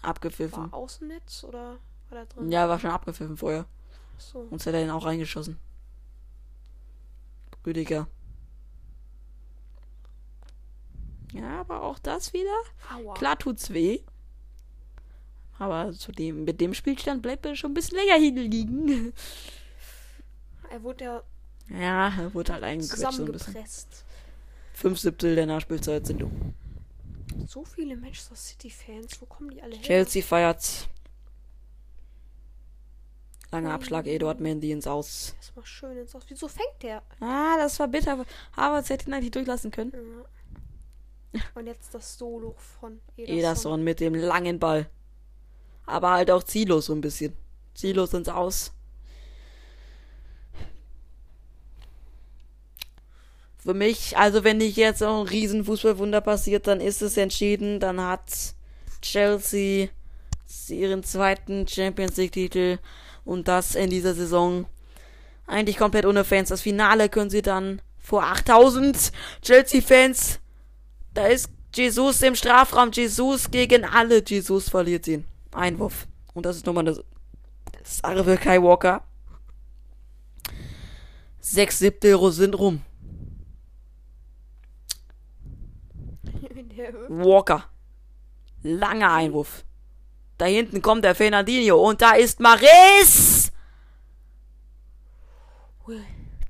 Abgepfiffen. War Außennetz oder war da drin? Ja, war schon abgepfiffen vorher. So. Sonst hätte er ihn auch reingeschossen. Rüdiger. Ja, aber auch das wieder. Aua. Klar tut's weh. Aber zu dem, mit dem Spielstand bleibt er schon ein bisschen länger hinliegen. Er wurde ja Ja, er wurde halt eingequetscht so ein bisschen. Fünf Siebtel der Nachspielzeit sind um. So viele Manchester City-Fans, wo kommen die alle her? Chelsea feiert. Langer Abschlag, Eduard Mendy ins Aus. Erstmal schön ins Aus. Wieso fängt der? Ah, das war bitter. Havertz hätte ihn eigentlich durchlassen können. Ja. Und jetzt das Solo von Ederson. Ederson mit dem langen Ball. Aber halt auch ziellos so ein bisschen. Ziellos ins Aus. Für mich, also wenn nicht jetzt auch ein riesen Fußballwunder passiert, dann ist es entschieden. Dann hat Chelsea ihren zweiten Champions League Titel und das in dieser Saison eigentlich komplett ohne Fans. Das Finale können sie dann vor 8000 Chelsea-Fans. Da ist Jesus im Strafraum. Jesus gegen alle. Jesus verliert ihn. Einwurf. Und das ist nochmal eine Sache für Kai Walker. Sechs Siebtel sind rum. Walker. Langer Einwurf. Da hinten kommt der Fernandinho und da ist Maris.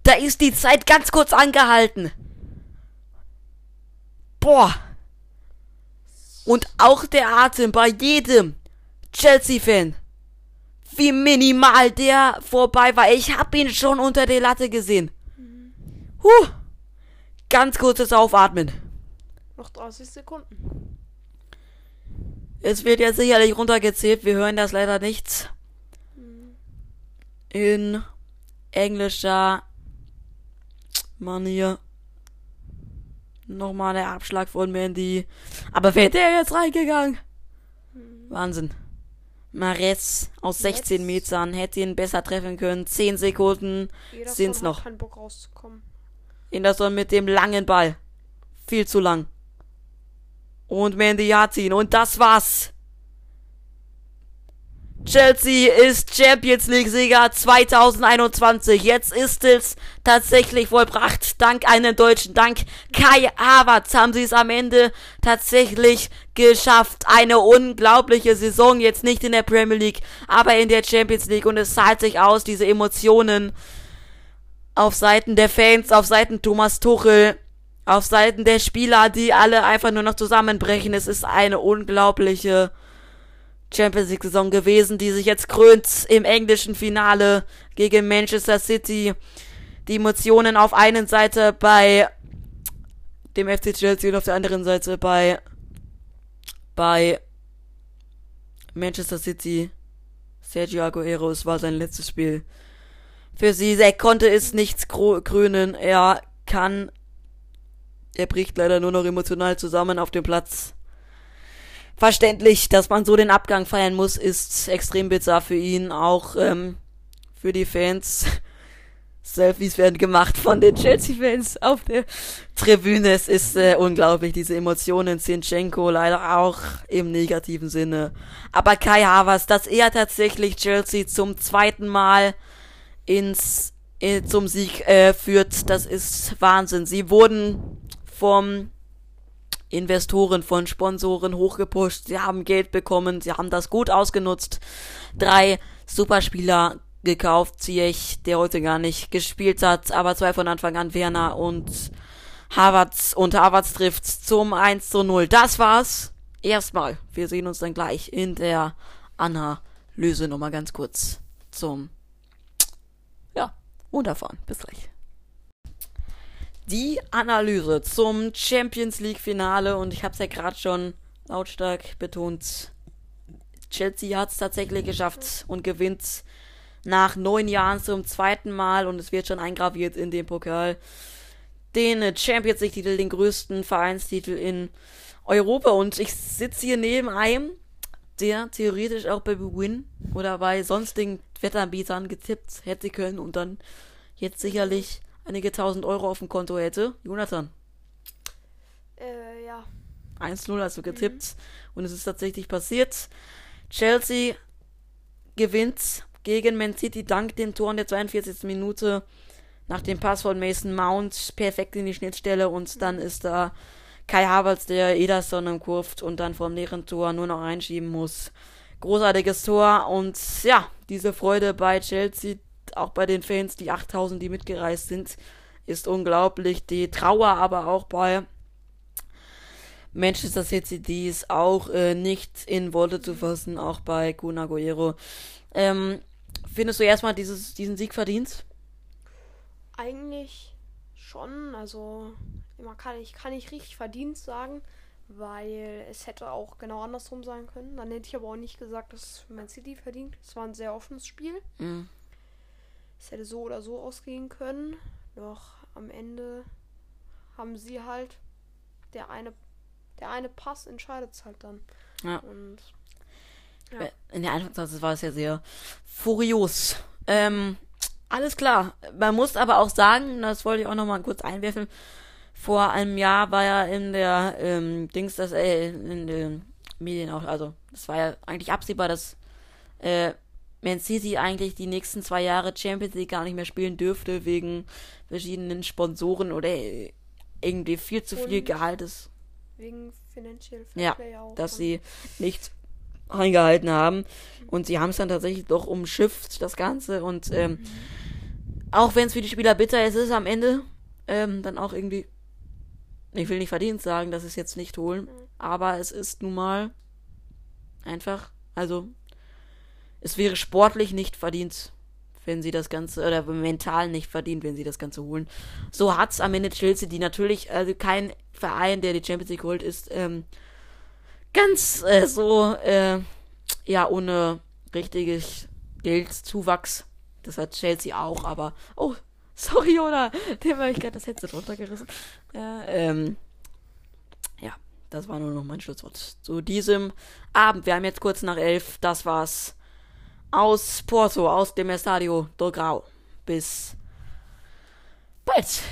Da ist die Zeit ganz kurz angehalten. Boah. Und auch der Atem bei jedem Chelsea-Fan. Wie minimal der vorbei war. Ich hab ihn schon unter der Latte gesehen. Huh. Ganz kurzes Aufatmen. Noch 30 Sekunden. Es wird ja sicherlich runtergezählt. Wir hören das leider nicht. In englischer Manier. Nochmal der Abschlag von Mandy. Aber wer der jetzt reingegangen? Wahnsinn. Mares aus 16 Metern hätte ihn besser treffen können. 10 Sekunden sind's noch. Keinen Bock rauszukommen. Anderson mit dem langen Ball. Viel zu lang. Und Mandy hat ihn. Und das war's. Chelsea ist Champions League-Sieger 2021. Jetzt ist es tatsächlich vollbracht. Dank einem Deutschen, dank Kai Havertz haben sie es am Ende tatsächlich geschafft. Eine unglaubliche Saison. Jetzt nicht in der Premier League, aber in der Champions League. Und es zahlt sich aus, diese Emotionen auf Seiten der Fans, auf Seiten Thomas Tuchel auf Seiten der Spieler, die alle einfach nur noch zusammenbrechen. Es ist eine unglaubliche Champions League Saison gewesen, die sich jetzt krönt im englischen Finale gegen Manchester City. Die Emotionen auf einen Seite bei dem FC Chelsea und auf der anderen Seite bei bei Manchester City. Sergio Aguero, es war sein letztes Spiel. Für sie, er konnte es nichts krönen. Er kann er bricht leider nur noch emotional zusammen auf dem Platz. Verständlich, dass man so den Abgang feiern muss, ist extrem bizarr für ihn, auch ähm, für die Fans. Selfies werden gemacht von den Chelsea-Fans auf der Tribüne. Es ist äh, unglaublich, diese Emotionen. Zinchenko leider auch im negativen Sinne. Aber Kai Havers, dass er tatsächlich Chelsea zum zweiten Mal ins äh, zum Sieg äh, führt, das ist Wahnsinn. Sie wurden vom Investoren, von Sponsoren hochgepusht. Sie haben Geld bekommen, sie haben das gut ausgenutzt. Drei Superspieler gekauft, Ziyech, der heute gar nicht gespielt hat, aber zwei von Anfang an, Werner und Havertz. Und Havertz trifft zum 1 zu 0. Das war's. Erstmal. Wir sehen uns dann gleich in der Analyse nochmal ganz kurz zum, ja, runterfahren. Bis gleich die Analyse zum Champions League Finale und ich habe es ja gerade schon lautstark betont. Chelsea hat es tatsächlich geschafft und gewinnt nach neun Jahren zum zweiten Mal und es wird schon eingraviert in den Pokal. Den Champions League Titel, den größten Vereinstitel in Europa und ich sitze hier neben einem, der theoretisch auch bei Win oder bei sonstigen Wettanbietern getippt hätte können und dann jetzt sicherlich einige tausend Euro auf dem Konto hätte. Jonathan. Äh, ja. 1-0 hast du getippt. Mhm. Und es ist tatsächlich passiert. Chelsea gewinnt gegen Man City dank dem Tor in der 42. Minute. Nach dem Pass von Mason Mount perfekt in die Schnittstelle und mhm. dann ist da Kai Havertz, der Ederson umkurvt und dann vom leeren Tor nur noch reinschieben muss. Großartiges Tor und ja, diese Freude bei Chelsea, auch bei den Fans, die 8000, die mitgereist sind, ist unglaublich. Die Trauer aber auch bei Manchester City, die ist auch äh, nicht in Worte zu fassen, auch bei Kun Aguero. Ähm, findest du erstmal dieses, diesen Sieg verdient? Eigentlich schon. Also, man kann ich kann nicht richtig verdient sagen, weil es hätte auch genau andersrum sein können. Dann hätte ich aber auch nicht gesagt, dass Man City verdient. Es war ein sehr offenes Spiel. Mhm. Es hätte so oder so ausgehen können. Doch am Ende haben sie halt der eine der eine Pass entscheidet es halt dann. Ja. Und Äh, In der Anfangsphase war es ja sehr furios. Ähm, alles klar. Man muss aber auch sagen, das wollte ich auch nochmal kurz einwerfen, vor einem Jahr war ja in der ähm, Dings, das äh, in den Medien auch, also das war ja eigentlich absehbar, dass äh, Man City eigentlich die nächsten zwei Jahre Champions League gar nicht mehr spielen dürfte, wegen verschiedenen Sponsoren oder irgendwie viel zu viel Gehaltes. wegen Financial Ja, Fairplay auch. dass Und sie nicht eingehalten haben. Und sie haben es dann tatsächlich doch umschifft, das Ganze. Und ähm, auch wenn es für die Spieler bitter ist, ist es am Ende ähm, dann auch irgendwie, ich will nicht verdient sagen, dass sie es jetzt nicht holen, aber es ist nun mal einfach, also es wäre sportlich nicht verdient, wenn sie das Ganze, oder mental nicht verdient, wenn sie das Ganze holen. So hat's am Ende Chelsea, die natürlich, also kein Verein, der die Champions League holt, ist ähm, ganz äh, so, äh, ja, ohne richtiges Geldzuwachs. Das hat Chelsea auch, aber, oh, sorry, oder? Dem habe ich gerade das Headset runtergerissen. Ja, ähm, ja, das war nur noch mein Schlusswort zu diesem Abend. Wir haben jetzt kurz nach elf, das war's aus Porto, aus dem Estadio do Grau. Bis bald.